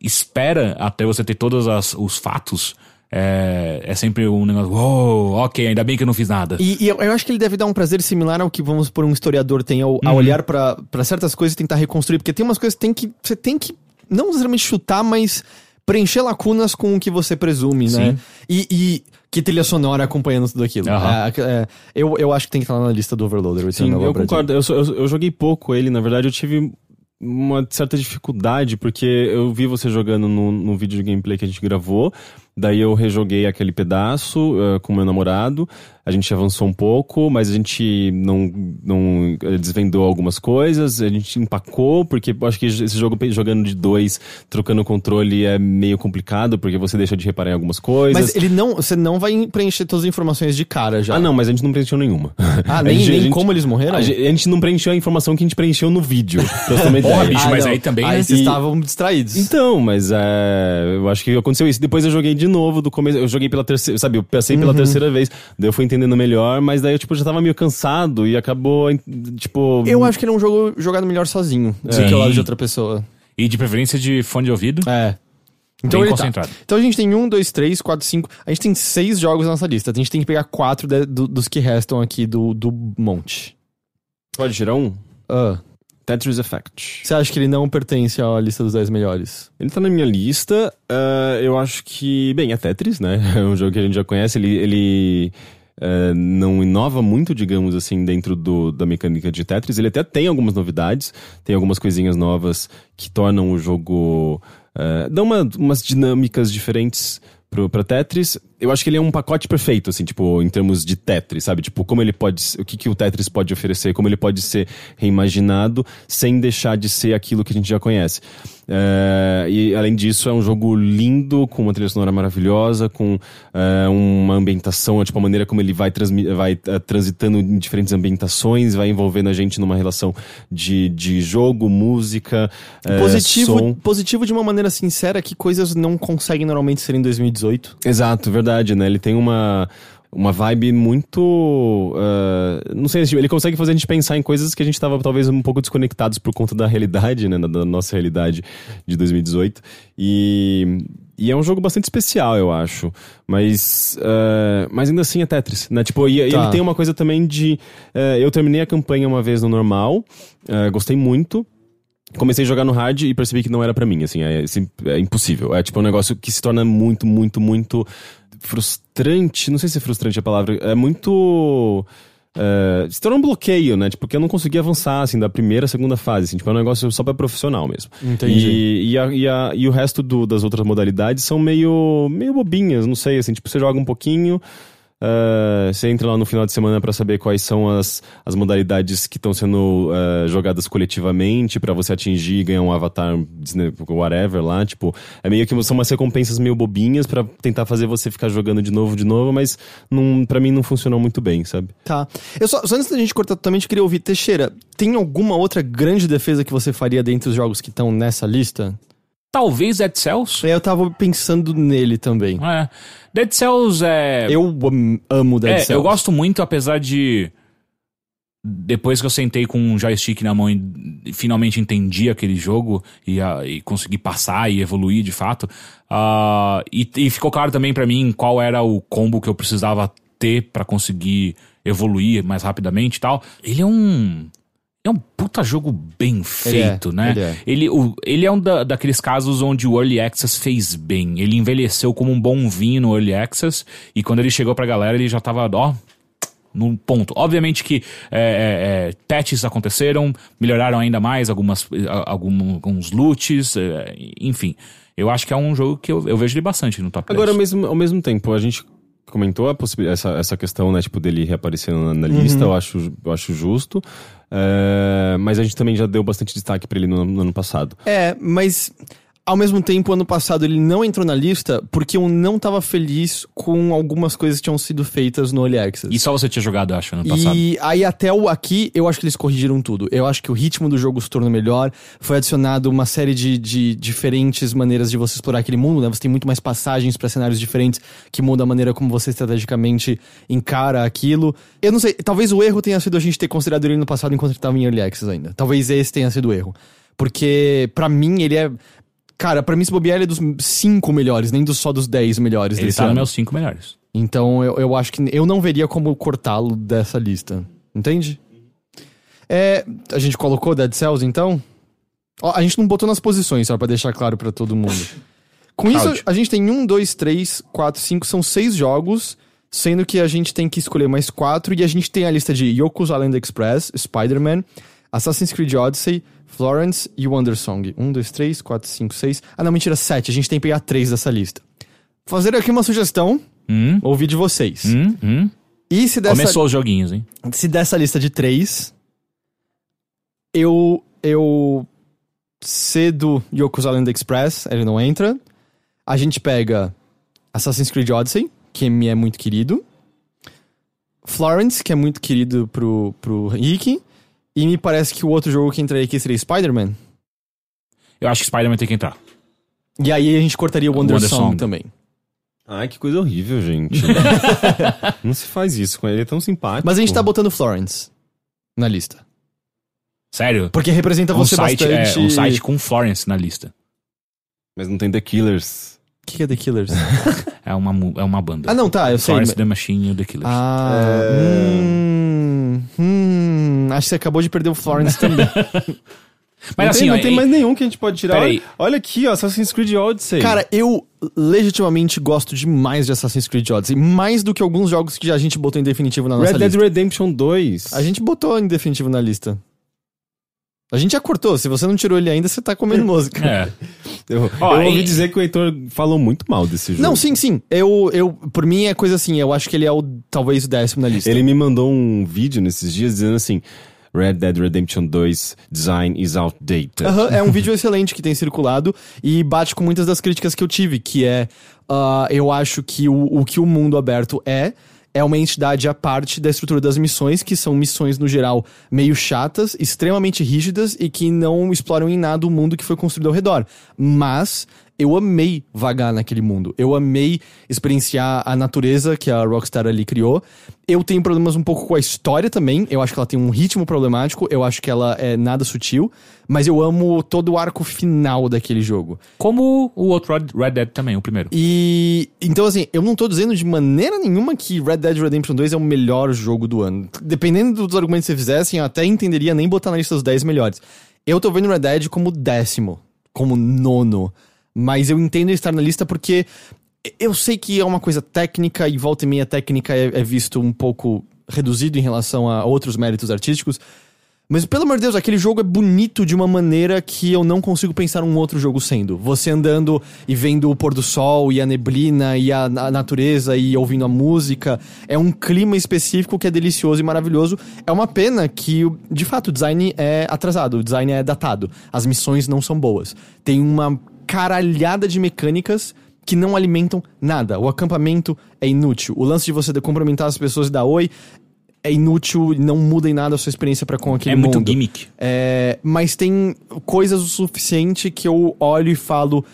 C: espera até você ter todos as- os fatos, é, é sempre um negócio, uou, ok, ainda bem que eu não fiz nada.
A: E, e eu, eu acho que ele deve dar um prazer similar ao que, vamos por um historiador tem ao, ao olhar pra certas coisas e tentar reconstruir. Porque tem umas coisas que, tem que você tem que, não necessariamente chutar, mas preencher lacunas com o que você presume, né?
C: Sim.
A: E, e que trilha sonora acompanhando tudo aquilo.
C: Aham.
A: É, é, eu, eu acho que tem que estar na lista do Overloader.
B: Sim,
A: Return of
B: eu concordo. Eu, eu, eu joguei pouco ele, na verdade, eu tive uma certa dificuldade, porque eu vi você jogando no, no vídeo de gameplay que a gente gravou, daí eu rejoguei aquele pedaço eh, com meu namorado, a gente avançou um pouco, mas a gente não, não eh, desvendou algumas coisas, a gente empacou, porque eu acho que esse jogo jogando de dois, trocando controle é meio complicado, porque você deixa de reparar em algumas coisas.
A: Mas ele não, você não vai preencher todas as informações de cara já.
B: Ah, não, mas a gente não preencheu nenhuma.
A: Ah,
B: A
A: nem,
B: gente- a
A: nem
B: gente-
A: como eles morreram?
B: a gente, a gente não preencheu a informação que a gente preencheu no vídeo, pra você ter uma ideia.
C: Porra, bicho, mas
A: não.
C: aí também,
A: Aí
C: né?
A: vocês
B: E-
A: estavam distraídos.
B: Então, mas é, eu acho que aconteceu isso. Depois eu joguei de novo do começo. Eu joguei pela terceira, sabe? Eu passei
A: Uhum.
B: pela terceira vez. Daí eu fui entendendo melhor, mas daí eu tipo, já tava meio cansado e acabou, tipo.
A: Eu acho que ele é um jogo jogado melhor sozinho do
C: Sim.
A: que ao lado de outra pessoa.
C: E de preferência de fone de ouvido.
A: É.
C: Bem
A: ele tá.
C: concentrado.
A: Então a gente tem um, dois, três, quatro, cinco. A gente tem seis jogos na nossa lista. A gente tem que pegar quatro de- do- dos que restam aqui do, do monte.
B: Pode tirar um?
A: Ah,
B: Tetris Effect.
A: você acha que ele não pertence à lista dos 10 melhores?
B: Ele tá na minha lista. ah, eu acho que. Bem, é Tetris, né? É um jogo que a gente já conhece. Ele. ele ah, não inova muito, digamos assim, dentro do, da mecânica de Tetris. Ele até tem algumas novidades, tem algumas coisinhas novas que tornam o jogo. ah, dão uma- umas dinâmicas diferentes pro, pra Tetris. Eu acho que ele é um pacote perfeito, assim, tipo, em termos de Tetris, sabe? Tipo, como ele pode. O que, que o Tetris pode oferecer, como ele pode ser reimaginado sem deixar de ser aquilo que a gente já conhece. É, e além disso, é um jogo lindo, com uma trilha sonora maravilhosa, com é, uma ambientação, tipo, a maneira como ele vai, vai é, transitando em diferentes ambientações, vai envolvendo a gente numa relação de, de jogo, música, é,
A: positivo,
B: som.
A: positivo de uma maneira sincera que coisas não conseguem normalmente ser em 2018.
B: Exato, verdade, né? Ele tem uma, uma vibe muito. ah, não sei, ele consegue fazer a gente pensar em coisas que a gente tava talvez um pouco desconectados por conta da realidade, né? Da, da nossa realidade de 2018. E. E é um jogo bastante especial, eu acho. Mas. ah, mas ainda assim é Tetris, né? Tipo, e,
A: Tá.
B: ele tem uma coisa também de. ah, eu terminei a campanha uma vez no normal, gostei muito. Comecei a jogar no hard e percebi que não era pra mim, assim, é, sim- é impossível. É tipo um negócio que se torna muito, muito, muito frustrante. Não sei se é frustrante a palavra. É muito. é, se torna um bloqueio, né? Tipo, porque eu não conseguia avançar, assim, da primeira, segunda fase, assim, tipo, é um negócio só pra profissional mesmo.
A: Entendi.
B: E, e, a- e a- e o resto do- das outras modalidades são meio, meio bobinhas, não sei, assim, tipo, você joga um pouquinho, ah, você entra lá no final de semana pra saber quais são as, as modalidades que estão sendo ah, jogadas coletivamente pra você atingir e ganhar um avatar, Disney, whatever lá, tipo, é meio que são umas recompensas meio bobinhas pra tentar fazer você ficar jogando de novo, de novo, mas pra mim não funcionou muito bem, sabe?
A: Tá. Eu só, só antes da gente cortar totalmente, queria ouvir, Teixeira, tem alguma outra grande defesa que você faria dentre os jogos que estão nessa lista?
C: Talvez Dead Cells.
A: Eu tava pensando nele também.
C: É. Dead Cells é.
A: Eu am- amo Dead
C: é,
A: Cells.
C: eu gosto muito, apesar de. depois que eu sentei com um joystick na mão e finalmente entendi aquele jogo e, ah, e consegui passar e evoluir de fato, ah, e, e ficou claro também pra mim qual era o combo que eu precisava ter pra conseguir evoluir mais rapidamente e tal. Ele é um. É um puta jogo bem feito,
A: é,
C: né?
A: ele é.
C: Ele, o, ele é um da- daqueles casos onde o Early Access fez bem. Ele envelheceu como um bom vinho no Early Access e quando ele chegou pra galera ele já tava, ó, num ponto. Obviamente que é, é, é, patches aconteceram, melhoraram ainda mais algumas, algum- alguns loots, é, enfim. Eu acho que é um jogo que eu, eu vejo ele bastante no top 10.
B: Agora, ao mesmo, ao mesmo tempo, a gente comentou a essa, essa questão, né, tipo, dele reaparecer na, na lista, eu, acho, eu acho justo. É, mas a gente também já deu bastante destaque pra ele no, no ano passado.
A: É, mas ao mesmo tempo, ano passado ele não entrou na lista porque eu não tava feliz com algumas coisas que tinham sido feitas no Early Access.
C: E só você tinha jogado, eu acho, ano passado.
A: E aí até o aqui, eu acho que eles corrigiram tudo. Eu acho que o ritmo do jogo se tornou melhor. Foi adicionado uma série de, de diferentes maneiras de você explorar aquele mundo, né? Você tem muito mais passagens pra cenários diferentes que mudam a maneira como você estrategicamente encara aquilo. Eu não sei, talvez o erro tenha sido a gente ter considerado ele no passado enquanto ele tava em Early Access ainda. Talvez esse tenha sido o erro. Porque, pra mim, ele é. Cara, pra mim, se bobear, ele é dos cinco melhores, nem dos, só dos 10 melhores
C: Ele
A: desse
C: tá
A: ano.
C: nos meus cinco melhores.
A: Então eu, eu acho que eu não veria como cortá-lo dessa lista. Entende? É, a gente colocou Dead Cells então? Ó, a gente não botou nas posições, só pra deixar claro pra todo mundo. Com isso, a gente tem um, dois, três, quatro, cinco, são seis jogos, sendo que a gente tem que escolher mais quatro, e a gente tem a lista de Yoku's Island Express, Spider-Man, Assassin's Creed Odyssey, Florence e Wonder Song. Um, dois, três, quatro, cinco, seis. Ah, não, mentira, sete. A gente tem que pegar três dessa lista. Fazer aqui uma sugestão,
C: Hum,
A: ouvir de vocês.
C: hum, hum.
A: E se dessa,
C: Começou os joguinhos, hein?
A: se dessa lista de três, eu, eu cedo Yoku's Island Express, ele não entra. A gente pega Assassin's Creed Odyssey, que me é muito querido. Florence, que é muito querido pro, pro Rick. E me parece que o outro jogo que entraria aqui seria Spider-Man.
C: Eu acho que Spider-Man tem que entrar.
A: E aí a gente cortaria o Wonder,
C: Wonder
A: Song,
C: Song.
A: também.
B: Ai, que coisa horrível, gente. não se faz isso com ele, ele é tão simpático.
A: Mas a gente tá botando Florence na lista.
C: Sério?
A: Porque representa
C: um
A: você
C: site,
A: bastante...
C: é, um site com Florence na lista.
B: Mas não tem The Killers.
A: O que que é The Killers?
C: É uma, é uma banda.
A: ah, não, tá, eu sei.
C: Florence The Machine e o The Killers.
A: Ah, hum, hum, acho que você acabou de perder o Florence também.
C: Mas
B: não
C: assim,
B: tem,
C: ó,
B: não tem mais nenhum que a gente pode tirar. Olha, olha aqui, ó, Assassin's Creed Odyssey.
A: Cara, eu legitimamente gosto demais de Assassin's Creed Odyssey, mais do que alguns jogos que a gente botou em definitivo na nossa
B: Red Dead
A: lista.
B: Redemption 2.
A: A gente botou em definitivo na lista. A gente já cortou, se você não tirou ele ainda, você tá comendo música.
C: É.
B: Eu,
C: Ó,
B: eu ouvi
C: e-
B: dizer que o Heitor falou muito mal desse jogo.
A: Não, sim, sim. Eu, eu, por mim é coisa assim, eu acho que ele é o talvez o décimo na lista.
B: Ele me mandou um vídeo nesses dias dizendo assim: Red Dead Redemption 2 design is outdated.
A: É um vídeo excelente que tem circulado e bate com muitas das críticas que eu tive, que é ah, eu acho que o, o que o mundo aberto é é uma entidade à parte da estrutura das missões, que são missões, no geral, meio chatas, extremamente rígidas e que não exploram em nada o mundo que foi construído ao redor. Mas eu amei vagar naquele mundo. Eu amei experienciar a natureza que a Rockstar ali criou. Eu tenho problemas um pouco com a história também. Eu acho que ela tem um ritmo problemático. Eu acho que ela é nada sutil. Mas eu amo todo o arco final daquele jogo.
C: Como o outro Red- Dead também, o primeiro.
A: E. Então, assim, eu não tô dizendo de maneira nenhuma que Red Dead Redemption 2 é o melhor jogo do ano. Dependendo dos argumentos que você fizessem, eu até entenderia nem botar na lista dos 10 melhores. Eu tô vendo Red Dead como décimo, como nono. Mas eu entendo estar na lista porque eu sei que é uma coisa técnica e volta e meia técnica é, é visto um pouco reduzido em relação a outros méritos artísticos. Mas pelo amor de Deus, aquele jogo é bonito de uma maneira que eu não consigo pensar um outro jogo sendo. Você andando e vendo o pôr do sol e a neblina e a, a natureza e ouvindo a música. É um clima específico que é delicioso e maravilhoso. É uma pena que, de fato, o design é atrasado, o design é datado. As missões não são boas. Tem uma caralhada de mecânicas que não alimentam nada. O acampamento é inútil. O lance de você cumprimentar as pessoas e dar oi é inútil, não muda em nada a sua experiência para com aquele
C: é muito
A: mundo.
C: gimmick.
A: É, mas tem coisas o suficiente que eu olho e falo.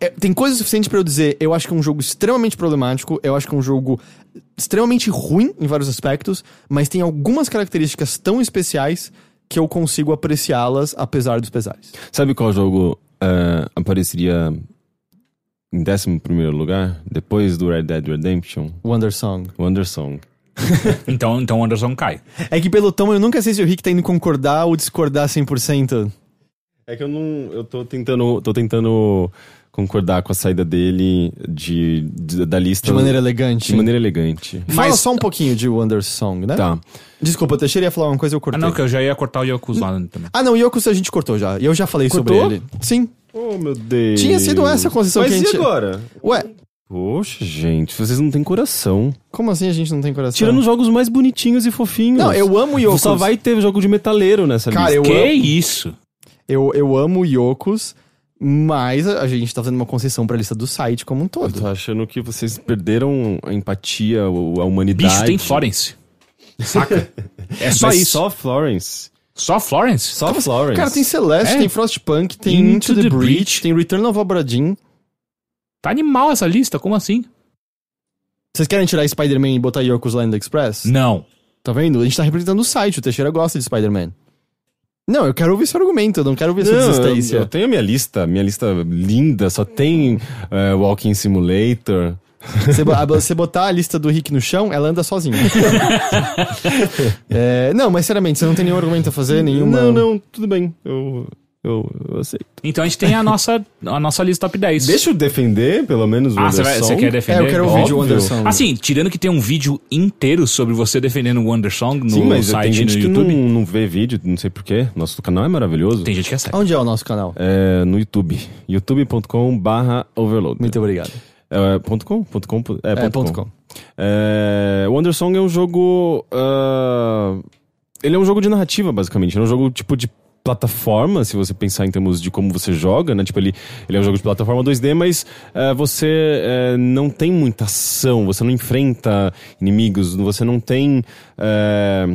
A: é, tem coisas o suficiente pra eu dizer, eu acho que é um jogo extremamente problemático, eu acho que é um jogo extremamente ruim em vários aspectos, mas tem algumas características tão especiais que eu consigo apreciá-las apesar dos pesares.
B: Sabe qual jogo eh, apareceria em 11 primeiro lugar? Depois do Red Dead Redemption?
A: Wonder Song.
B: Wonder Song.
C: Então, então o Anderson cai.
A: É que pelo tom eu nunca sei se o Rick tá indo concordar ou discordar 100%.
B: É que eu não. Eu tô tentando. tô tentando concordar com a saída dele de, de- da lista.
A: De maneira elegante.
B: de maneira elegante.
A: Fala
C: Mas-
A: só um pouquinho de Wonder Song, né?
B: Tá.
A: Desculpa, Teixeira ia falar uma coisa eu
C: Ah,
A: cortei.
C: não, que eu já ia cortar o Yokus lá também.
A: Ah, não, o Yokus a gente cortou já. E eu já falei
B: Cortou?
A: sobre ele. Sim.
B: Oh, meu Deus.
A: Tinha sido essa a concessão
B: Mas
A: que a
B: e
A: gente-
B: agora?
A: Ué,
B: Poxa, gente, vocês não têm coração.
A: como assim a gente não tem coração?
B: Tirando os jogos mais bonitinhos e fofinhos.
A: Não, eu amo Yokus.
B: Só vai ter jogo de metaleiro nessa
A: Cara,
B: lista.
A: eu
C: que
A: amo-
C: isso?
A: Eu, eu amo o Yokus, mas a, gente tá fazendo uma concessão pra lista do site como um
B: Eu
A: todo.
B: tô achando que vocês perderam a empatia, a humanidade.
C: Bicho, tem Florence. Saca? É só
B: Mas
C: isso.
B: Só Florence.
C: Só Florence?
B: Só Florence.
A: Cara, tem Celeste,
C: É?
A: tem Frostpunk, tem
C: Into
A: Into, the,
C: the
A: Breach,
C: Breach.
A: tem Return of Obra Dinn.
C: Tá animal essa lista, como assim?
A: Vocês querem tirar Spider-Man e botar Yokus Land Express?
C: Não.
A: Tá vendo? A gente tá representando o site, o Teixeira gosta de Spider-Man. Não, eu quero ouvir seu argumento, eu não quero ouvir sua
B: Não, eu,
A: desistência.
B: eu tenho a minha lista, minha lista linda, só tem eh, Walking Simulator.
A: Você, você botar a lista do Rick no chão, ela anda sozinha. É, não, mas seriamente, você não tem nenhum argumento a fazer, nenhuma...
B: Não, não, tudo bem. Eu, eu, eu aceito.
C: Então a gente tem a nossa, a nossa lista top 10.
B: Deixa eu defender, pelo menos, o
C: Ah,
B: Anderson.
C: você quer
A: É,
C: defender?
A: eu quero ouvir de
B: Óbvio.
A: Wondersong.
C: Assim, tirando que tem um vídeo inteiro sobre você defendendo o Wonder Song no
B: Sim, mas tem
C: site
B: gente
C: no
B: que
C: YouTube.
B: não, não vê vídeo, não sei porquê. Nosso canal é maravilhoso.
C: Tem gente que é cega.
A: Onde é o nosso canal?
B: É, no YouTube. youtube.com barra overload.
A: Muito obrigado.
B: É, ponto .com? Ponto .com? É,
A: É,
B: ponto
A: ponto
B: com.
A: com.
B: É, Wonder Song é um jogo. ah, ele é um jogo de narrativa, basicamente. Ele é um jogo tipo de plataforma, se você pensar em termos de como você joga, né? Tipo, ele, ele é um jogo de plataforma 2D, mas ah, você eh, não tem muita ação, você não enfrenta inimigos, você não tem eh,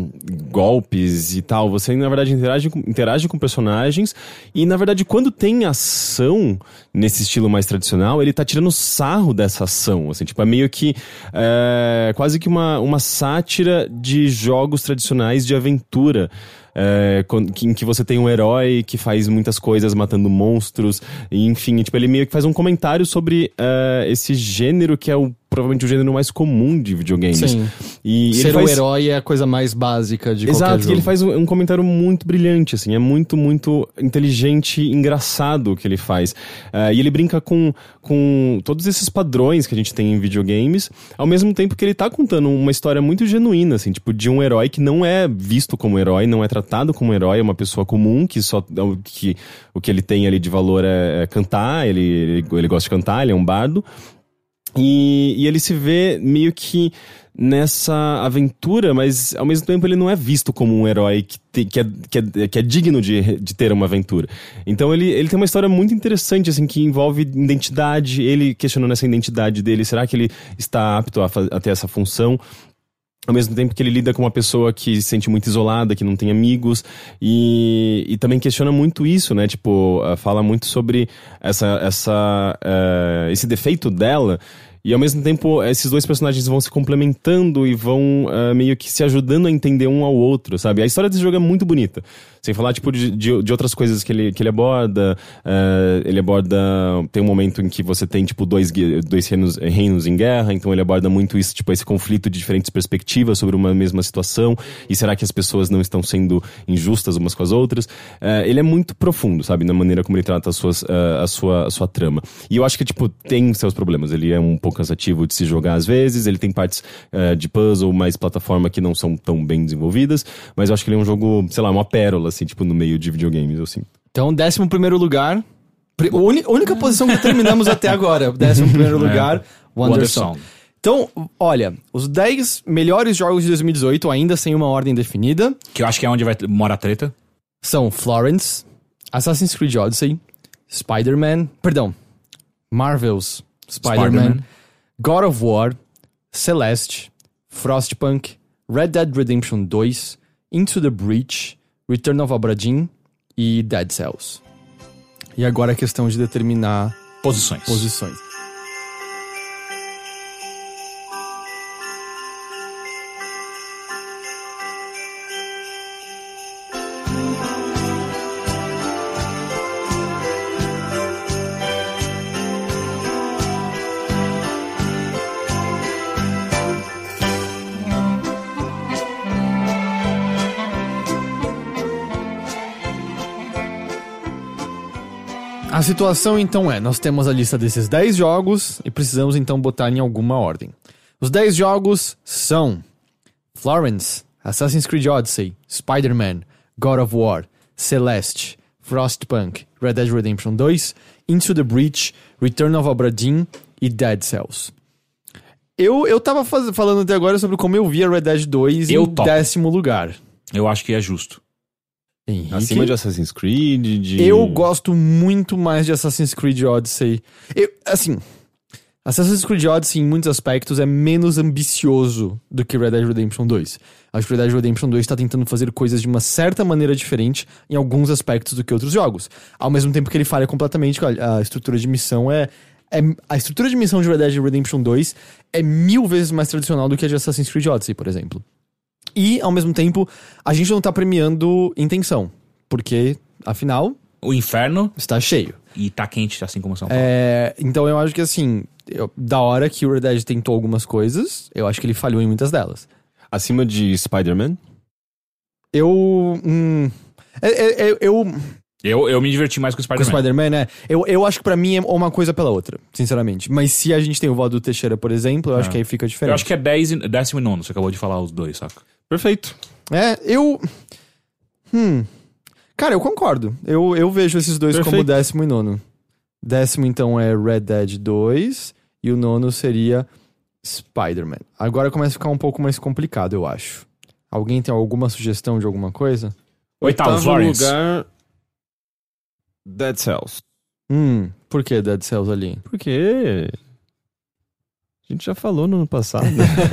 B: golpes e tal. Você, na verdade, interage interage com personagens e, na verdade, quando tem ação nesse estilo mais tradicional, ele tá tirando sarro dessa ação, assim, tipo, é meio que eh, quase que uma, uma sátira de jogos tradicionais de aventura. É, em que você tem um herói que faz muitas coisas matando monstros, e, enfim, tipo, ele meio que faz um comentário sobre é, esse gênero que é o, provavelmente o gênero mais comum de videogames.
A: Sim.
B: E
A: Ser
B: faz...
A: o herói é a coisa mais básica de qualquer
B: Exato,
A: jogo.
B: e ele faz um, um comentário muito brilhante, assim, é muito, muito inteligente e engraçado o que ele faz. Eh, e ele brinca com, com todos esses padrões que a gente tem em videogames, ao mesmo tempo que ele tá contando uma história muito genuína, assim, tipo, de um herói que não é visto como herói, não é tratado como herói, é uma pessoa comum que só. o que, o que ele tem ali de valor é, é cantar, ele, ele, ele gosta de cantar, ele é um bardo. E, e ele se vê meio que nessa aventura, mas ao mesmo tempo ele não é visto como um herói que, te- que, é, que, é, que é digno de, de ter uma aventura. Então ele, ele tem uma história muito interessante, assim, que envolve identidade, ele questionando essa identidade dele, será que ele está apto a, a ter essa função? Ao mesmo tempo que ele lida com uma pessoa que se sente muito isolada, que não tem amigos, e, e também questiona muito isso, né? Tipo, ah, fala muito sobre essa, essa, eh, esse defeito dela. E ao mesmo tempo, esses dois personagens vão se complementando e vão ah, meio que se ajudando a entender um ao outro, sabe? A história desse jogo é muito bonita. Sem falar, tipo, de, de, de outras coisas que ele, que ele aborda. ah, ele aborda. Tem um momento em que você tem, tipo, dois, dois reinos, reinos em guerra, então ele aborda muito isso, tipo, esse conflito de diferentes perspectivas sobre uma mesma situação. E será que as pessoas não estão sendo injustas umas com as outras? Ah, ele é muito profundo, sabe? Na maneira como ele trata as suas, ah, a, sua, a sua trama. E eu acho que, tipo, tem seus problemas. Ele é um pouco cansativo de se jogar às vezes, ele tem partes de puzzle mais plataforma que não são tão bem desenvolvidas, mas eu acho que ele é um jogo, sei lá, uma pérola, assim, tipo, no meio de videogames, eu sinto.
A: Então, décimo primeiro lugar. A uni- única posição que terminamos até agora. Décimo primeiro lugar, Wonder
C: Wonder
A: Song.
C: Song.
A: Então, olha, os 10 melhores jogos de 2018, ainda sem uma ordem definida,
C: Que eu acho que é onde vai mora a treta.
A: são Florence, Assassin's Creed Odyssey, Spider-Man, perdão, Marvel's Spider-Man,
C: Spider-Man.
A: God of War, Celeste, Frostpunk, Red Dead Redemption 2, Into the Breach, Return of Obra Dinn e Dead Cells. E agora a questão de determinar
C: Posições.
A: posições. Situação então é: nós temos a lista desses 10 jogos e precisamos então botar em alguma ordem. Os 10 jogos são Florence, Assassin's Creed Odyssey, Spider-Man, God of War, Celeste, Frostpunk, Red Dead Redemption 2, Into the Breach, Return of Obra Dinn e Dead Cells. Eu, eu tava faz- falando até agora sobre como eu via Red Dead 2
C: Eu
A: em
C: topo.
A: décimo lugar.
C: Eu acho que é justo.
A: Henrique?
B: Acima de Assassin's Creed, de...
A: Eu gosto muito mais de Assassin's Creed Odyssey. Eu, assim, Assassin's Creed Odyssey, em muitos aspectos, é menos ambicioso do que Red Dead Redemption 2. Acho que Red Dead Redemption 2 está tentando fazer coisas de uma certa maneira diferente em alguns aspectos do que outros jogos. Ao mesmo tempo que ele falha completamente, a estrutura de missão é. é a estrutura de missão de Red Dead Redemption 2 é mil vezes mais tradicional do que a de Assassin's Creed Odyssey, por exemplo. E, ao mesmo tempo, a gente não tá premiando intenção. Porque, afinal,
C: O inferno
A: está cheio.
C: e tá quente, assim como São Paulo.
A: É, então eu acho que assim, eu- da hora que o Red Dead tentou algumas coisas, eu acho que ele falhou em muitas delas.
B: Acima de Spider-Man?
A: Eu. Hum, é- é- é- eu.
C: Eu, eu me diverti mais com o
A: Com o
C: Spider-Man.
A: Spider-Man, né? Eu, eu acho que pra mim é uma coisa pela outra, sinceramente. Mas se a gente tem o voto do Teixeira, por exemplo, eu acho
C: Ah.
A: que aí fica diferente.
C: eu acho que é 10 e, décimo e nono. Você acabou de falar os dois, saca?
B: Perfeito.
A: É, eu. Hum. Cara, eu concordo. Eu, eu vejo esses dois como
B: Perfeito.
A: décimo e nono. Décimo, então, é Red Dead 2. E o nono seria Spider-Man. Agora começa a ficar um pouco mais complicado, eu acho. Alguém tem alguma sugestão de alguma coisa?
C: Oitavo, Florence.
B: lugar... Dead Cells.
A: Hum, por que Dead Cells ali?
B: Porque... A gente já falou no ano passado.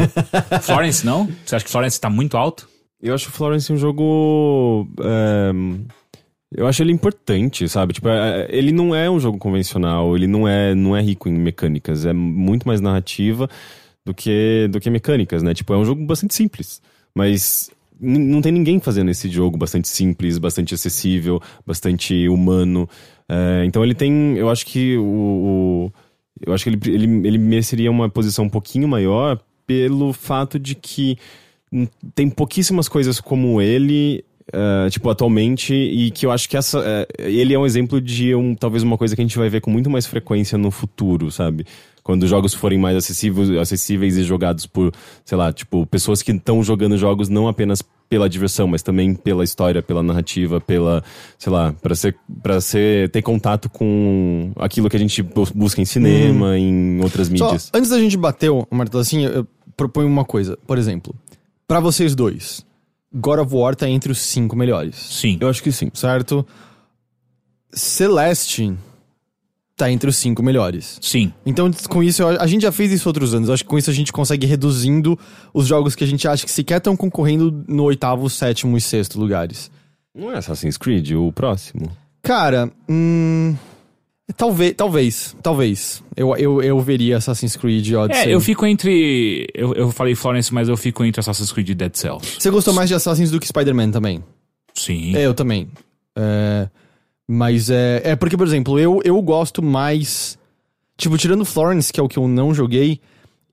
C: Florence, não? Você acha que Florence tá muito alto?
B: Eu acho o Florence um jogo. é, eu acho ele importante, sabe? Tipo, é, ele não é um jogo convencional, ele não é, não é rico em mecânicas, é muito mais narrativa do que, do que mecânicas, né? Tipo, é um jogo bastante simples, mas não tem ninguém fazendo esse jogo bastante simples, bastante acessível, bastante humano. É, então ele tem. Eu acho que o. o- eu acho que ele, ele, ele mereceria uma posição um pouquinho maior pelo fato de que hum, tem pouquíssimas coisas como ele, eh, tipo, atualmente, e que eu acho que essa. eh, ele é um exemplo de um, talvez uma coisa que a gente vai ver com muito mais frequência no futuro, sabe? Quando os jogos forem mais acessíveis, acessíveis e jogados por, sei lá, tipo, pessoas que estão jogando jogos não apenas pela diversão, mas também pela história, pela narrativa, pela, sei lá, para ser para ser ter contato com aquilo que a gente bus- busca em cinema, em outras
A: Só,
B: mídias.
A: antes da gente bater o martelo assim, eu, eu proponho uma coisa. Por exemplo, pra vocês dois, God of War tá entre os cinco melhores.
C: Sim.
B: Eu acho que sim.
A: certo? Celeste tá entre os cinco melhores.
C: Sim.
A: Então, com isso, eu- a gente já fez isso outros anos. Eu acho que com isso a gente consegue ir reduzindo os jogos que a gente acha que sequer estão concorrendo no oitavo, sétimo e sexto lugares.
B: Não é Assassin's Creed o próximo?
A: Cara, hum. Talvez, talvez, talvez. Eu, eu, eu veria Assassin's Creed Odyssey.
C: É, eu fico entre. Eu, eu falei Florence, mas eu fico entre Assassin's Creed e Dead Cells.
A: Você gostou mais de Assassin's do que Spider-Man também?
C: Sim.
A: É, eu também. É, mas é. É porque, por exemplo, eu, eu gosto mais. Tipo, tirando Florence, que é o que eu não joguei,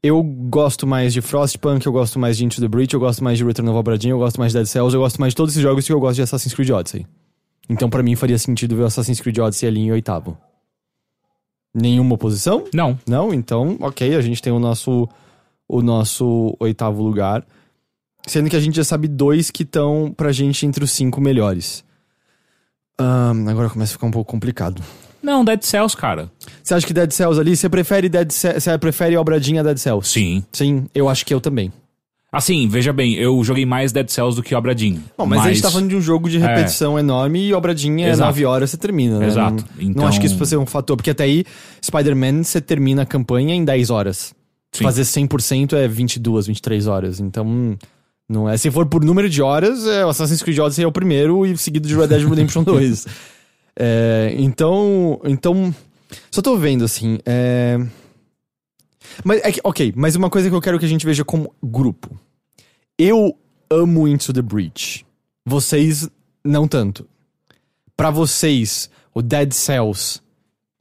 A: eu gosto mais de Frostpunk, eu gosto mais de Into the Breach, eu gosto mais de Return of Obra Dinn, eu gosto mais de Dead Cells, eu gosto mais de todos esses jogos que eu gosto de Assassin's Creed Odyssey. Então, pra mim, faria sentido ver o Assassin's Creed Odyssey ali em oitavo. Nenhuma oposição?
C: Não.
A: Não? Então, ok, a gente tem o nosso, o nosso oitavo lugar. Sendo que a gente já sabe dois que estão pra gente entre os cinco melhores. Ahn, agora começa a ficar um pouco complicado.
C: Não, Dead Cells, cara.
A: Você acha que Dead Cells ali, você prefere Dead Ce- você prefere Obradinha a Dead Cells?
C: Sim.
A: Sim, eu acho que eu também.
C: Assim, veja bem, eu joguei mais Dead Cells do que Obradinho.
A: Bom, mas, a gente tá falando de um jogo de repetição enorme e Obradinha é
C: Exato.
A: 9 horas você termina, né?
C: Exato.
A: Não,
C: Então-
A: não acho que isso fosse um fator, porque até aí, Spider-Man você termina a campanha em 10 horas.
C: Sim.
A: Fazer 100% é 22, 23 horas. Então, não é. Se for por número de horas, é, o Assassin's Creed Odyssey é o primeiro e seguido de Red Dead Redemption 2. É, então, então, só tô vendo assim. É... Mas, é que- ok, mas uma coisa que eu quero que a gente veja como grupo. Eu amo Into the Breach. Vocês não tanto. Pra vocês, o Dead Cells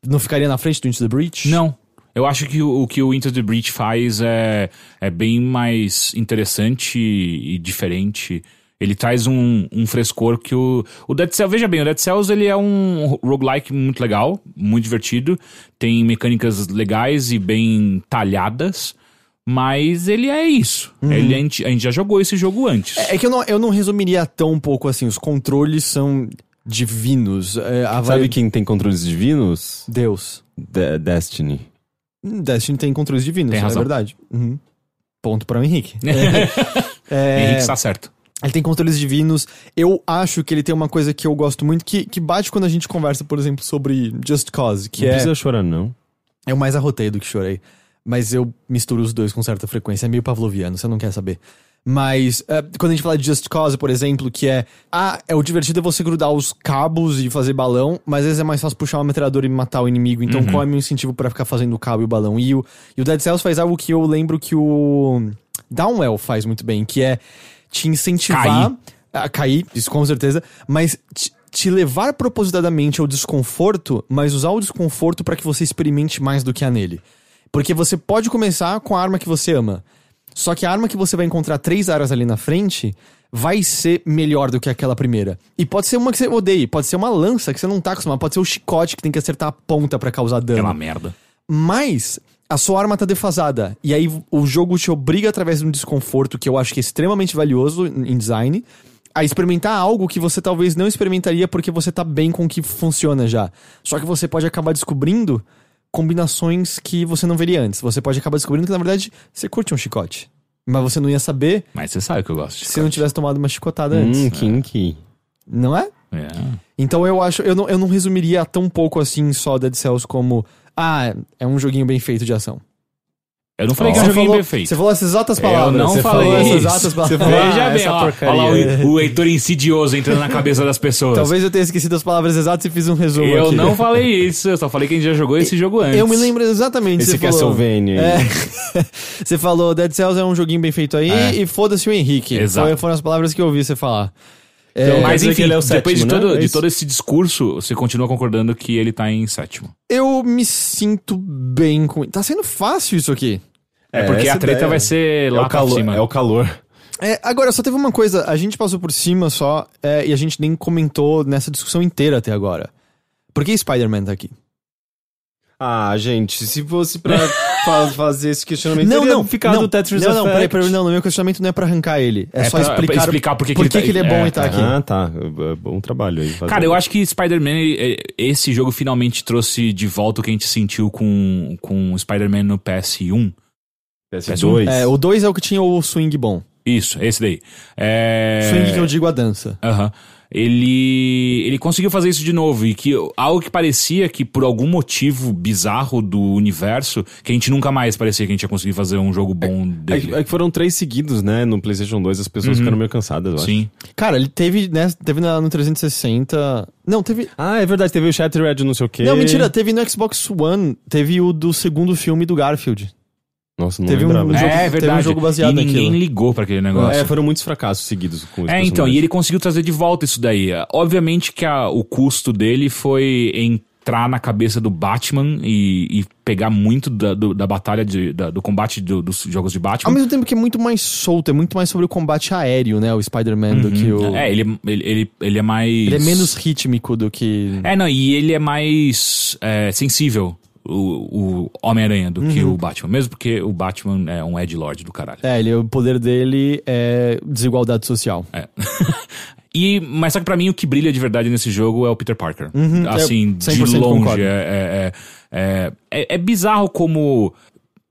A: não ficaria na frente do Into the Breach?
C: Não. Eu acho que o, o que o Into the Breach faz é, é bem mais interessante e diferente Ele traz um, um frescor que o, o Dead Cells... Veja bem, o Dead Cells ele é um roguelike muito legal, muito divertido. Tem mecânicas legais e bem talhadas. Mas ele é isso. Ele, a, gente, a gente já jogou esse jogo antes.
A: É que eu não, eu não resumiria tão um pouco assim. Os controles são divinos. É, a
B: Sabe
A: vari-
B: quem tem controles divinos?
A: Deus.
B: De- Destiny.
A: Hum, Destiny tem controles divinos,
C: Tem
A: é
C: razão.
A: verdade. Uhum. Ponto para o Henrique. É,
C: Henrique está certo.
A: ele tem controles divinos. Eu acho que ele tem uma coisa que eu gosto muito, que, que bate quando a gente conversa, por exemplo, sobre Just Cause, que
B: não
A: é.
B: precisa chorar, não.
A: Eu mais arrotei do que chorei. Mas eu misturo os dois com certa frequência. É meio pavloviano, você não quer saber. Mas é, quando a gente fala de Just Cause, por exemplo, que é. Ah, é o divertido é você grudar os cabos e fazer balão, mas às vezes é mais fácil puxar uma metralhadora e matar o inimigo. Então qual é o meu incentivo pra ficar fazendo o cabo e o balão? E o, e o Dead Cells faz algo que eu lembro que o Downwell faz muito bem, que é te incentivar
C: Cair.
A: a cair, isso com certeza, mas te, te levar propositadamente ao desconforto, mas usar o desconforto pra que você experimente mais do que há nele. Porque você pode começar com a arma que você ama. Só que a arma que você vai encontrar três áreas ali na frente vai ser melhor do que aquela primeira. E pode ser uma que você odeie, pode ser uma lança que você não tá acostumado, pode ser o chicote que tem que acertar a ponta pra causar dano.
C: É uma merda.
A: Mas a sua arma tá defasada. E aí o jogo te obriga, através de um desconforto que eu acho que é extremamente valioso em design, a experimentar algo que você talvez não experimentaria porque você tá bem com o que funciona já. Só que você pode acabar descobrindo combinações que você não veria antes. Você pode acabar descobrindo que, na verdade, você curte um chicote. Mas você não ia saber
C: Mas você sabe que eu gosto de
A: se não tivesse tomado uma chicotada antes.
B: Hum, kinky.
A: Não é?
C: É.
A: Então eu acho. Eu não, eu não resumiria tão pouco assim só Dead Cells como. Ah, é um joguinho bem feito de ação.
C: Eu não falei que
A: Você
C: é um joguinho
A: falou-
C: bem feito.
A: Você falou essas exatas
C: Eu
A: palavras.
C: não
A: Você
C: falei
A: falou essas
C: isso.
A: exatas palavras.
C: Veja
B: Ah,
C: bem, ó,
B: porcaria.
C: lá o, o Heitor insidioso entrando na cabeça das pessoas.
A: Talvez eu tenha esquecido as palavras exatas e fiz um resumo
C: eu
A: aqui.
C: não falei isso, eu só falei que a gente já jogou esse jogo antes.
A: Eu me lembro exatamente.
B: Esse
A: você falou,
B: Castlevania.
A: É. você falou Dead Cells é um joguinho bem feito aí
C: É.
A: e foda-se o Henrique.
C: Exato.
A: Foi, foram as palavras que eu ouvi você falar.
B: Então,
A: É,
B: Quer
C: Mas enfim,
B: ele é o
C: depois de,
B: sétimo,
C: todo,
B: né? É
C: de todo esse discurso, você continua concordando que ele tá em sétimo.
A: eu me sinto bem com. Tá sendo fácil isso aqui.
C: É, porque a treta
B: ideia.
C: vai ser
B: É
C: lá
B: o
C: pra
B: calor.
C: cima.
B: É o calor.
A: É, agora, só teve uma coisa, a gente passou por cima só é, e a gente nem comentou nessa discussão inteira até agora. Por que Spider-Man tá aqui?
B: Ah, gente, se fosse pra fa- fazer esse questionamento,
A: Não, não,
B: ficado
A: não,
B: o Tetris
A: não, não, peraí, peraí, não, meu questionamento não é pra arrancar ele, é,
C: É
A: só
C: pra-
A: explicar,
C: pra explicar por que ele tá-
A: que ele é bom
C: é,
A: e tá
C: tá.
A: aqui.
B: Ah, tá. É Bom trabalho aí. fazer.
C: Cara, eu acho que Spider-Man, eh, esse jogo finalmente trouxe de volta o que a gente sentiu com, com Spider-Man no PS1.
B: PS2.
A: É, o 2 é o que tinha o swing bom.
C: Isso, esse daí. É...
A: Swing que eu digo a dança.
C: Aham. Ele, ele conseguiu fazer isso de novo. E que algo que parecia que, por algum motivo bizarro do universo, que a gente nunca mais parecia que a gente ia conseguir fazer um jogo bom
B: É
C: dele.
B: que- é que foram três seguidos, né? No PlayStation 2, as pessoas ficaram meio cansadas, eu acho.
C: Sim.
A: Cara, ele teve, né, teve na- no 360... Não, teve...
B: Ah, é verdade, teve o Shattered não sei o quê.
A: Não, mentira, teve no Xbox One, teve o do segundo filme do Garfield.
B: Nossa, não
A: Teve um
B: lembrava.
A: jogo-
C: é
A: teve um
C: verdade.
A: jogo baseado
C: e ninguém
A: naquilo.
C: ligou pra aquele negócio.
B: É, foram muitos fracassos seguidos com esse
C: É, então, e ele conseguiu trazer de volta isso daí. Obviamente que a- o custo dele foi entrar na cabeça do Batman e, e pegar muito da, do- da batalha, de- da- do combate do- dos jogos de
A: Ao
C: Batman.
A: mesmo tempo que é muito mais solto, é muito mais sobre o combate aéreo, né, o Spider-Man, do que o...
C: É, ele, é- ele, ele, ele é mais.
A: Ele é menos rítmico do que...
C: É, não, e ele é mais é, sensível, o, o Homem-Aranha, do que o Batman. Mesmo porque o Batman é um Edgelord do caralho.
A: É, ele, o poder dele é desigualdade social.
C: É. e, mas só que pra mim o que brilha de verdade nesse jogo é o Peter Parker. assim,
A: eu
C: de
A: 100%
C: longe.
A: concordo.
C: É, é, é, é, é bizarro como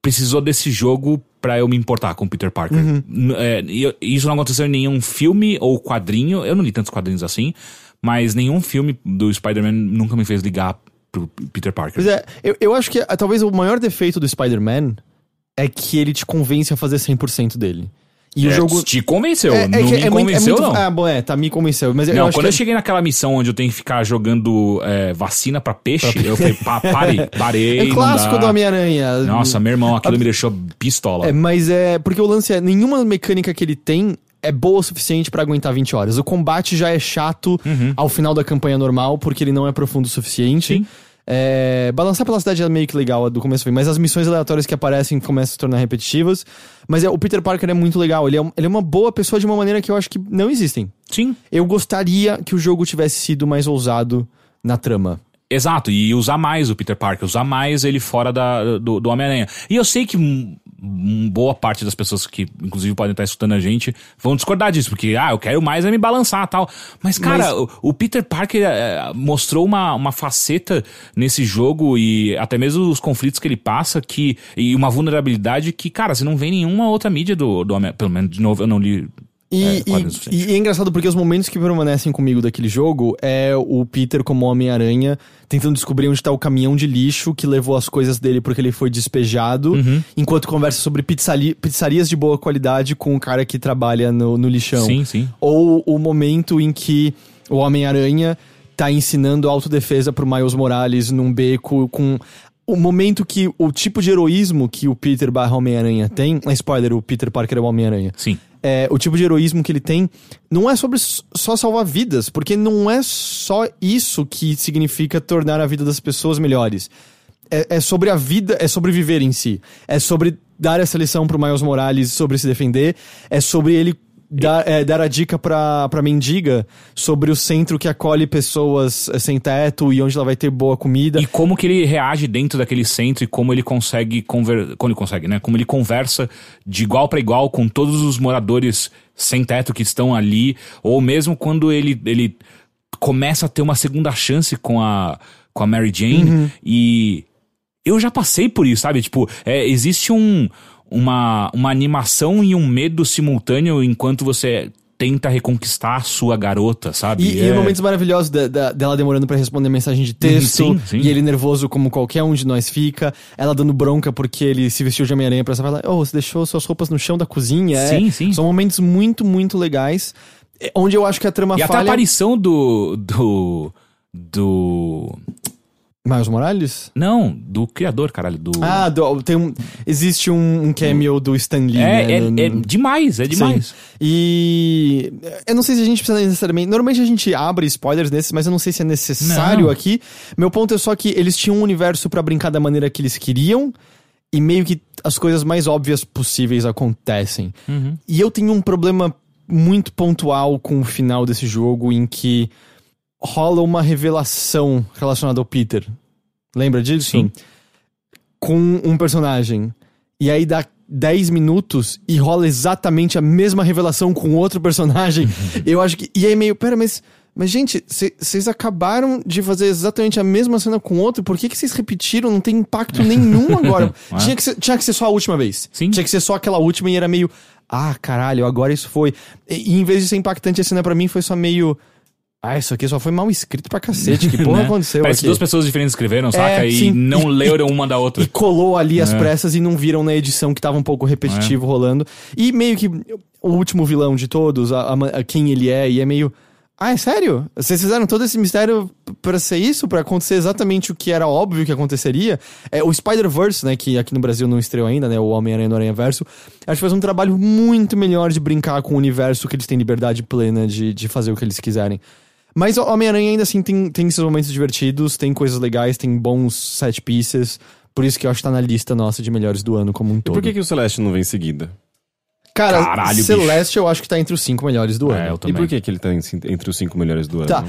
C: precisou desse jogo pra eu me importar com o Peter Parker. N- é, isso não aconteceu em nenhum filme ou quadrinho. Eu não li tantos quadrinhos assim, mas nenhum filme do Spider-Man nunca me fez ligar pro Peter Parker.
A: Pois é, eu, eu acho que ah, talvez o maior defeito do Spider-Man é que ele te convence a fazer 100% dele. E o
C: É,
A: jogo...
C: te convenceu,
A: é, é
C: não me
A: é é
C: convenceu
A: muito-
C: não.
A: Ah, bom, é, tá, me convenceu. Mas eu
C: Não,
A: acho
C: quando eu cheguei naquela missão onde eu tenho que ficar jogando é, vacina pra peixe, eu falei, pa, parei, parei.
A: é clássico do Homem-Aranha.
C: Nossa, meu irmão, aquilo me deixou pistola.
A: É, mas é. Porque o lance é. Nenhuma mecânica que ele tem é boa o suficiente pra aguentar 20 horas. O combate já é chato
C: Uhum.
A: ao final da campanha normal, porque ele não é profundo o suficiente.
C: Sim.
A: É, balançar pela cidade é meio que legal do começo ao fim, mas as missões aleatórias que aparecem começam a se tornar repetitivas. Mas é, o Peter Parker é muito legal, ele é, ele é uma boa pessoa de uma maneira que eu acho que não existem.
C: Sim.
A: Eu gostaria que o jogo tivesse sido mais ousado na trama.
C: Exato, e usar mais o Peter Parker, usar mais ele fora da, do, do Homem-Aranha. E eu sei que boa parte das pessoas que, inclusive, podem estar escutando a gente, vão discordar disso, porque, ah, eu quero mais é me balançar tal. Mas, cara,
A: Mas-
C: o, o Peter Parker eh, mostrou uma, uma faceta nesse jogo e até mesmo os conflitos que ele passa que, e uma vulnerabilidade que, cara, você não vê nenhuma outra mídia do, do Homem Pelo menos, de novo, eu não li.
A: E,
C: É,
A: e- e é engraçado porque os momentos que permanecem comigo daquele jogo é o Peter como Homem-Aranha tentando descobrir onde tá o caminhão de lixo que levou as coisas dele porque ele foi despejado,
C: Uhum.
A: enquanto conversa sobre pizzarias de boa qualidade com o cara que trabalha no, no lixão.
C: Sim, sim.
A: Ou o momento em que o Homem-Aranha tá ensinando autodefesa pro Miles Morales num beco com. O momento que o tipo de heroísmo que o Peter barra Homem-Aranha tem. É spoiler, o Peter Parker é o Homem-Aranha
C: Sim.
A: É, o tipo de heroísmo que ele tem não é sobre só salvar vidas, porque não é só isso que significa tornar a vida das pessoas melhores. É, é sobre a vida, é sobre viver em si. É sobre dar essa lição pro Miles Morales sobre se defender. É sobre ele dar, é, dar a dica pra, pra mendiga sobre o centro que acolhe pessoas é, sem teto e onde ela vai ter boa comida.
C: E como que ele reage dentro daquele centro e como ele consegue conver... como ele consegue, né? Como ele conversa de igual para igual com todos os moradores sem teto que estão ali, ou mesmo quando ele, ele começa a ter uma segunda chance com a com a Mary Jane e eu já passei por isso, sabe? Tipo, é, existe um uma, uma animação e um medo simultâneo enquanto você tenta reconquistar a sua garota, sabe?
A: E,
C: É-
A: e momentos maravilhosos da- da- dela demorando pra responder mensagem de texto.
C: Uhum, sim, sim.
A: E ele nervoso como qualquer um de nós fica. Ela dando bronca porque ele se vestiu de Homem-Aranha pra falar: Oh, você deixou suas roupas no chão da cozinha. É,
C: Sim, sim.
A: São momentos muito, muito legais. é, Onde eu acho que a trama
C: E até a
A: falha.
C: aparição do. do. do.
A: Miles Morales?
C: Não, do criador, caralho. Do.
A: Ah, do- tem um, existe um, um cameo do Stan Lee.
C: é,
A: né,
C: é,
A: no-
C: é demais, é demais.
A: Sim. E eu não sei se a gente precisa necessariamente. Normalmente a gente abre spoilers nesses, mas eu não sei se é necessário
C: Não.
A: aqui. Meu ponto é só que eles tinham um universo pra brincar da maneira que eles queriam. E meio que as coisas mais óbvias possíveis acontecem.
C: Uhum.
A: E eu tenho um problema muito pontual com o final desse jogo em que rola uma revelação relacionada ao Peter. Lembra disso?
C: Sim.
A: Com um personagem. E aí dá 10 minutos e rola exatamente a mesma revelação com outro personagem. Eu acho que. E aí meio, pera, mas. Mas, gente, vocês acabaram de fazer exatamente a mesma cena com outro, por que que vocês repetiram? Não tem impacto nenhum agora.
C: É.
A: tinha, que ser, tinha que ser só a última vez.
C: Sim.
A: Tinha que ser só aquela última e era meio. Ah, caralho, agora isso foi. E, e em vez de ser impactante, a cena pra mim foi só meio. Ah, isso aqui só foi mal escrito pra cacete. Que porra
C: Né?
A: aconteceu
C: Parece
A: aqui?
C: que duas pessoas diferentes escreveram, saca? E não
A: E-
C: leram uma da outra.
A: E colou ali as
C: É.
A: pressas e não viram na edição que tava um pouco repetitivo rolando. E meio que o último vilão de todos, a, a- a quem ele é, e é meio. Ah, é sério? Vocês fizeram todo esse mistério p- pra ser isso? Pra acontecer exatamente o que era óbvio que aconteceria? É, o Spider-Verse, né, que aqui no Brasil não estreou ainda, né, o Homem-Aranha no Aranha-Verso, acho que faz um trabalho muito melhor de brincar com o universo que eles têm liberdade plena de, de fazer o que eles quiserem. Mas o Homem-Aranha ainda assim tem, tem esses momentos divertidos, tem coisas legais, tem bons set pieces. Por isso que eu acho que tá na lista nossa de melhores do ano como um
B: E
A: todo.
B: por que, que o Celeste não vem em seguida?
A: Cara,
C: Caralho,
A: Celeste eu acho que tá entre os cinco melhores do
C: É,
A: ano.
C: eu
B: E
C: também.
B: por que, que ele tá entre os cinco melhores do ano?
A: Tá.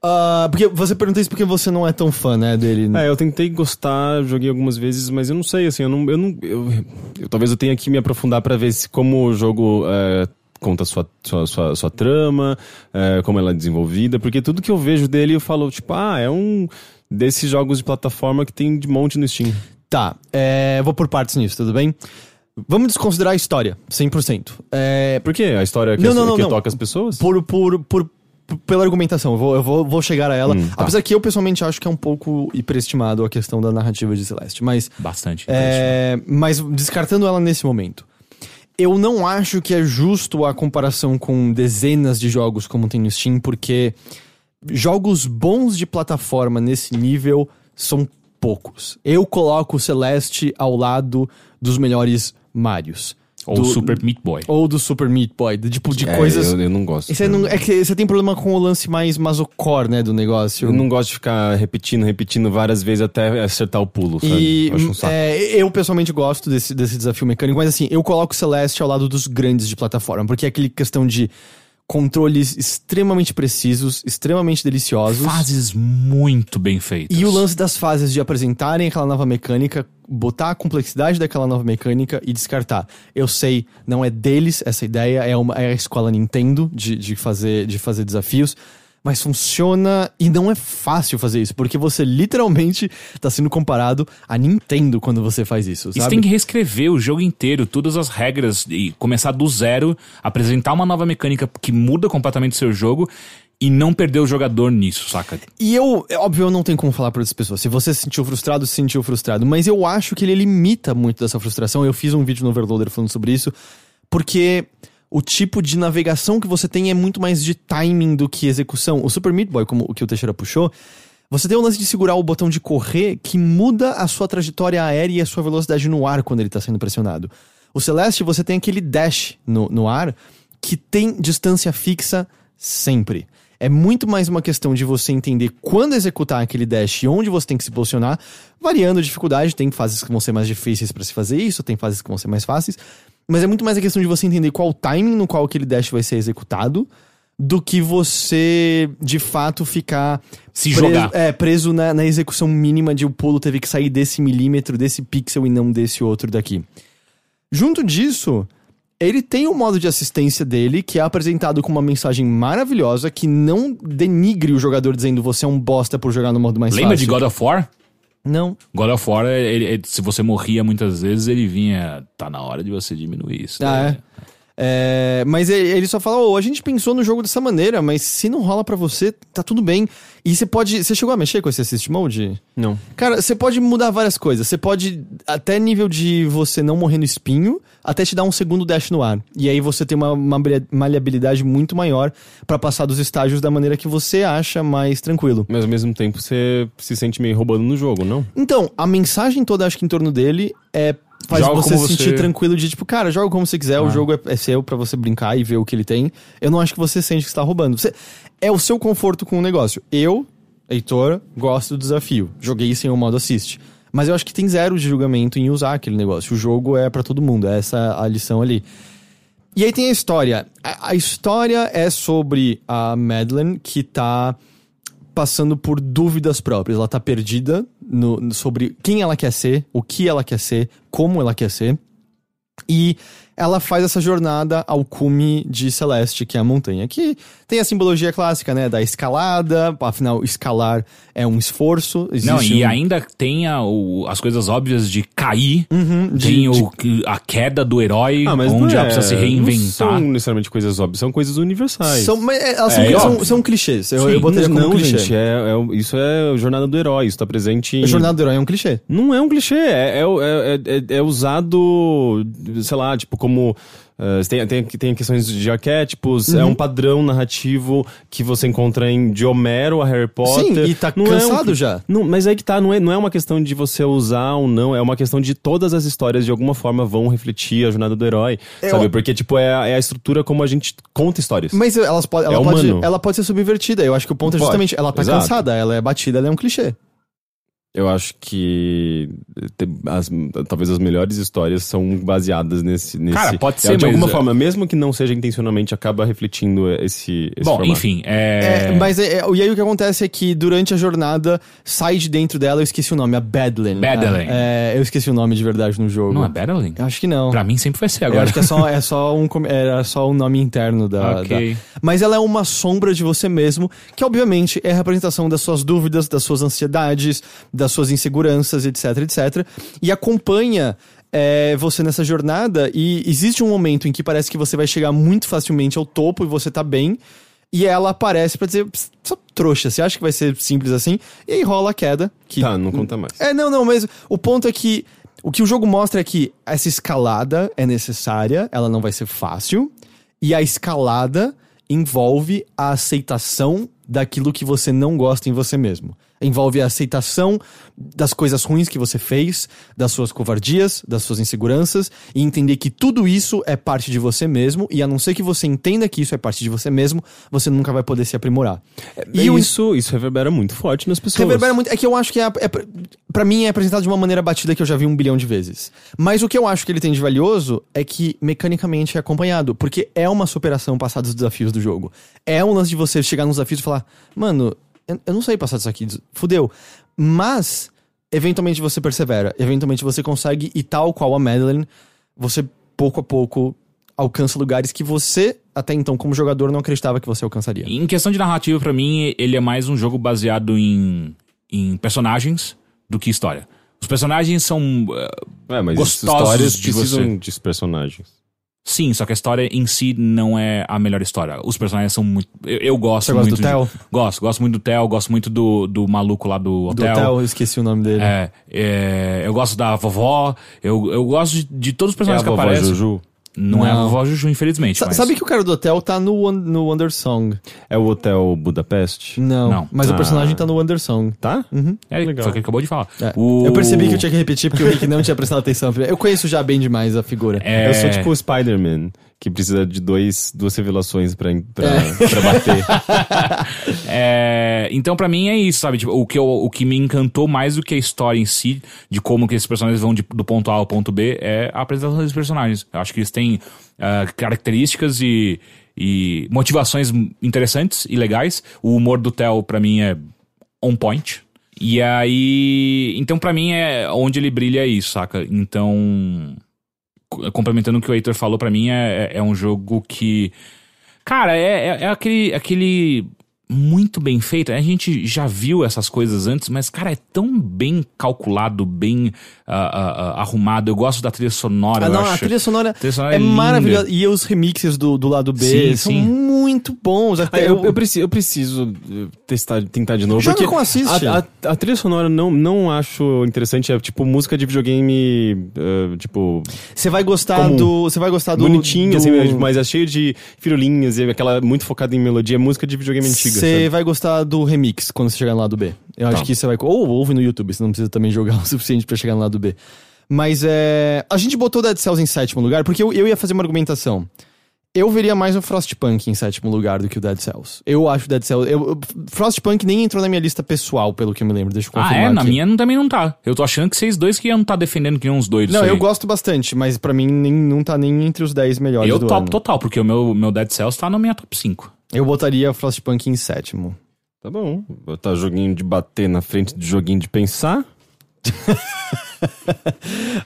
A: Ah, porque você pergunta isso porque você não é tão fã, né, dele.
B: É, eu tentei gostar, joguei algumas vezes, mas eu não sei, assim, eu não. Eu não eu, eu- talvez eu tenha que me aprofundar pra ver se como o jogo é, conta sua, sua, sua, sua trama, é, como ela é desenvolvida, porque tudo que eu vejo dele eu falo, tipo, ah, é um desses jogos de plataforma que tem de monte no Steam.
A: Tá, é, vou por partes nisso, tudo bem? Vamos desconsiderar a história, 100%. É,
B: Por quê? A história que,
A: Não, não, não,
B: que toca as pessoas?
A: por, por, por, por- pela argumentação, eu vou, eu vou, vou chegar a ela.
B: Hum, tá.
A: Apesar que eu pessoalmente acho que é um pouco hiperestimado a questão da narrativa de Celeste, mas
C: Bastante.
A: É, mas descartando ela nesse momento. Eu não acho que é justo a comparação com dezenas de jogos como tem no Steam, porque jogos bons de plataforma nesse nível são poucos. Eu coloco o Celeste ao lado dos melhores Marios.
C: Ou
A: do-
C: Super Meat Boy.
A: ou do Super Meat Boy, do tipo de
B: É,
A: coisas.
B: Eu, eu não gosto.
A: Você não- é que você tem problema com o lance mais masocore, né, do negócio.
B: Eu não gosto de ficar repetindo, repetindo várias vezes até acertar o pulo, sabe?
A: E
B: Eu acho um saco.
A: é, eu pessoalmente gosto desse, desse desafio mecânico, mas assim, eu coloco o Celeste ao lado dos grandes de plataforma, porque é aquele questão de controles extremamente precisos, extremamente deliciosos.
C: Fases muito bem feitas.
A: E o lance das fases de apresentarem aquela nova mecânica, botar a complexidade daquela nova mecânica e descartar. Eu sei, não é deles essa ideia, é, uma, é a escola Nintendo de, de, fazer, de fazer desafios. Mas funciona e não é fácil fazer isso, porque você literalmente tá sendo comparado a Nintendo quando você faz isso,
C: E você
A: sabe?
C: tem que reescrever o jogo inteiro, todas as regras, e começar do zero, apresentar uma nova mecânica que muda completamente o seu jogo e não perder o jogador nisso, saca?
A: E eu, é óbvio, eu não tenho como falar para outras pessoas. Se você se sentiu frustrado, se sentiu frustrado. Mas eu acho que ele limita muito dessa frustração. Eu fiz um vídeo no Overloader falando sobre isso, porque o tipo de navegação que você tem é muito mais de timing do que execução. O Super Meat Boy, como o que o Teixeira puxou, você tem o lance de segurar o botão de correr que muda a sua trajetória aérea e a sua velocidade no ar quando ele tá sendo pressionado. O Celeste, você tem aquele dash no, no ar que tem distância fixa sempre. É muito mais uma questão de você entender quando executar aquele dash e onde você tem que se posicionar, variando a dificuldade. Tem fases que vão ser mais difíceis para se fazer isso, tem fases que vão ser mais fáceis. Mas é muito mais a questão de você entender qual o timing no qual aquele dash vai ser executado do que você, de fato, ficar
C: Se
A: preso,
C: jogar.
A: É, preso na, na execução mínima de o pulo teve que sair desse milímetro, desse pixel e não desse outro daqui. Junto disso, ele tem o modo de assistência dele, que é apresentado com uma mensagem maravilhosa que não denigre o jogador dizendo você é um bosta por jogar no modo mais
C: Lembra de
A: fácil.
C: God of War?
A: Não.
C: God of War, ele- ele- se você morria muitas vezes, ele vinha. Tá na hora de você diminuir isso.
A: Ah,
C: né?
A: é? É, mas ele só fala, "Ô, a gente pensou no jogo dessa maneira, mas se não rola pra você, tá tudo bem. E você pode. Você chegou a mexer com esse assist mode?
B: Não.
A: Cara, você pode mudar várias coisas. Você pode, até nível de você não morrer no espinho, até te dar um segundo dash no ar. E aí você tem uma, uma maleabilidade muito maior pra passar dos estágios da maneira que você acha mais tranquilo.
B: Mas ao mesmo tempo você se sente meio roubando no jogo, não?
A: Então, a mensagem toda, acho que em torno dele é. Faz
C: Joga
A: você se sentir
C: você-
A: tranquilo de tipo, cara, joga como você quiser, o
C: Ah.
A: jogo é, é seu pra você brincar e ver o que ele tem. Eu não acho que você sente que está roubando. Você- é o seu conforto com o negócio. Eu, Heitor, gosto do desafio. Joguei sem o modo assist. Mas eu acho que tem zero de julgamento em usar aquele negócio. O jogo é pra todo mundo, é essa a lição ali. E aí tem a história. A, a história é sobre a Madeline que tá passando por dúvidas próprias. Ela tá perdida no- sobre quem ela quer ser, o que ela quer ser, como ela quer ser. E ela faz essa jornada ao cume de Celeste, que é a montanha, que tem a simbologia clássica, né, da escalada, afinal, escalar é um esforço.
C: Não, e
A: um-
C: ainda tem a- o- as coisas óbvias de cair,
A: Uhum, de-
C: tem
A: de-
C: a queda do herói,
B: Ah, mas
C: onde
B: não
C: ela
B: é,
C: precisa se
B: Não
C: reinventar.
B: são necessariamente coisas óbvias, são coisas universais.
A: São, mas, é, elas são,
C: É,
A: são, são clichês. Eu, eu
B: Sim,
A: botaria como
B: não,
A: clichê.
B: gente, é, é isso é a jornada do herói, isso tá presente em...
A: A jornada do herói é um clichê.
B: Não é um clichê, é, é, é, é- é usado, sei lá, tipo, como. Eh, tem, tem, tem questões de arquétipos, é um padrão narrativo que você encontra em de Homero a Harry Potter.
A: Sim, e tá
B: Não é um
A: cansado já.
B: Não, mas aí que tá, não é, não é uma questão de você usar ou não, é uma questão de todas as histórias de alguma forma vão refletir a jornada do herói,
A: É,
B: sabe? Porque, tipo, é, a- é a estrutura como a gente conta histórias.
A: Mas elas po- ela,
B: É
A: pode,
B: humano.
A: ela pode ser subvertida. Eu acho que o ponto é
B: Pode,
A: justamente, ela tá
B: exato.
A: cansada, ela é batida, ela é um clichê.
B: Eu acho que as- talvez as melhores histórias são baseadas nesse. nesse
C: Cara, pode
B: É,
C: ser,
B: De alguma
C: mas-
B: forma, mesmo que não seja intencionalmente, acaba refletindo esse. esse
C: Bom,
B: formato.
C: enfim, é...
A: É, mas é, é- e aí o que acontece é que durante a jornada sai de dentro dela, eu esqueci o nome, a Badland.
C: Badland.
A: É, eu esqueci o nome de verdade no jogo.
C: Não é Battling?
A: Eu acho que não.
C: Pra mim sempre vai ser
A: Eu
C: agora.
A: acho que é só, é só um era só um nome interno da,
C: Ok.
A: da- Mas ela é uma sombra de você mesmo, que obviamente é a representação das suas dúvidas, das suas ansiedades, das suas inseguranças, etc, etc. E acompanha é, você nessa jornada e existe um momento em que parece que você vai chegar muito facilmente ao topo e você tá bem. E ela aparece pra dizer, "Pss, só trouxa, você acha que vai ser simples assim? E aí rola a queda. Que
B: Tá, não conta mais.
A: é, não, não, mas o ponto é que o que o jogo mostra é que essa escalada é necessária, ela não vai ser fácil, e a escalada envolve a aceitação daquilo que você não gosta em você mesmo. Envolve a aceitação das coisas ruins que você fez, das suas covardias, das suas inseguranças, e entender que tudo isso é parte de você mesmo, e a não ser que você entenda que isso é parte de você mesmo, você nunca vai poder se aprimorar.
B: E
A: o-
B: isso, isso reverbera muito forte nas pessoas.
A: Reverbera muito. É que eu acho que é, é, pra mim é apresentado de uma maneira batida que eu já vi um bilhão de vezes. Mas o que eu acho que ele tem de valioso é que mecanicamente é acompanhado. Porque é uma superação passar dos desafios do jogo. É um lance de você chegar nos desafios e falar, mano, eu, não sei passar disso aqui, fudeu. Mas, eventualmente você persevera. Eventualmente você consegue, e tal qual a Madeline, você pouco a pouco alcança lugares que você, até então, como jogador, não acreditava que você alcançaria.
C: Em questão de narrativa, pra mim, ele é mais um jogo baseado em, em personagens do que história. Os personagens são. uh,
B: É, mas
C: Gostosos
B: histórias
C: de
B: precisam
C: você.
B: de personagens.
C: Sim, só que a história em si não é a melhor história. Os personagens são muito. Eu, eu gosto
A: Você gosta
C: muito.
A: do Theo?
C: de- Gosto, gosto muito do Theo, gosto muito do, do maluco lá do
A: Do
C: hotel.
A: hotel, eu esqueci o nome dele.
C: É, é, eu gosto da vovó, eu, eu gosto de, de todos os
B: É a
C: personagens que
B: vovó
C: aparecem.
B: Juju.
C: Não, é a
A: Não.
C: vovó Juju, infelizmente.
A: Sa-
C: mas...
A: Sabe que o cara do hotel tá no, no Undersong?
B: É o Hotel Budapeste?
A: Não.
C: Não.
A: Mas o
B: Ah.
A: personagem tá no Undersong.
B: Tá?
C: É,
B: Legal.
C: o que ele acabou de falar.
A: É.
C: O-
A: Eu percebi que eu tinha que repetir porque o Rick não tinha prestado atenção. Eu conheço já bem demais a figura.
C: É,
B: Eu sou tipo o Spider-Man, que precisa de dois, duas revelações pra, pra,
A: É.
B: pra bater.
C: É, então, pra mim, é isso, sabe? Tipo, o, que eu- o que me encantou mais do que a história em si, de como que esses personagens vão de- do ponto A ao ponto B, é a apresentação desses personagens. Eu acho que eles têm ah, características e, e motivações interessantes e legais. O humor do Theo, pra mim, é on point. E aí. Então, pra mim, é onde ele brilha é isso, saca? Então. Co- Complementando o que o Heitor falou, pra mim é, é- é um jogo que. Cara, é, é, é aquele, aquele muito bem feito. A gente já viu essas coisas antes, mas, cara, é tão bem calculado, bem ah, ah, arrumado. Eu gosto da trilha sonora.
A: Ah,
C: eu
A: não,
C: acho.
A: a trilha sonora,
C: trilha sonora
A: é,
C: é
A: maravilhosa. E os remixes do, do lado B
C: Sim,
A: são
C: sim.
A: muito bons.
B: Ah,
A: Até
B: eu, eu, preciso, eu preciso eh, testar, tentar de novo.
A: Joga
B: porque
A: com assiste.
B: A, a, a trilha sonora não, não acho interessante. É tipo música de videogame, eh, tipo,
A: Você vai gostar
B: Comum.
A: do. Você vai gostar do.
B: bonitinha,
A: do...
B: assim, mas é cheio de firulinhas e aquela muito focada em melodia. É música de videogame antiga,
A: Você vai gostar do remix quando você chegar no lado B. Eu acho
B: Tá.
A: que você vai. Ou ouve no YouTube, você não precisa também jogar o suficiente pra chegar no lado B. Mas é. A gente botou o Dead Cells em sétimo lugar porque eu, eu ia fazer uma argumentação. Eu veria mais o Frostpunk em sétimo lugar do que o Dead Cells. Eu acho o Dead Cells. Eu, eu- Frostpunk nem entrou na minha lista pessoal, pelo que eu me lembro. Deixa eu
C: Ah,
A: confirmar.
C: é? Na
A: aqui.
C: minha não- também não tá. Eu tô achando que vocês dois que iam estar defendendo que nem uns doidos.
A: Não, eu
C: aí.
A: gosto bastante, mas pra mim nem, não tá nem entre os 10 melhores
C: Eu
A: do
C: topo
A: ano.
C: total, porque o meu, meu Dead Cells tá na minha top 5.
A: Eu botaria Frostpunk em sétimo.
B: Tá bom. Botar joguinho de bater na frente de joguinho de pensar.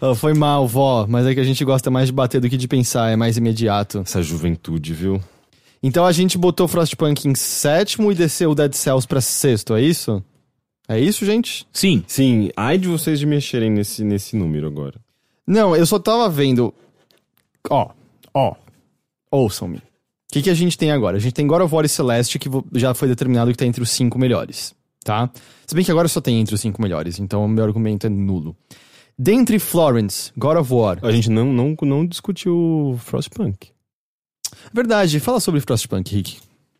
A: Oh, foi mal, vó, mas é que a gente gosta mais de bater do que de pensar, é mais imediato.
B: Essa juventude, viu?
A: Então a gente botou Frostpunk em sétimo e desceu o Dead Cells pra sexto, é isso? É isso, gente?
C: Sim.
B: Sim, ai de vocês de mexerem nesse, nesse número agora.
A: Não, eu só tava vendo. Ó, ó. Ouçam-me. O que, que a gente tem agora? A gente tem God of War e Celeste, que já foi determinado que tá entre os cinco melhores, tá? Se bem que agora só tem entre os cinco melhores, então o meu argumento é nulo. Dentre Florence, God of War.
B: A gente não, não, não discutiu Frostpunk.
A: Verdade, fala sobre Frostpunk, Rick.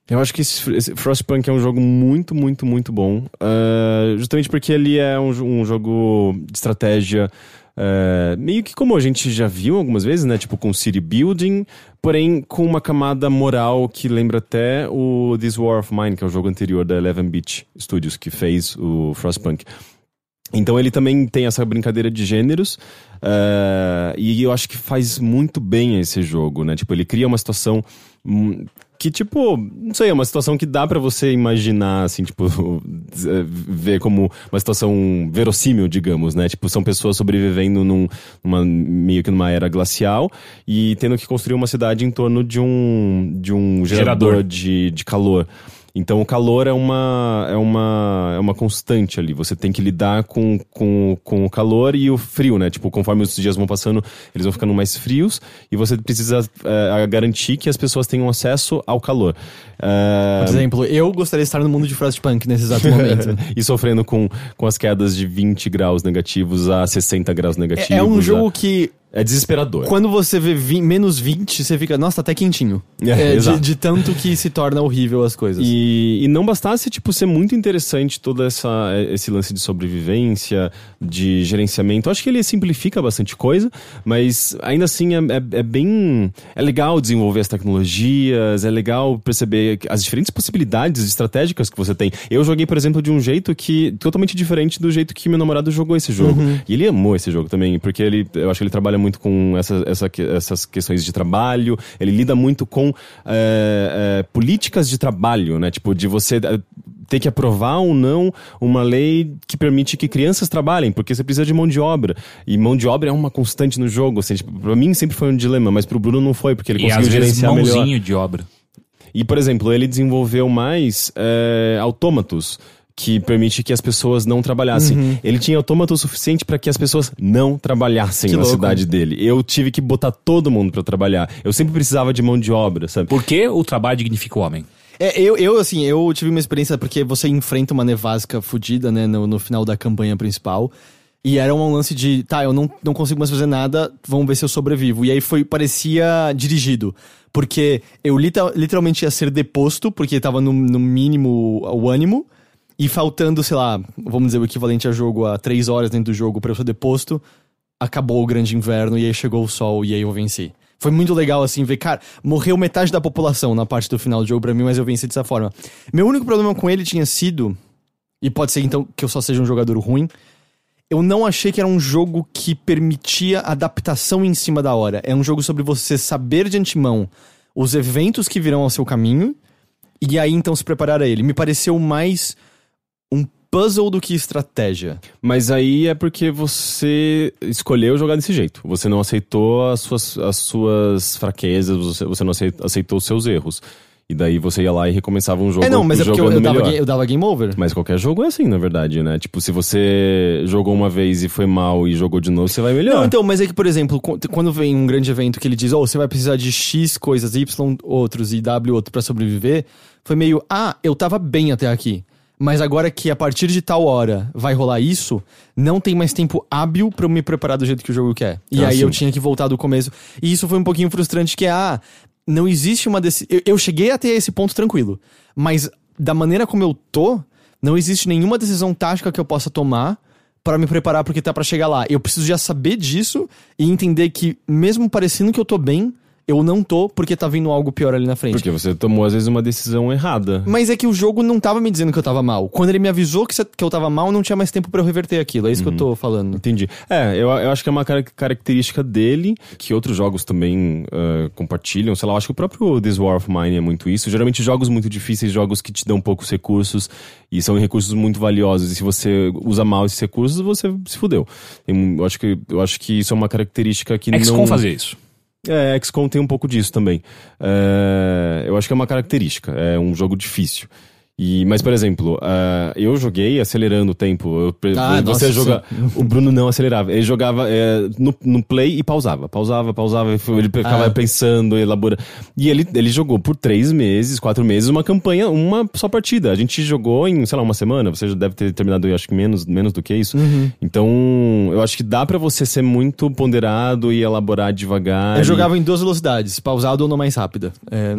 B: Eu acho que esse, esse Frostpunk é um jogo muito, muito, muito bom. Ah, justamente porque ele é um, um jogo de estratégia. Ah, meio que como a gente já viu algumas vezes, né? Tipo com city building, porém com uma camada moral que lembra até o This War of Mine, que é o jogo anterior da Eleven Beach Studios, que fez o Frostpunk. Então ele também tem essa brincadeira de gêneros. ah, e eu acho que faz muito bem esse jogo, né? Tipo, ele cria uma situação hum, que, tipo, não sei, é uma situação que dá pra você imaginar, assim, tipo, eh, ver como uma situação verossímil, digamos, né? Tipo, são pessoas sobrevivendo num, numa, meio que numa era glacial e tendo que construir uma cidade em torno de um, de um gerador,
C: Gerador.
B: de, de calor. Então o calor é uma, é uma, é uma constante ali. Você tem que lidar com, com, com o calor e o frio, né? Tipo, conforme os dias vão passando, eles vão ficando mais frios e você precisa eh, garantir que as pessoas tenham acesso ao calor. Eh,
A: Por exemplo, eu gostaria de estar no mundo de Frostpunk nesse exato momento.
B: e sofrendo com, com as quedas de 20 graus negativos a 60 graus negativos.
A: É, é um
B: a-
A: jogo que
B: É desesperador.
A: Quando você vê vi- menos 20, você fica, nossa, tá até quentinho.
B: É,
A: É, de,
B: exato.
A: de tanto que se torna horrível as coisas.
B: E, e não bastasse, tipo, ser muito interessante todo essa, esse lance de sobrevivência, de gerenciamento. Acho que ele simplifica bastante coisa, mas ainda assim é, é- é bem... É legal desenvolver as tecnologias, é legal perceber as diferentes possibilidades estratégicas que você tem. Eu joguei, por exemplo, de um jeito que... Totalmente diferente do jeito que meu namorado jogou esse jogo. E ele amou esse jogo também, porque ele, eu acho que ele trabalha muito com essa, essa, essas questões de trabalho, ele lida muito com é, é, políticas de trabalho, né? Tipo, de você é, ter que aprovar ou não uma lei que permite que crianças trabalhem, porque você precisa de mão de obra. E mão de obra é uma constante no jogo. Assim, tipo, pra mim sempre foi um dilema, mas pro Bruno não foi, porque ele
C: E
B: conseguiu
C: às vezes
B: gerenciar melhor.
C: mãozinho de obra.
B: E, por exemplo, ele desenvolveu mais é, autômatos que permite que as pessoas não trabalhassem.
A: Uhum.
B: Ele tinha autômato suficiente para que as pessoas não trabalhassem
A: Que
B: na
A: louco.
B: cidade dele. Eu tive que botar todo mundo para trabalhar. Eu sempre precisava de mão de obra, sabe?
C: Por que o trabalho dignifica o homem?
A: É, eu, eu, assim, eu tive uma experiência porque você enfrenta uma nevasca fodida, né, no, no final da campanha principal. E era um lance de, tá, eu não, não consigo mais fazer nada, vamos ver se eu sobrevivo. E aí foi, parecia dirigido. Porque eu lita- literalmente ia ser deposto, porque tava no, no mínimo o ânimo. E faltando, sei lá, vamos dizer, o equivalente a jogo a três horas dentro do jogo pra eu ser deposto, acabou o grande inverno e aí chegou o sol e aí eu venci. Foi muito legal, assim, ver, cara, morreu metade da população na parte do final do jogo pra mim, mas eu venci dessa forma. Meu único problema com ele tinha sido, e pode ser então que eu só seja um jogador ruim, eu não achei que era um jogo que permitia adaptação em cima da hora. É um jogo sobre você saber de antemão os eventos que virão ao seu caminho e aí então se preparar a ele. Me pareceu mais puzzle do que estratégia.
B: Mas aí é porque você escolheu jogar desse jeito. Você não aceitou as suas, as suas fraquezas, você, você não aceit- aceitou os seus erros. E daí você ia lá e recomeçava um jogo
A: é, não, mas é porque eu, eu, dava, eu dava game over.
B: Mas qualquer jogo é assim, na verdade, né? Tipo, se você jogou uma vez e foi mal e jogou de novo, você vai melhor.
A: Não, então, mas é que, por exemplo, qu- quando vem um grande evento que ele diz, oh, você vai precisar de X coisas, Y outros e W outro pra sobreviver, foi meio, ah, eu tava bem até aqui. Mas agora que a partir de tal hora vai rolar isso, não tem mais tempo hábil pra eu me preparar do jeito que o jogo quer. E
B: Ah,
A: aí eu
B: sim.
A: tinha que voltar do começo. E isso foi um pouquinho frustrante, que é, ah, não existe uma decisão. Eu, eu cheguei até esse ponto tranquilo. Mas da maneira como eu tô, não existe nenhuma decisão tática que eu possa tomar pra me preparar porque tá pra chegar lá. Eu preciso já saber disso e entender que, mesmo parecendo que eu tô bem, eu não tô porque tá vindo algo pior ali na frente.
B: Porque você tomou, às vezes, uma decisão errada.
A: Mas é que o jogo não tava me dizendo que eu tava mal. Quando ele me avisou que, cê- que eu tava mal, não tinha mais tempo pra eu reverter aquilo. É isso que eu tô falando.
B: Entendi. É, eu, eu acho que é uma cara- característica dele, que outros jogos também ah, compartilham. Sei lá, eu acho que o próprio This War of Mine é muito isso. Geralmente jogos muito difíceis, jogos que te dão poucos recursos, e são recursos muito valiosos. E se você usa mal esses recursos, você se fudeu. Eu, acho que, eu acho que isso é uma característica que
C: XCOM
B: não...
C: fazer isso.
B: É, XCOM tem um pouco disso também. É, eu acho que é uma característica, é um jogo difícil. E, mas, por exemplo, ah, eu joguei acelerando o tempo. Eu
A: Ah,
B: você
A: nossa,
B: joga, o Bruno não acelerava. Ele jogava é, no, no play e pausava. Pausava, pausava. Ele ficava
A: Ah.
B: pensando, elaborando. E ele, ele jogou por três meses, quatro meses, uma campanha, uma só partida. A gente jogou em, sei lá, uma semana. Você já deve ter terminado, eu acho que menos, menos do que isso.
A: Uhum.
B: Então, eu acho que dá pra você ser muito ponderado e elaborar devagar.
A: Eu
B: e-
A: jogava em duas velocidades, pausado ou não mais rápida. É,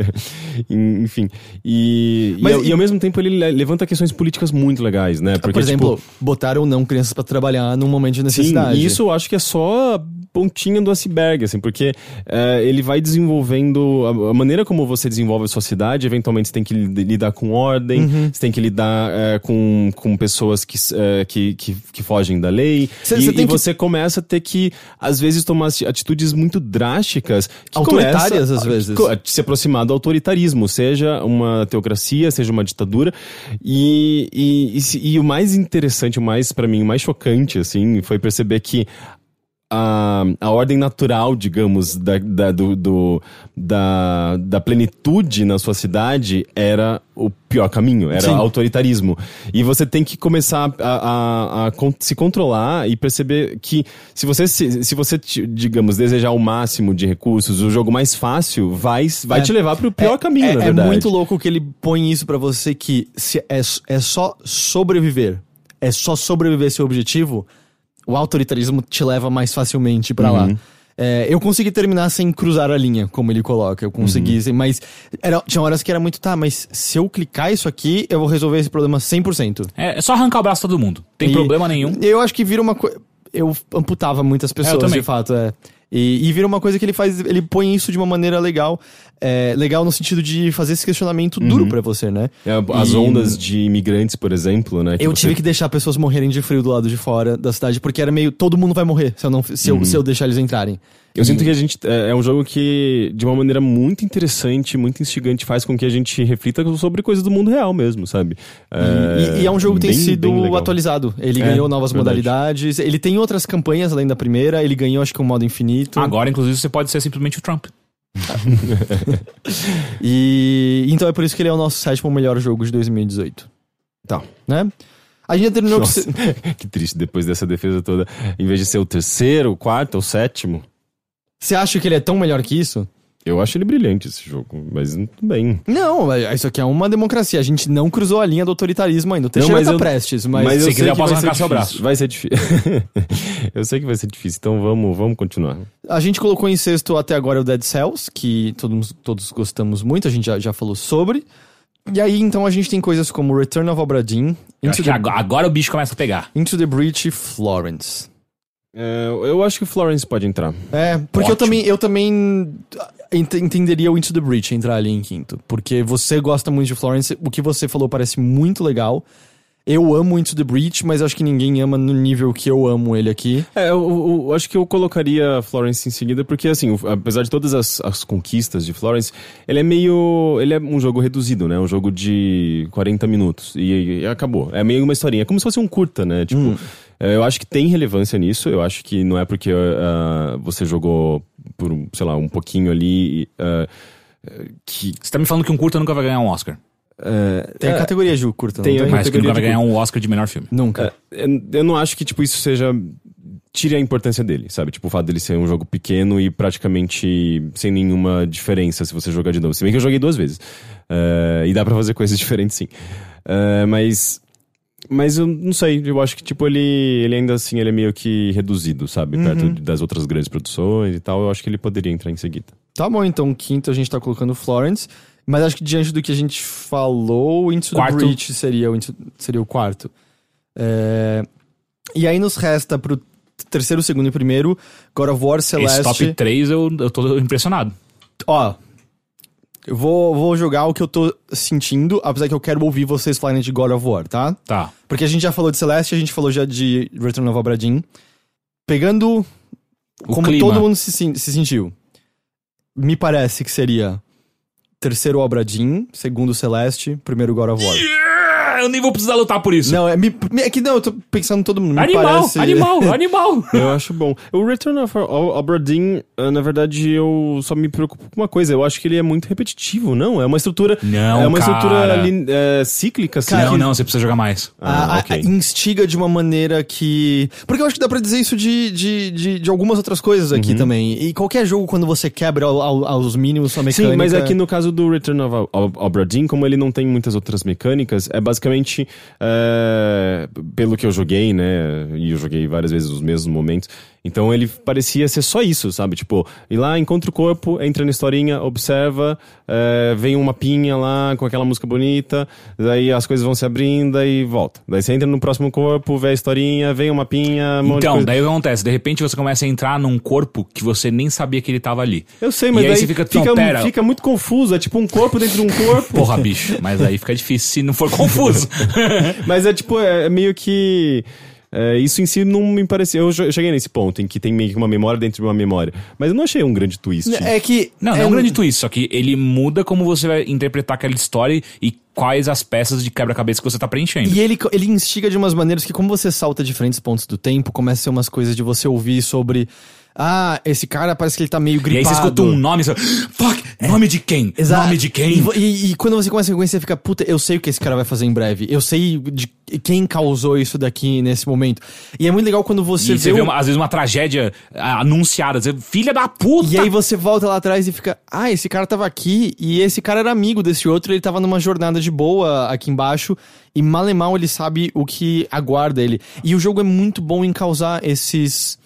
B: Enfim. E, e
A: Mas
B: ao,
A: e-
B: e ao mesmo tempo ele le- levanta questões políticas muito legais, né? Porque,
A: por exemplo,
B: tipo,
A: botar ou não crianças pra trabalhar num momento de
B: Sim,
A: necessidade.
B: e isso eu acho que é só a pontinha do iceberg, assim, porque é, ele vai desenvolvendo. A, a maneira como você desenvolve a sua cidade, eventualmente você tem que li- lidar com ordem,
A: Uhum.
B: você tem que lidar é, com, com pessoas que, é, que, que, que fogem da lei.
A: Cê-
B: e
A: cê
B: e
A: que-
B: você começa a ter que, às vezes, tomar ati- atitudes muito drásticas.
A: Autoritárias, às vezes.
B: a se aproximar do autoritarismo, seja uma teocracia, seja uma ditadura. E, e, e, e o mais interessante, o mais, para mim, o mais chocante, assim, foi perceber que a, a ordem natural, digamos, da, da, do, do- da, da plenitude na sua cidade era o pior caminho, era
A: Sim.
B: autoritarismo. E você tem que começar a, a- a se controlar e perceber que se você, se, se você, digamos, desejar o máximo de recursos, o jogo mais fácil vai, vai
A: É.
B: te levar pro pior caminho,
A: é,
B: na
A: é
B: verdade.
A: muito louco que ele põe isso pra você que se é, é só sobreviver. É só sobreviver seu objetivo. O autoritarismo te leva mais facilmente pra lá. É, eu consegui terminar sem cruzar a linha, como ele coloca. Eu consegui, sem- mas era, tinha horas que era muito, tá, mas se eu clicar isso aqui, eu vou resolver esse problema 100%.
C: É, é só arrancar o braço todo mundo. Tem
A: E-
C: problema nenhum.
A: Eu acho que vira uma coisa. Eu amputava muitas pessoas,
C: também.
A: de fato, é. E, e vira uma coisa que ele faz. Ele põe isso de uma maneira legal. É, legal no sentido de fazer esse questionamento duro pra você, né?
B: É, As
A: E-
B: ondas de imigrantes, por exemplo, né?
A: Eu
B: você-
A: tive que deixar pessoas morrerem de frio do lado de fora da cidade, porque era meio. Todo mundo vai morrer se eu, não, se eu, se eu deixar eles entrarem.
B: Eu sinto que a gente. É é um jogo que, de uma maneira muito interessante, muito instigante, faz com que a gente reflita sobre coisas do mundo real mesmo, sabe?
A: E, e é um jogo que tem
B: bem-
A: sido
B: bem legal.
A: atualizado. Ele
B: É,
A: ganhou novas
B: verdade.
A: modalidades. Ele tem outras campanhas além da primeira. Ele ganhou, acho que, um modo infinito.
C: Agora, inclusive, você pode ser simplesmente o Trump.
A: E então é por isso que ele é o nosso sétimo melhor jogo de 2018.
B: Tá.
A: Né? A gente já terminou.
B: Nossa, que triste, depois dessa defesa toda. Em vez de ser o terceiro, o quarto ou o sétimo,
A: Você acha que ele é tão melhor que isso?
B: eu acho ele brilhante esse jogo, mas tudo bem.
A: Não, isso aqui é uma democracia. A gente não cruzou a linha do autoritarismo ainda. O Teixeira
B: mas
A: tá
B: eu-
A: prestes, mas.
B: Mas,
C: se
B: eu
C: quiser,
B: sei
C: eu posso arrancar seu braço.
B: Vai ser difícil. eu sei que vai ser difícil, então vamos, vamos continuar.
A: A gente colocou em sexto até agora o Dead Cells, que todos, todos gostamos muito, a gente já, já falou sobre. E aí, então, a gente tem coisas como Return of Obra Dinn, the,
C: agora, o bicho começa a pegar.
A: Into the Breach Florence.
B: É, eu acho que o Florence pode entrar.
A: É, porque eu também, eu também ent- entenderia o Into the Breach entrar ali em quinto. Porque você gosta muito de Florence, o que você falou parece muito legal. Eu amo Into the Breach, mas acho que ninguém ama no nível que eu amo ele aqui.
B: É, eu, eu- eu acho que eu colocaria Florence em seguida, porque assim, o- apesar de todas as, as conquistas de Florence, ele é meio. Ele é um jogo reduzido, né? Um jogo de 40 minutos. E, e acabou. É meio uma historinha. É como se fosse um curta, né? Tipo. é, Eu acho que tem relevância nisso. Eu acho que não é porque ah, você jogou por, sei lá, um pouquinho ali. ah, que.
C: Você tá me falando que um curta nunca vai ganhar um Oscar.
B: ah,
A: Tem
B: é,
A: a categoria de curta,
B: tem
A: tem?
C: Mas que nunca vai ganhar um Oscar de melhor filme.
A: Nunca.
B: eu, eu não acho que, tipo, isso seja. Tire a importância dele, sabe? Tipo, o fato dele ser um jogo pequeno e praticamente sem nenhuma diferença se você jogar de novo. Se bem que eu joguei duas vezes. Eh, e dá pra fazer coisas diferentes, sim. Eh, mas. Mas eu não sei, eu acho que, tipo, ele, ele ainda assim, ele é meio que reduzido, sabe? Perto de- das outras grandes produções e tal, eu acho que ele poderia entrar em seguida.
A: Tá bom, então quinto a gente tá colocando Florence. Mas acho que diante do que a gente falou, Into
C: Quarto.
A: the Breach seria o, Into- seria o quarto. É, E aí nos resta pro terceiro, segundo e primeiro, God of War,
C: Esse
A: Celeste...
C: top 3 eu, eu tô impressionado.
A: Ó, eu vou, vou jogar o que eu tô sentindo, apesar que eu quero ouvir vocês falarem de God of War, tá?
C: Tá.
A: Porque a gente já falou de Celeste, a gente falou já de Return of Obra Dinn. Pegando
C: O
A: como
C: clima.
A: todo mundo se, se sentiu, me parece que seria terceiro Obra Dinn, segundo Celeste, primeiro God of War.
C: Yeah! Eu nem vou precisar lutar por isso.
A: Não, é, me, me- é que não, eu tô pensando em todo mundo. Me
C: animal,
A: parece...
C: animal, animal.
B: Eu acho bom. O Return of Obra Dinn, eh, na verdade, eu só me preocupo com uma coisa. Eu acho que ele é muito repetitivo, não? É uma estrutura...
C: Não,
B: É uma
C: cara.
B: estrutura lin- eh, cíclica, assim.
C: não,
B: que-
C: não, você precisa jogar mais.
B: Ah,
A: a-
B: ok.
A: instiga de uma maneira que. Porque eu acho que dá pra dizer isso de, de, de, de algumas outras coisas aqui
B: Uhum.
A: também. E qualquer jogo, quando você quebra ao- ao- aos mínimos sua mecânica.
B: Sim, mas aqui no caso do Return of Ob- Obra Dinn, como ele não tem muitas outras mecânicas, é basicamente, é, pelo que eu joguei, né, e eu joguei várias vezes os mesmos momentos, então ele parecia ser só isso, sabe? Tipo, ir lá, encontra o corpo, entra na historinha, observa, é, vem um mapinha lá com aquela música bonita, daí as coisas vão se abrindo e volta. Daí você entra no próximo corpo, vê a historinha, vem um mapinha, um
C: Então, daí o que acontece? De repente você começa a entrar num corpo que você nem sabia que ele tava ali.
B: Eu sei, mas
C: E aí
B: daí
C: você fica,
B: fica,
C: pera.
B: fica muito confuso, é tipo um corpo dentro de um corpo.
C: Porra, bicho. Mas aí fica difícil se não for confuso.
B: Mas é tipo, é, é meio que. É, isso em si não me parecia. Eu cheguei nesse ponto em que tem meio que uma memória dentro de uma memória. Mas eu não achei um grande twist.
A: É que.
C: Não, não é um grande twist, só que ele muda como você vai interpretar aquela história e quais as peças de quebra-cabeça que você tá preenchendo.
A: E ele, ele instiga de umas maneiras que, como você salta diferentes pontos do tempo, começa a ser umas coisas de você ouvir sobre. Ah, esse cara parece que ele tá meio
C: E
A: gripado.
C: aí você escuta um nome e você fala, Fuck! Nome de quem?
A: Exato.
C: Nome de quem?
A: E, e- e quando você começa a reconhecer, você fica, puta, eu sei o que esse cara vai fazer em breve. Eu sei de quem causou isso daqui nesse momento. E é muito legal quando você
C: E
A: vê.
C: você vê, uma- às vezes, uma tragédia ah, anunciada. Você, filha da puta!
A: E aí você volta lá atrás e fica, ah, esse cara tava aqui e esse cara era amigo desse outro e ele tava numa jornada de boa aqui embaixo e mal e mal ele sabe o que aguarda ele. E o jogo é muito bom em causar esses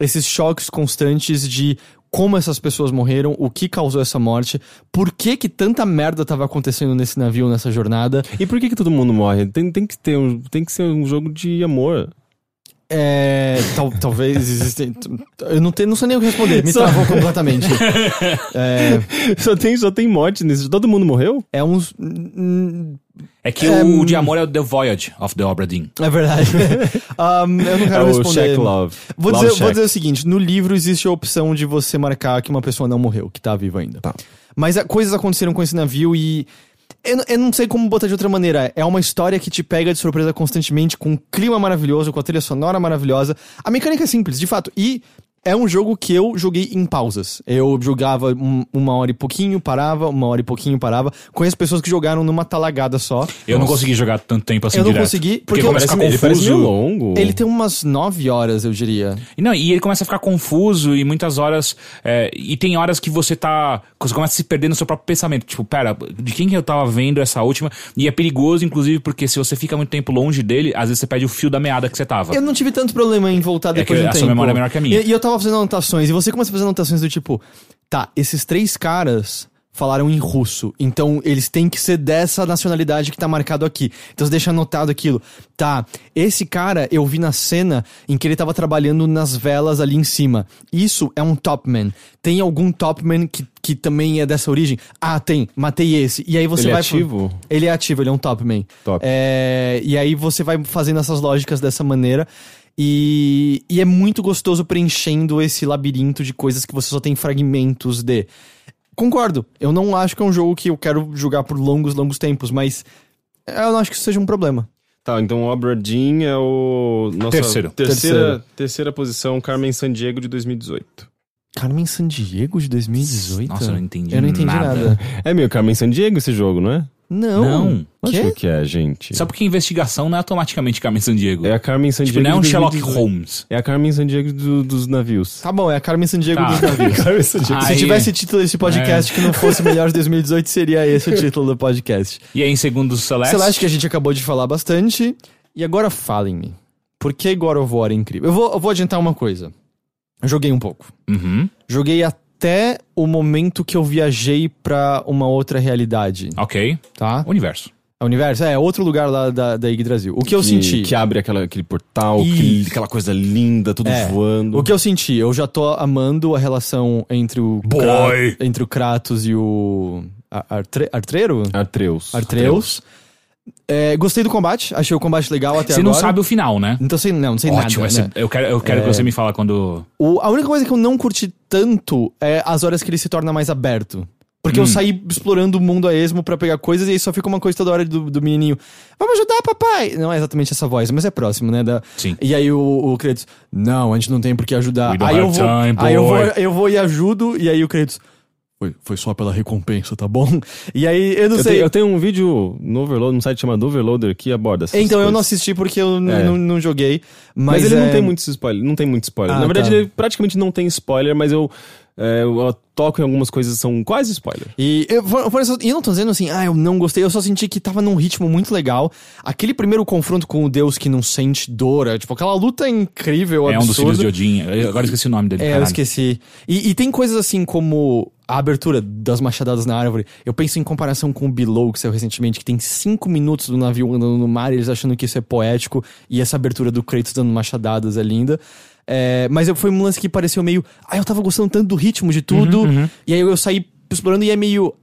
A: esses choques constantes de como essas pessoas morreram, o que causou essa morte, por que que tanta merda tava acontecendo nesse navio nessa jornada.
B: E por que que todo mundo morre? Tem, tem que ter um, tem que ser um jogo de amor.
A: É, tal, talvez existem. Eu não, tenho, não sei nem o que responder, me
B: Só-
A: travou completamente. É,
B: Só tem, só tem morte nisso. Todo mundo morreu?
A: é uns.
C: É que
A: É,
C: o de amor é o The Voyage of the Obra Dinn.
A: É verdade. Um, eu não quero
B: é
A: responder.
B: Love.
A: Vou
B: Love
A: dizer, vou dizer o seguinte: no livro existe a opção de você marcar que uma pessoa não morreu, que tá viva ainda.
B: Tá.
A: Mas ah, coisas aconteceram com esse navio e. Eu, não- eu não sei como botar de outra maneira. É uma história que te pega de surpresa constantemente, com um clima maravilhoso, com a trilha sonora maravilhosa. A mecânica é simples, de fato. E é um jogo que eu joguei em pausas. Eu jogava um- uma hora e pouquinho, parava, uma hora e pouquinho, parava. Conheço pessoas que jogaram numa talagada só.
C: Eu não consegui jogar tanto tempo assim
A: Eu não
C: direto.
A: consegui,
C: porque
A: porque
C: começa a ficar
B: Ele parece meio
C: confuso.
B: longo.
A: Ele tem umas nove horas, eu diria.
C: E Não, e ele começa a ficar confuso e muitas horas. é, e tem horas que você tá. Você começa a se perder no seu próprio pensamento. Tipo, pera, de quem que eu tava vendo essa última? E é perigoso, inclusive, porque se você fica muito tempo longe dele, às vezes você perde o fio da meada que você tava.
A: Eu não tive tanto problema em voltar
C: É
A: depois
C: que
A: de um
C: a
A: tempo.
C: sua memória é menor que a minha.
A: E, e eu tava fazendo anotações, e você começa a fazer anotações do tipo, tá, esses três caras falaram em russo, então eles têm que ser dessa nacionalidade que tá marcado aqui. Então você deixa anotado aquilo. Tá, esse cara eu vi na cena em que ele tava trabalhando nas velas ali em cima. Isso é um topman. Tem algum topman que, que também é dessa origem? Ah, tem, matei esse. E aí você
B: Ele é
A: vai... pro-
B: ativo?
A: Ele é ativo, ele é um topman.
B: Top.
A: É, e aí você vai fazendo essas lógicas dessa maneira. E, e é muito gostoso preenchendo esse labirinto de coisas que você só tem fragmentos de. Concordo, eu não acho que é um jogo que eu quero jogar por longos, longos tempos, mas eu não acho que isso seja um problema.
B: Tá, então o Obra Dinn é o... Nossa,
C: Terceiro.
B: Terceira,
A: Terceiro.
B: terceira posição, Carmen Sandiego de 2018.
A: Carmen Sandiego de 2018?
C: Nossa, eu não entendi
A: Eu não entendi nada.
C: nada.
B: É meio Carmen Sandiego esse jogo, não é?
A: Não.
C: Não.
B: Acho
A: Quê?
B: que é, gente.
C: Só porque investigação não é automaticamente Carmen Sandiego.
B: É a Carmen Sandiego
C: tipo, não é um Sherlock
B: 2018.
C: Holmes.
B: É a Carmen Sandiego do- dos navios.
A: Tá bom, é a Carmen Sandiego
C: Tá.
A: dos navios.
B: Carmen Sandiego.
A: Se tivesse título desse podcast que não fosse melhor de 2018, seria esse o título do podcast.
C: E aí, em segundo Celeste.
A: Celeste, que a gente acabou de falar bastante. E agora falem-me. Por que God of War é incrível? Eu vou, eu vou adiantar uma coisa. Eu joguei um pouco.
C: Uhum.
A: Joguei até o momento que eu viajei pra uma outra realidade,
C: Ok.
A: tá?
C: Universo.
A: O universo, é, outro lugar lá da, da Yggdrasil. O que eu senti...
B: Que abre aquela, aquele portal, aquele- aquela coisa linda, tudo
A: É.
B: voando.
A: O que eu senti, eu já tô amando a relação entre o
C: Boy.
A: Entre o Kratos e o Ar- Artre- Artreiro?
B: Artreus.
A: Artreus. É, gostei do combate, achei o combate legal até
C: Você
A: agora.
C: não sabe o final, né?
A: Então sei, não, não sei
C: Ótimo.
A: nada.
C: esse-
A: né?
C: Eu quero, eu quero que você me fala quando.
A: O- a única coisa que eu não curti tanto é as horas que ele se torna mais aberto. Porque eu saí explorando o mundo a esmo pra pegar coisas e aí só fica uma coisa toda hora do, do menininho. Vamos ajudar, papai! Não é exatamente essa voz, mas é próximo, né? Da...
C: Sim.
A: E aí o, o Kratos, não, a gente não tem por que ajudar. Aí eu, vou,
C: time,
A: aí eu vou, eu vou e ajudo, e aí o Kratos, foi, foi só pela recompensa, tá bom? E aí, eu não
B: Eu,
A: sei.
B: tenho, eu tenho um vídeo no Overload, num site chamado Overloader, que aborda essas
A: Então, eu não
B: coisas.
A: assisti porque eu
B: É.
A: não, joguei. Mas,
B: Mas, ele
A: é-
B: não tem muitos spoiler, não tem muito spoiler.
A: Ah,
B: Na verdade,
A: tá.
B: ele praticamente não tem spoiler, mas eu, é, eu toco em algumas coisas que são quase spoiler.
A: E eu, for isso- eu não tô dizendo assim, ah, eu não gostei, eu só senti que tava num ritmo muito legal. Aquele primeiro confronto com o Deus que não sente dor, é, tipo, aquela luta é incrível,
C: É um dos
A: absurda.
C: filhos de Odin. Eu agora esqueci o nome dele.
A: É, eu
C: caralho.
A: esqueci. E, e tem coisas assim como a abertura das machadadas na árvore. Eu penso em comparação com o Below, que saiu recentemente, que tem cinco minutos do navio andando no mar e eles achando que isso é poético. E essa abertura do Kratos dando machadadas é linda. É, mas eu- foi um lance que pareceu meio. Ah, eu tava gostando tanto do ritmo de tudo. E aí eu saí explorando e é meio.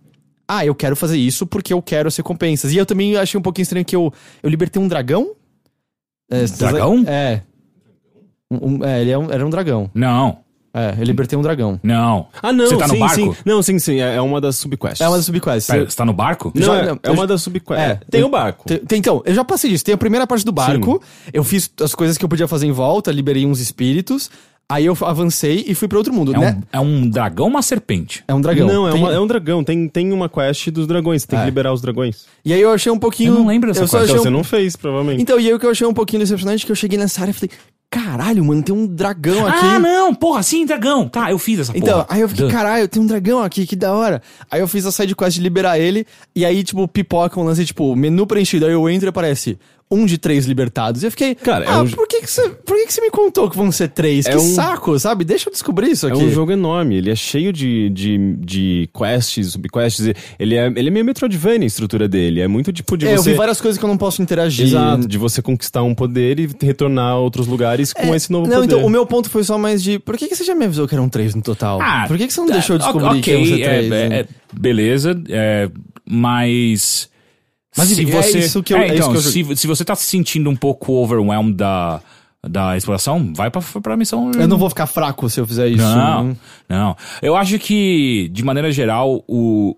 A: Ah, eu quero fazer isso porque eu quero as recompensas. E eu também achei um pouquinho estranho que eu, eu libertei um dragão. É,
C: Dragão?
A: É. Um- um- é, ele é um- era um dragão.
C: Não,
A: É, eu libertei um dragão.
C: não.
B: Ah, não,
C: Você tá no
B: sim,
C: barco?
B: sim. Não, sim, sim, é é uma das subquests.
A: É uma das subquests.
C: Pera, você tá no barco?
B: Não,
A: Já-
B: é,
A: não,
B: é uma das subquests.
A: É,
B: tem o barco.
A: Tem- tem- então, eu já passei disso. Tem a primeira parte do barco, eu fiz as coisas que eu podia fazer em volta, liberei uns espíritos, aí eu avancei e fui pra outro mundo,
C: É
A: né?
C: um, é um dragão ou uma serpente?
A: É um dragão.
B: Não, é,
A: Tem-
B: uma- é um dragão. Tem, tem uma quest dos dragões. Tem
A: É.
B: que liberar os dragões.
A: E aí eu achei um pouquinho.
C: Eu não lembro dessa
A: eu
C: quest.
B: Então
A: um-
B: você não fez, provavelmente.
A: Então, e aí o que eu achei um pouquinho decepcionante é que eu cheguei nessa área e falei, caralho, mano, tem um dragão aqui.
C: Ah, não, porra, sim, dragão. Tá, eu fiz essa
A: Então,
C: porra.
A: aí eu fiquei,
C: Duh.
A: caralho, tem um dragão aqui, que da hora. Aí eu fiz a side quest de liberar ele, e aí, tipo, pipoca um lance, tipo, menu preenchido. Aí eu entro e aparece um de três libertados. E eu fiquei,
B: Cara, é
A: ah,
B: um-
A: por que que você por que que você me contou que vão ser três?
B: É
A: que
B: um-
A: saco, sabe? Deixa eu descobrir isso
B: É
A: aqui.
B: um jogo enorme, ele é cheio de, de, de quests, subquests. Ele é, ele é meio Metroidvania a estrutura dele. É muito tipo de
A: É, eu
B: você.
A: vi várias coisas que eu não posso interagir.
B: Exato, de você conquistar um poder e retornar a outros lugares com
A: É,
B: esse novo
A: não,
B: poder.
A: então, o meu ponto foi só mais de. Por que, que você já me avisou que eram três no total?
C: Ah,
A: por que, que você não
C: tá,
A: deixou eu descobrir
C: ok,
A: que iam ser
C: é-
A: três?
C: é-
A: né?
C: é- beleza, é, mas.
A: Mas,
C: se
A: enfim, é
C: você.
A: isso que eu-
C: é,
A: é isso
C: então,
A: que eu
C: se, se você tá se sentindo um pouco overwhelmed da, da exploração, vai pra, pra missão.
A: Eu não vou ficar fraco se eu fizer isso.
C: Não, não. Eu acho que, de maneira geral, o,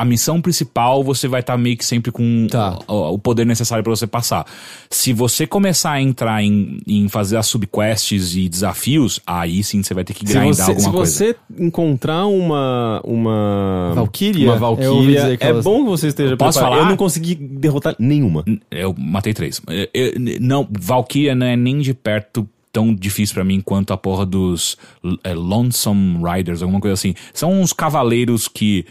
C: a missão principal você vai estar meio que sempre com
A: Tá.
C: o, o poder necessário pra você passar. Se você começar a entrar em, em fazer as subquests e desafios, aí sim você vai ter que
B: Se
C: grindar
B: você,
C: alguma
B: se
C: coisa.
B: você encontrar uma. Uma.
A: Valkyria?
B: Uma Valkyria. É
A: elas-
B: bom que você esteja
C: Posso
B: preparado.
C: falar?
B: Eu não consegui derrotar nenhuma.
C: Eu matei três. Eu- eu- não, Valkyria não é nem de perto tão difícil pra mim quanto a porra dos é, Lonesome Riders, alguma coisa assim. São uns cavaleiros que.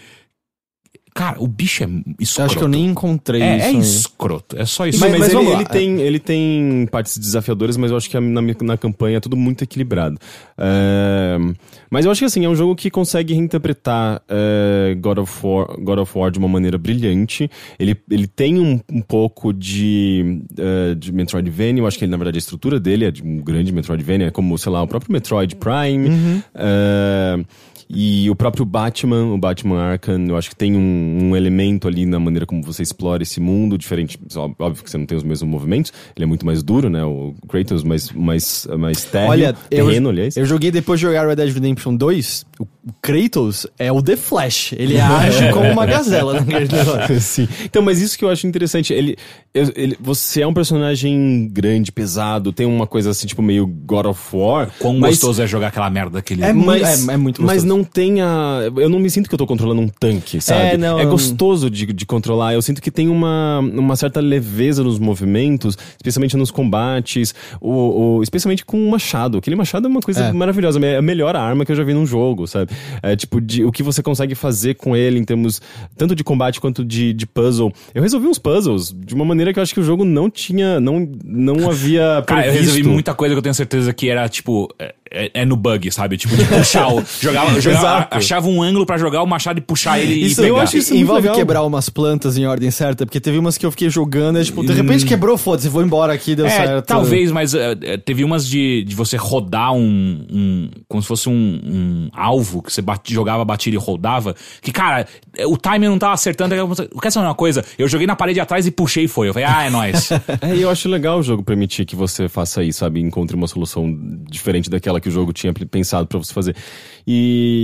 C: Cara, o bicho é
A: Eu
C: escroto.
A: acho que eu nem encontrei
C: É,
A: isso.
C: é
A: aí.
C: escroto. É só isso.
A: Mas-
B: Mas,
A: mas
B: ele, ele tem, ele tem partes desafiadoras, mas eu acho que na, na campanha é tudo muito equilibrado. É, mas eu acho que assim, é um jogo que consegue reinterpretar é, God, of War, God of War de uma maneira brilhante. Ele, ele tem um, um pouco de, é, de Metroidvania, eu acho que ele, na verdade a estrutura dele é de um grande Metroidvania, como, sei lá, o próprio Metroid Prime. É, e o próprio Batman, o Batman Arkham, eu acho que tem um, um elemento ali na maneira como você explora esse mundo, diferente, óbvio que você não tem os mesmos movimentos, ele é muito mais duro, né? O Kratos mais, mais, mais terreno,
A: Olha, eu,
B: terreno, aliás.
A: eu joguei depois de jogar Red Dead Redemption 2. O Kratos é o The Flash. Ele age como uma gazela naquele negócio.
B: Sim. Então, mas isso que eu acho interessante, ele, eu- ele- você é um personagem grande, pesado, tem uma coisa assim, tipo, meio God of War.
C: Quão
B: mas,
C: gostoso é jogar aquela merda daquele.
A: É
B: mas,
A: muito- é- é muito
B: Mas
A: gostoso.
B: Não tem a. Eu não me sinto que eu tô controlando um tanque, sabe?
A: É, não, eu-
B: gostoso de, de controlar. Eu sinto que tem uma, uma certa leveza nos movimentos, especialmente nos combates, o, o- especialmente com o machado. Aquele machado é uma coisa
A: É.
B: maravilhosa, é a melhor arma que eu já vi num jogo, sabe? É tipo, de, o que você consegue fazer com ele em termos tanto de combate quanto de, de puzzle. Eu resolvi uns puzzles de uma maneira que eu acho que o jogo não tinha, não, não havia
C: Cara, eu
B: previsto.
C: resolvi muita coisa que eu tenho certeza que era, tipo, é, é- é no bug, sabe? Tipo, de puxar o. Jogava,
B: Exato.
C: achava um ângulo pra jogar o machado e puxar ele
A: Isso
C: e pegar.
A: eu acho
B: isso
A: envolve
B: legal.
A: quebrar umas plantas em ordem certa, porque teve umas que eu fiquei jogando e tipo, de repente quebrou, foda-se, vou embora aqui, deu
C: É,
A: certo.
C: talvez, mas é, é, teve umas de, de você rodar um, um- Como se fosse um, um alvo que você bate- jogava, batia e rodava. Que, cara, é, o timing não tava acertando. Eu quero saber uma coisa? Eu joguei na parede atrás e puxei e foi. Eu falei, ah, é nóis.
B: É, e eu acho legal o jogo permitir que você faça isso, sabe? Encontre uma solução diferente daquela que o jogo tinha pensado pra você fazer. E,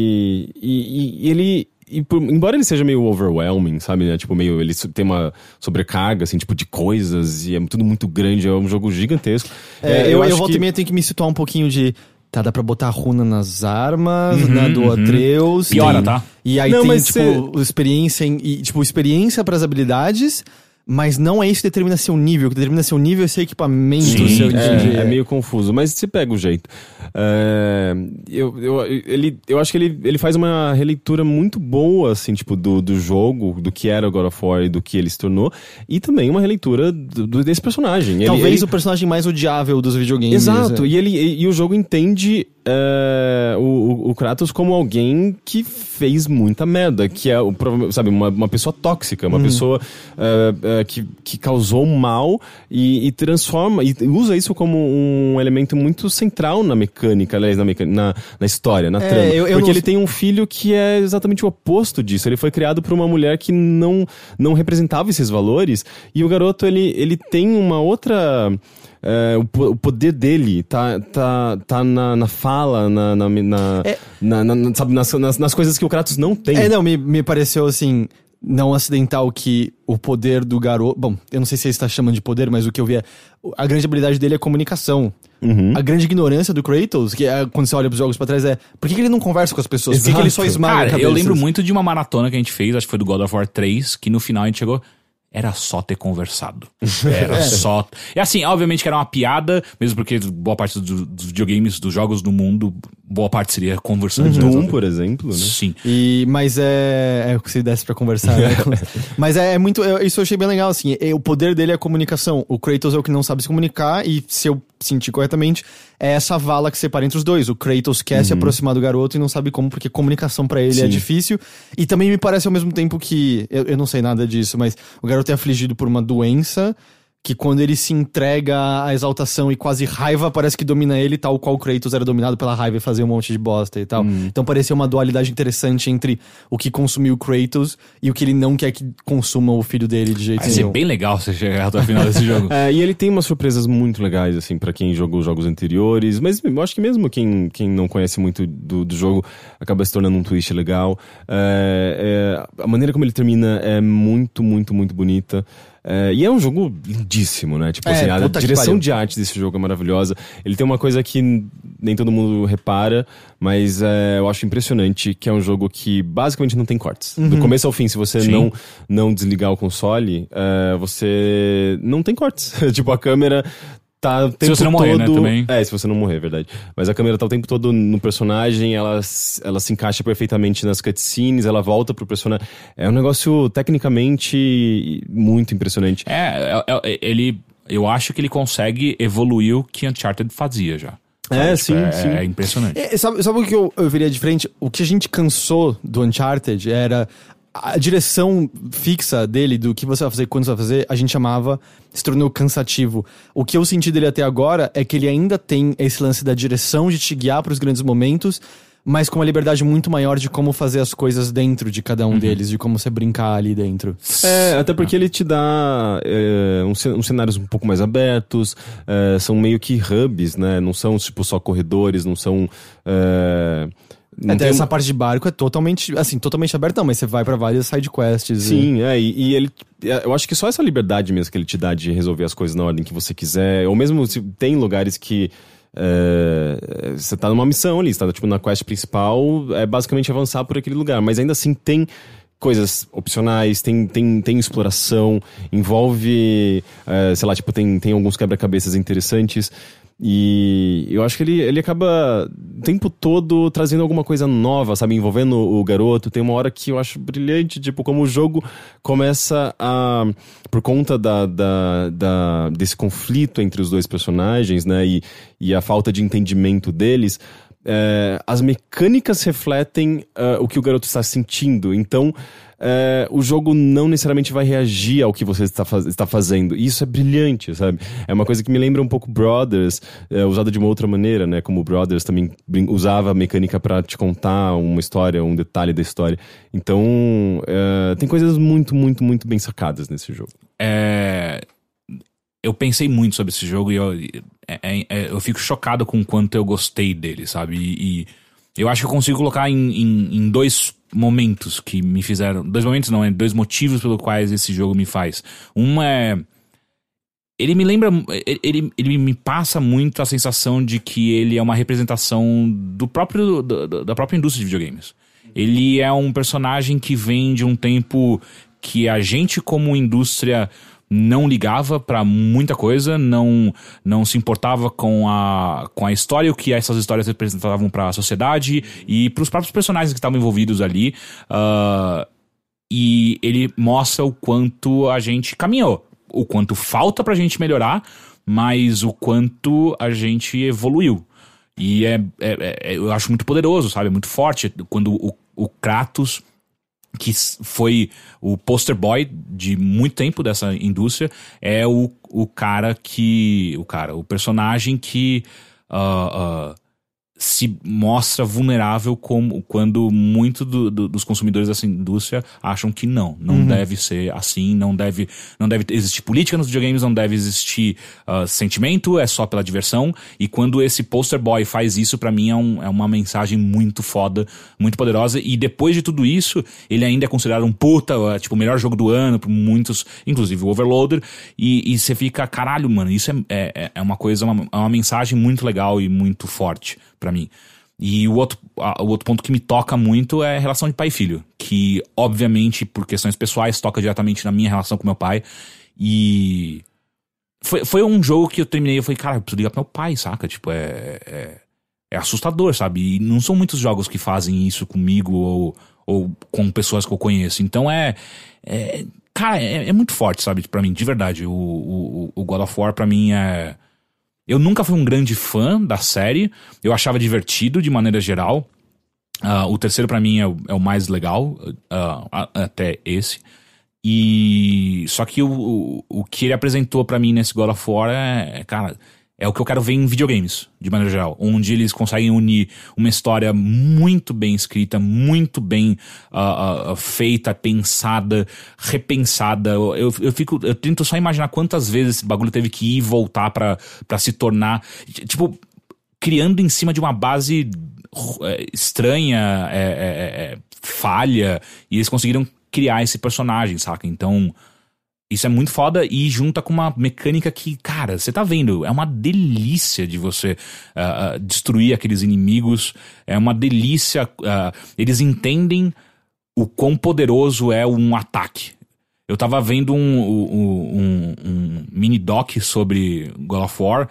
B: e, e ele. E por- embora ele seja meio overwhelming, sabe? Né? Tipo, meio. Ele tem uma sobrecarga, assim, tipo, de coisas, e é tudo muito grande, é um jogo gigantesco.
A: É, eu, eu,
B: acho
A: volta
B: que-
A: e meia tenho que me situar um pouquinho de. Tá, dá pra botar runa nas armas,
C: Uhum,
A: na do Atreus.
C: Piora,
A: tem-
C: tá?
A: E aí
B: Não,
A: tem,
B: mas
A: tipo, experiência em, e, tipo, experiência pras habilidades, mas não é isso que determina seu nível. O que determina seu nível é seu equipamento,
C: Sim,
A: seu
B: É, é meio confuso, mas você pega o jeito. É, eu, eu, ele, eu acho que ele, ele faz uma releitura muito boa, assim, tipo, do, do jogo, do que era o God of War e do que ele se tornou, e também uma releitura do, desse personagem. Ele-
A: Talvez
B: ele-
A: o personagem mais odiável dos videogames.
B: Exato,
A: é.
B: e, ele, e, e o jogo entende é, o, o- Kratos como alguém que fez muita merda, que é, sabe, uma, uma pessoa tóxica, uma pessoa é, é, que, que causou mal e, e transforma, e usa isso como um elemento muito central na mecânica, aliás, na, meca- na, na história, na
A: É,
B: trama.
A: eu- eu
B: Porque
A: não-
B: ele tem um filho que é exatamente o oposto disso. Ele foi criado por uma mulher que não, não representava esses valores, e o garoto, ele, ele tem uma outra. é, o, o poder dele tá, tá, tá na, na fala, na, na, na,
A: É.
B: na- na- sabe, nas, nas, nas coisas que o Kratos não tem.
A: É, não, me, me pareceu assim, não acidental que o poder do garoto. Bom, eu não sei se ele está chamando de poder, mas o que eu vi é. A grande habilidade dele é comunicação.
B: Uhum.
A: A grande ignorância do Kratos, que é quando você olha pros jogos pra trás, é por que, que ele não conversa com as pessoas? Por que, que ele só
B: Exato.
A: esmaga
C: Cara, eu lembro muito de uma maratona que a gente fez, acho que foi do God of War 3, que no final a gente chegou. era só ter conversado. Era só. E assim, obviamente que era uma piada, mesmo porque boa parte do- dos videogames, dos jogos do mundo, boa parte seria conversando.
B: Doom, por exemplo, né?
C: Sim.
A: E, mas é. É o que se desse pra conversar, né? mas é, é muito. eu- isso eu achei bem legal, assim. é- o poder dele é a comunicação. O Kratos é o que não sabe se comunicar, e se eu senti corretamente, é essa vala que separa entre os dois. O Kratos quer se aproximar do garoto e não sabe como, porque comunicação pra ele é
B: Sim.
A: difícil. E também me parece ao mesmo tempo que. Eu, eu não sei nada disso, mas o garoto é afligido por uma doença. Que quando ele se entrega à exaltação e quase raiva, parece que domina ele, tal qual o Kratos era dominado pela raiva e fazia um monte de bosta e tal. Então parecia uma dualidade interessante entre o que consumiu o Kratos e o que ele não quer que consuma o filho dele de jeito
C: Vai ser
A: nenhum.
C: bem legal você chegar até o final desse jogo.
B: É, e ele tem umas surpresas muito legais, assim, pra quem jogou os jogos anteriores. Mas eu acho que mesmo quem, quem não conhece muito do, do jogo acaba se tornando um twist legal. É, é, a maneira como ele termina é muito, muito, muito bonita. É, e é um jogo lindíssimo, né? Tipo
A: É,
B: assim, a direção de arte desse jogo é maravilhosa. Ele tem uma coisa que nem todo mundo repara, mas é, eu acho impressionante, que é um jogo que basicamente não tem cortes.
A: Uhum.
B: Do começo ao fim, se você
C: Sim.
B: não, não desligar o console, é, você não tem cortes. tipo, a câmera tá tempo
C: você não morrer, né,
B: todo...
C: também.
B: É, se você não morrer, é verdade. Mas a câmera tá o tempo todo no personagem, ela, ela se encaixa perfeitamente nas cutscenes, ela volta pro personagem. É um negócio tecnicamente muito impressionante.
C: É, é- é- ele. Eu acho que ele consegue evoluir o que Uncharted fazia já.
B: É,
C: Sabe?
B: sim,
C: é,
B: sim.
C: É impressionante.
A: É, sabe, sabe o que eu, eu veria de frente? O que a gente cansou do Uncharted era a direção fixa dele, do que você vai fazer, quando você vai fazer, a gente amava, se tornou cansativo. O que eu senti dele até agora é que ele ainda tem esse lance da direção de te guiar para os grandes momentos, mas com uma liberdade muito maior de como fazer as coisas dentro de cada um deles, de como você brincar ali dentro.
B: É, até porque ele te dá é, uns cenários um pouco mais abertos, é, são meio que hubs, né? Não são, tipo, só corredores, não são... É, não
A: Até
B: tem
A: essa parte de barco é totalmente, assim, totalmente aberta, não, mas você vai para várias side quests. e-
B: Sim, é, e, e ele. é, Eu acho que só essa liberdade mesmo que ele te dá de resolver as coisas na ordem que você quiser, ou mesmo se tem lugares que. é, você tá numa missão ali, você tá tipo na quest principal, é basicamente avançar por aquele lugar, mas ainda assim tem coisas opcionais, tem, tem, tem exploração, envolve, é, sei lá, tipo, tem, tem alguns quebra-cabeças interessantes. E eu acho que ele, ele acaba o tempo todo trazendo alguma coisa nova, sabe? Envolvendo o garoto. Tem uma hora que eu acho brilhante, tipo, como o jogo começa a. Por conta da, da, da- desse conflito entre os dois personagens, né? E, e a falta de entendimento deles. É, as mecânicas refletem ah, o que o garoto está sentindo. Então, é, o jogo não necessariamente vai reagir ao que você está, faz- está fazendo. E isso é brilhante, sabe? É uma coisa que me lembra um pouco Brothers, é, usada de uma outra maneira, né? Como Brothers também usava a mecânica para te contar uma história, um detalhe da história. Então, é, tem coisas muito, muito, muito bem sacadas nesse jogo.
C: É, eu pensei muito sobre esse jogo e eu, é- é- é- eu fico chocado com o quanto eu gostei dele, sabe? E, e eu acho que eu consigo colocar em, em- em dois momentos que me fizeram. Dois momentos não, é dois motivos pelos quais esse jogo me faz. Uma é. Ele me lembra. Ele, ele, me passa muito a sensação de que ele é uma representação do próprio, da- da própria indústria de videogames. Ele é um personagem que vem de um tempo que a gente, como indústria, não ligava pra muita coisa, não não se importava com a, com a história, o que essas histórias representavam pra sociedade e pros próprios personagens que estavam envolvidos ali. Ah, e ele mostra o quanto a gente caminhou, o quanto falta pra gente melhorar, mas o quanto a gente evoluiu. E é, é- é- eu acho muito poderoso, sabe? Muito forte quando o, o Kratos, que foi o poster boy de muito tempo dessa indústria, é o, o cara que. O cara, o personagem que. ah, ah, se mostra vulnerável como quando muito do- do- dos consumidores dessa indústria acham que não, não deve ser assim, não deve, não deve existir política nos videogames, não deve existir ah, sentimento, é só pela diversão. E quando esse poster boy faz isso, pra mim é, um- é uma mensagem muito foda, muito poderosa. E depois de tudo isso, ele ainda é considerado um puta, ah, tipo, o melhor jogo do ano por muitos, inclusive o Overloader. E, e você fica, caralho, mano, isso é, é, é uma coisa, uma, é uma mensagem muito legal e muito forte pra mim. E o outro, a- o outro ponto que me toca muito é a relação de pai e filho. Que, obviamente, por questões pessoais, toca diretamente na minha relação com meu pai. E. Foi, foi um jogo que eu terminei e falei, cara, eu preciso ligar pro meu pai, saca? Tipo, é. é é assustador, sabe? E não são muitos jogos que fazem isso comigo ou, ou com pessoas que eu conheço. Então é. é- cara, é, é muito forte, sabe? Pra mim, de verdade. O, o, o God of War, pra mim, é. Eu nunca fui um grande fã da série. Eu achava divertido de maneira geral. Ah, o terceiro, pra mim, é o, é o mais legal, a- até esse. E. Só que o, o, o que ele apresentou pra mim nesse God of War é, é, cara, é o que eu quero ver em videogames, de maneira geral. Onde eles conseguem unir uma história muito bem escrita, muito bem ah, ah, feita, pensada, repensada. Eu, eu, fico. Eu tento só imaginar quantas vezes esse bagulho teve que ir e voltar pra se tornar. Tipo, criando em cima de uma base é, estranha, é, é, é, falha, e eles conseguiram criar esse personagem, saca? Então, isso é muito foda e junta com uma mecânica que, cara, você tá vendo, é uma delícia de você ah, ah, destruir aqueles inimigos, é uma delícia. ah, eles entendem o quão poderoso é um ataque. Eu tava vendo um, um, um- um mini doc sobre God of War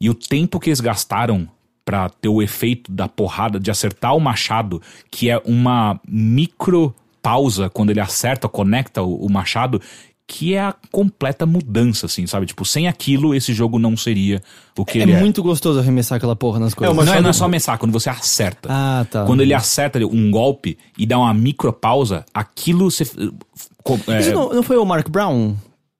C: e o tempo que eles gastaram pra ter o efeito da porrada, de acertar o machado, que é uma micro pausa quando ele acerta, conecta o, o machado, que é a completa mudança, assim, sabe? Tipo, sem aquilo, esse jogo não seria o que
A: É
C: ele é.
A: muito gostoso arremessar aquela porra nas coisas.
B: uma-
C: Não é, não é só ameaçar, quando você acerta.
A: Ah, tá.
C: Quando ele acerta um golpe e dá uma micro pausa, aquilo você. é,
A: Isso não, não foi o Mark Brown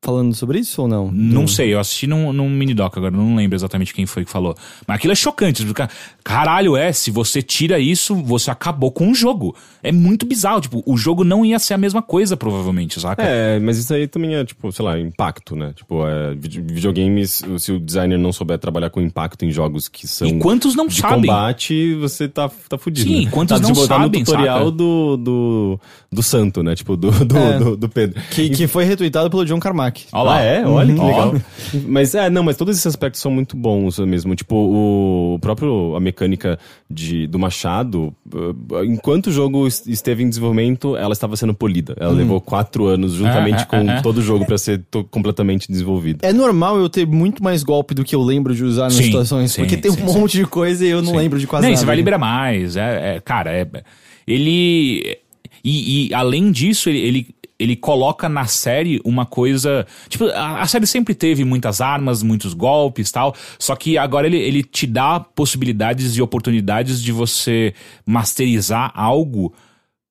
A: falando sobre isso ou não?
C: Não sei, eu assisti num, num mini doc agora, não lembro exatamente quem foi que falou. Mas aquilo é chocante. porque, Caralho, é, se você tira isso, você acabou com o jogo. É muito bizarro, tipo, o jogo não ia ser a mesma coisa, provavelmente, saca?
B: É, mas isso aí também é, tipo, sei lá, impacto, né? Tipo, é, vide- videogames, se o designer não souber trabalhar com impacto em jogos que são
C: E quantos não
B: de
C: sabem?
B: combate, você tá, tá fudido.
C: Sim,
B: né?
C: quantos
B: tá,
C: não
B: tipo, tá
C: sabem,
B: no tutorial
C: saca?
B: do, do, do santo, né? Tipo, do, do,
A: É.
B: do, do Pedro.
A: Que, que foi retweetado pelo John Carmack.
C: Olha lá.
B: Ah, é? Olha que
C: Ó.
B: legal. Mas é, não, mas todos esses aspectos são muito bons mesmo. Tipo, o próprio a mecânica de, do machado, uh, enquanto o jogo es- esteve em desenvolvimento, ela estava sendo polida. Ela levou quatro anos juntamente
C: É, é,
B: com
C: é,
B: todo o jogo pra ser completamente desenvolvida.
A: É normal eu ter muito mais golpe do que eu lembro de usar nas
C: Sim,
A: situações,
C: sim,
A: porque tem um
C: sim,
A: monte de coisa e eu não lembro de quase
C: Não,
A: nada.
C: você vai liberar mais. É, é, cara, é, ele. E, e além disso, ele, ele, ele coloca na série uma coisa. Tipo, a, a série sempre teve muitas armas, muitos golpes tal. Só que agora ele, ele te dá possibilidades e oportunidades de você masterizar algo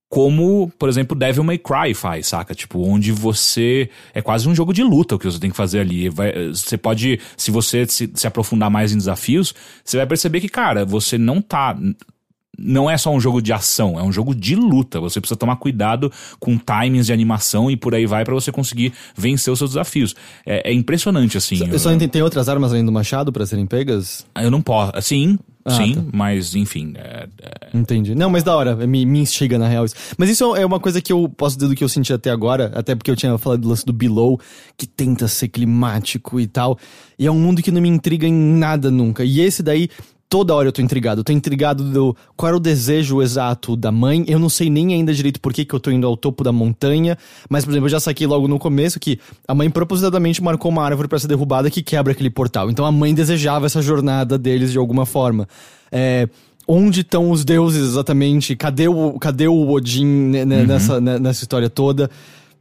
C: como, por exemplo, Devil May Cry faz, saca? Tipo, onde você. É quase um jogo de luta o que você tem que fazer ali. Vai- você pode, se você se, se aprofundar mais em desafios, você vai perceber que, cara, você não tá. Não é só um jogo de ação, é um jogo de luta. Você precisa tomar cuidado com timings de animação e por aí vai pra você conseguir vencer os seus desafios. É, é impressionante, assim.
A: Eu só entendi, tem outras armas além do machado pra serem pegas?
C: Eu não posso. Sim,
A: Ah,
C: sim,
A: tá.
C: mas enfim. é- é-
A: Entendi. Não, mas da hora, me, me instiga na real isso. Mas isso é uma coisa que eu posso dizer do que eu senti até agora, até porque eu tinha falado do lance do Below, que tenta ser climático e tal. E é um mundo que não me intriga em nada nunca. E esse daí, toda hora eu tô intrigado. Eu tô intrigado do qual era o desejo exato da mãe. Eu não sei nem ainda direito por que, que eu tô indo ao topo da montanha. Mas, por exemplo, eu já saquei logo no começo que a mãe propositadamente marcou uma árvore pra ser derrubada que quebra aquele portal. Então a mãe desejava essa jornada deles de alguma forma. É, onde estão os deuses exatamente? Cadê o, cadê o Odin né, né, nessa, nessa história toda?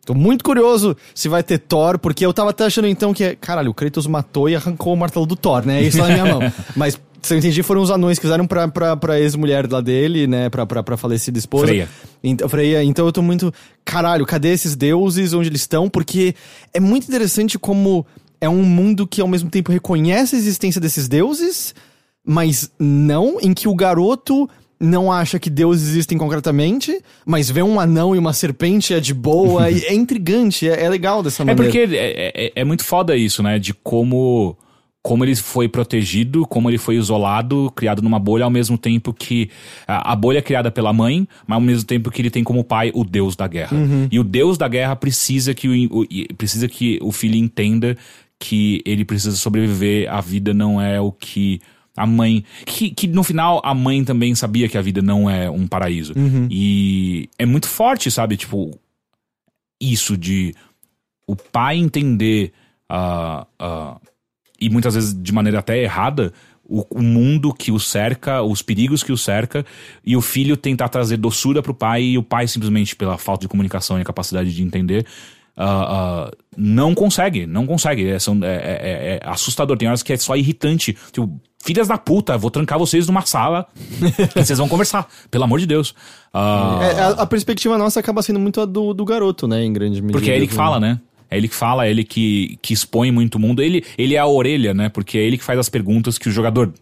A: Tô muito curioso se vai ter Thor, porque eu tava até achando então que, caralho, o Kratos matou e arrancou o martelo do Thor, né? Isso tá na minha mão. Mas, se eu entendi, foram os anões que fizeram pra, pra, pra ex-mulher lá dele, né? Pra, pra, pra falecida esposa.
C: Freya.
A: Então, Freya, então eu tô muito. Caralho, cadê esses deuses? Onde eles estão? Porque é muito interessante como é um mundo que ao mesmo tempo reconhece a existência desses deuses, mas não, em que o garoto não acha que deuses existem concretamente, mas vê um anão e uma serpente é de boa, e é intrigante, é, é legal dessa
C: É
A: maneira.
C: porque é, é- é muito foda isso, né? De como, como ele foi protegido, como ele foi isolado, criado numa bolha, ao mesmo tempo que a, bolha é criada pela mãe, mas ao mesmo tempo que ele tem como pai o deus da guerra. E o deus da guerra precisa que o, o- precisa que o filho entenda que ele precisa sobreviver, a vida não é o que a mãe. Que, que no final a mãe também sabia que a vida não é um paraíso. E é muito forte, sabe? Tipo, isso de o pai entender ah, ah, e muitas vezes de maneira até errada o, o mundo que o cerca, os perigos que o cerca, e o filho tentar trazer doçura pro pai e o pai simplesmente pela falta de comunicação e a capacidade de entender ah, ah, não consegue, não consegue. É, são- é- é- é assustador. Tem horas que é só irritante. Tipo, filhas da puta, vou trancar vocês numa sala e vocês vão conversar. Pelo amor de Deus.
A: É, a, a perspectiva nossa acaba sendo muito a do, do garoto, né? Em grande medida.
C: Porque é ele que fala, né? É ele que fala, é ele que, que expõe muito o mundo. Ele, ele é a orelha, né? Porque é ele que faz as perguntas que o jogador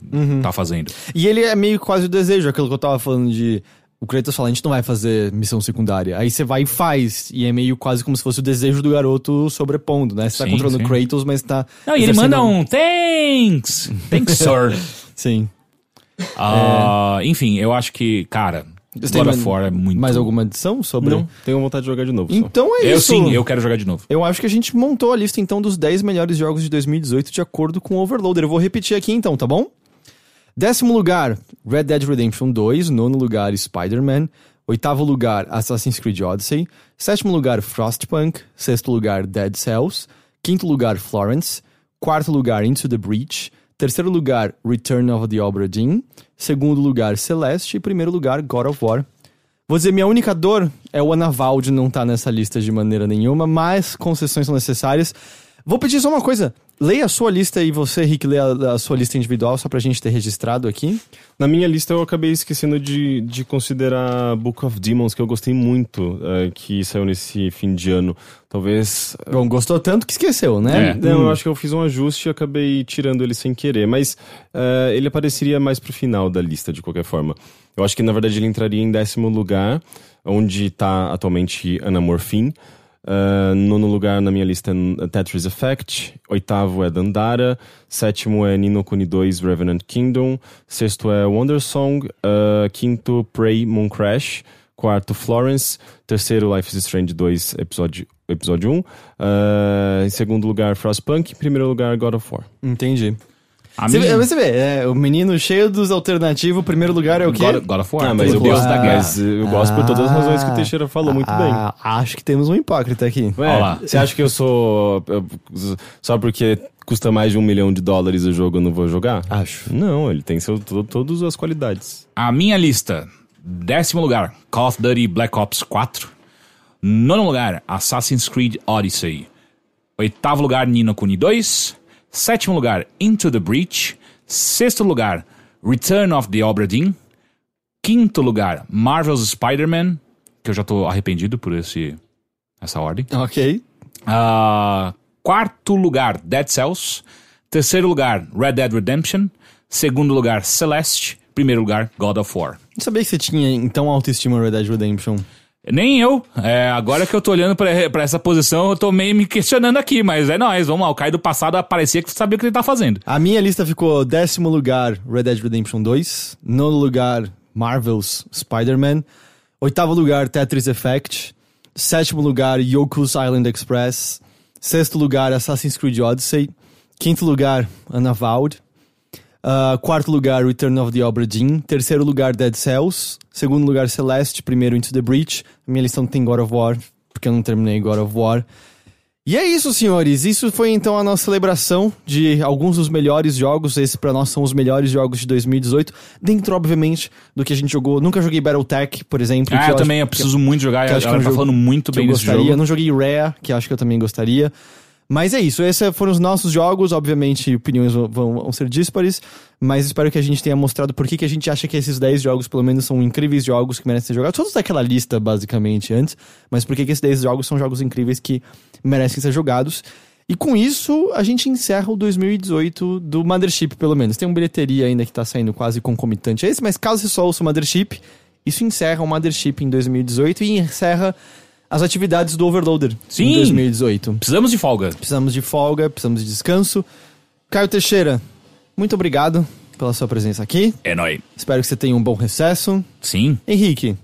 C: tá fazendo.
A: E ele é meio quase o desejo, aquilo que eu tava falando de. O Kratos fala, a gente não vai fazer missão secundária. Aí você vai e faz. E é meio quase como se fosse o desejo do garoto sobrepondo, né? Você tá
C: Sim,
A: controlando
C: sim.
A: Kratos, mas tá.
C: Não, e ele manda um thanks! Thanks, sir.
A: Sim.
C: Ah, Enfim, eu acho que, cara, God of
A: mais-
C: War é muito...
A: Mais alguma adição sobre.
B: Não, tenho vontade de jogar de novo. só.
A: Então é
C: Eu
A: isso.
C: sim, eu quero jogar de novo.
A: Eu acho que a gente montou a lista então dos 10 melhores jogos de 2018 de acordo com o Overloader. Eu vou repetir aqui então, tá bom? Décimo lugar, Red Dead Redemption 2. Nono lugar, Spider-Man. Oitavo lugar, Assassin's Creed Odyssey. Sétimo lugar, Frostpunk. Sexto lugar, Dead Cells. Quinto lugar, Florence. Quarto lugar, Into the Breach. Terceiro lugar, Return of the Obra Dinn. Segundo lugar, Celeste. E primeiro lugar, God of War. Vou dizer, minha única dor é o Anaval de não estar nessa lista de maneira nenhuma, mas concessões são necessárias. Vou pedir só uma coisa. Leia a sua lista e você, Rick, leia a, a sua lista individual, só pra gente ter registrado aqui.
B: Na minha lista eu acabei esquecendo de, de considerar Book of Demons, que eu gostei muito, eh, que saiu nesse fim de ano. Talvez.
A: Bom, gostou tanto que esqueceu, né?
C: É.
B: Não, eu acho que eu fiz um ajuste e acabei tirando ele sem querer, mas eh, ele apareceria mais pro final da lista, de qualquer forma. Eu acho que na verdade ele entraria em décimo lugar, onde tá atualmente Anamorphine. Uh, nono lugar na minha lista é Tetris Effect. Oitavo é Dandara. Sétimo é Nino Kuni 2 Revenant Kingdom. Sexto é Wonder Song. Uh, quinto, Prey Moon Crash. Quarto, Florence. Terceiro, Life is Strange 2, episódio, episódio 1. Uh, em segundo lugar, Frostpunk. Em primeiro lugar, God of War.
A: Entendi.
C: A
A: Você,
C: minha-
A: vê, você vê, é, o menino cheio dos alternativos, o primeiro lugar é o quê?
C: God, God of War.
B: Ah, mas
C: o
B: eu
C: Deus
B: gosto,
C: da guerra.
B: mas eu gosto por todas as razões que o Teixeira falou muito bem.
A: Ah, Acho que temos um hipócrita aqui.
B: Ué,
C: Olha lá.
B: você acha que eu sou. eu- Só porque custa mais de um milhão de dólares o jogo eu não vou jogar?
A: Acho.
B: Não, ele tem seu, to- todas as qualidades.
C: A minha lista: décimo lugar, Call of Duty Black Ops 4. Nono lugar, Assassin's Creed Odyssey. Oitavo lugar, Nino Kuni 2. Sétimo lugar, Into the Breach. Sexto lugar, Return of the Obra Dinn. Quinto lugar, Marvel's Spider-Man. Que eu já tô arrependido por esse, essa ordem.
A: Ok.
C: Ah, quarto lugar, Dead Cells. Terceiro lugar, Red Dead Redemption. Segundo lugar, Celeste. Primeiro lugar, God of War.
A: Não sabia que você tinha, então, autoestima Red Dead Redemption.
C: Nem eu. É, agora que eu tô olhando pra, essa posição, eu tô meio me questionando aqui, mas é nóis, vamos lá. O Caio do passado parecia que sabia o que ele tá fazendo.
A: A minha lista ficou décimo lugar, Red Dead Redemption 2. Nono lugar, Marvel's Spider-Man. Oitavo lugar, Tetris Effect. Sétimo lugar, Yoku's Island Express. Sexto lugar, Assassin's Creed Odyssey. Quinto lugar, Unavowed. Ah, quarto lugar, Return of the Obra Dinn. Terceiro lugar, Dead Cells. Segundo lugar, Celeste. Primeiro, Into the Breach. Minha lista não tem God of War, porque eu não terminei God of War. E é isso, senhores. Isso foi então a nossa celebração de alguns dos melhores jogos. Esses pra nós são os melhores jogos de 2018. Dentro, obviamente, do que a gente jogou. Nunca joguei Battletech, por exemplo.
C: Ah,
A: que
C: eu também, eu
A: que-
C: preciso muito jogar.
A: que
C: Ela
A: acho que é um
C: tá falando muito
A: que
C: bem
A: eu
C: desse
A: gostaria.
C: jogo.
A: Eu não joguei Rare, que acho que eu também gostaria. Mas é isso, esses foram os nossos jogos. Obviamente, opiniões vão, vão- ser díspares, mas espero que a gente tenha mostrado por que que a gente acha que esses 10 jogos, pelo menos, são incríveis jogos que merecem ser jogados. Todos daquela lista, basicamente, antes, mas por que que esses 10 jogos são jogos incríveis que merecem ser jogados. E com isso, a gente encerra o 2018 do Mothership, pelo menos. Tem um bilheteria ainda que tá saindo quase concomitante a esse, mas caso você só ouça o Mothership, isso encerra o Mothership em 2018 e encerra as atividades do Overloader
C: Sim.
A: em 2018.
C: Precisamos de folga.
A: Precisamos de folga, precisamos de descanso. Caio Teixeira, muito obrigado pela sua presença aqui.
C: É nóis.
A: Espero que você tenha um bom recesso.
C: Sim.
A: Henrique,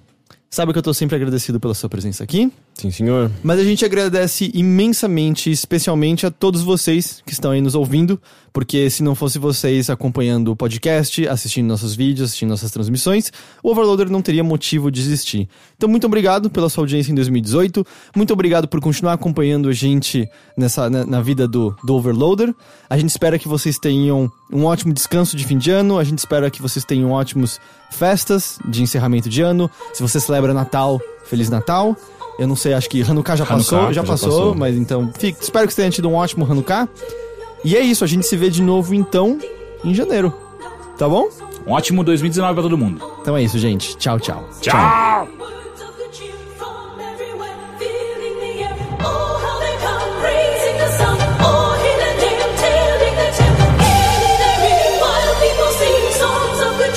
A: sabe que eu tô sempre agradecido pela sua presença aqui.
B: Sim, senhor.
A: Mas a gente agradece imensamente, especialmente a todos vocês que estão aí nos ouvindo, porque se não fosse vocês acompanhando o podcast, assistindo nossos vídeos, assistindo nossas transmissões, o Overloader não teria motivo de existir. Então, muito obrigado pela sua audiência em 2018, muito obrigado por continuar acompanhando a gente nessa, na, na vida do, do Overloader. A gente espera que vocês tenham um ótimo descanso de fim de ano, a gente espera que vocês tenham ótimos festas de encerramento de ano. Se você celebra Natal, Feliz Natal. Eu não sei, acho que Hanukkah já
C: Hanukkah
A: passou, já,
B: já
A: passou,
B: passou.
A: mas então, fique, espero que você tenha tido um ótimo Hanukkah. E é isso, a gente se vê de novo então em janeiro. Tá bom?
C: Um ótimo 2019 pra todo mundo.
A: Então é isso, gente. Tchau, tchau.
C: Tchau!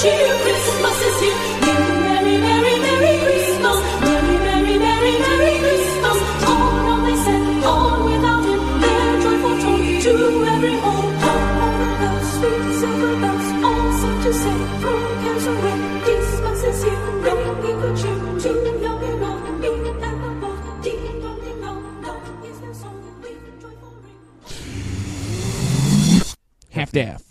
D: Cheer
E: Staff.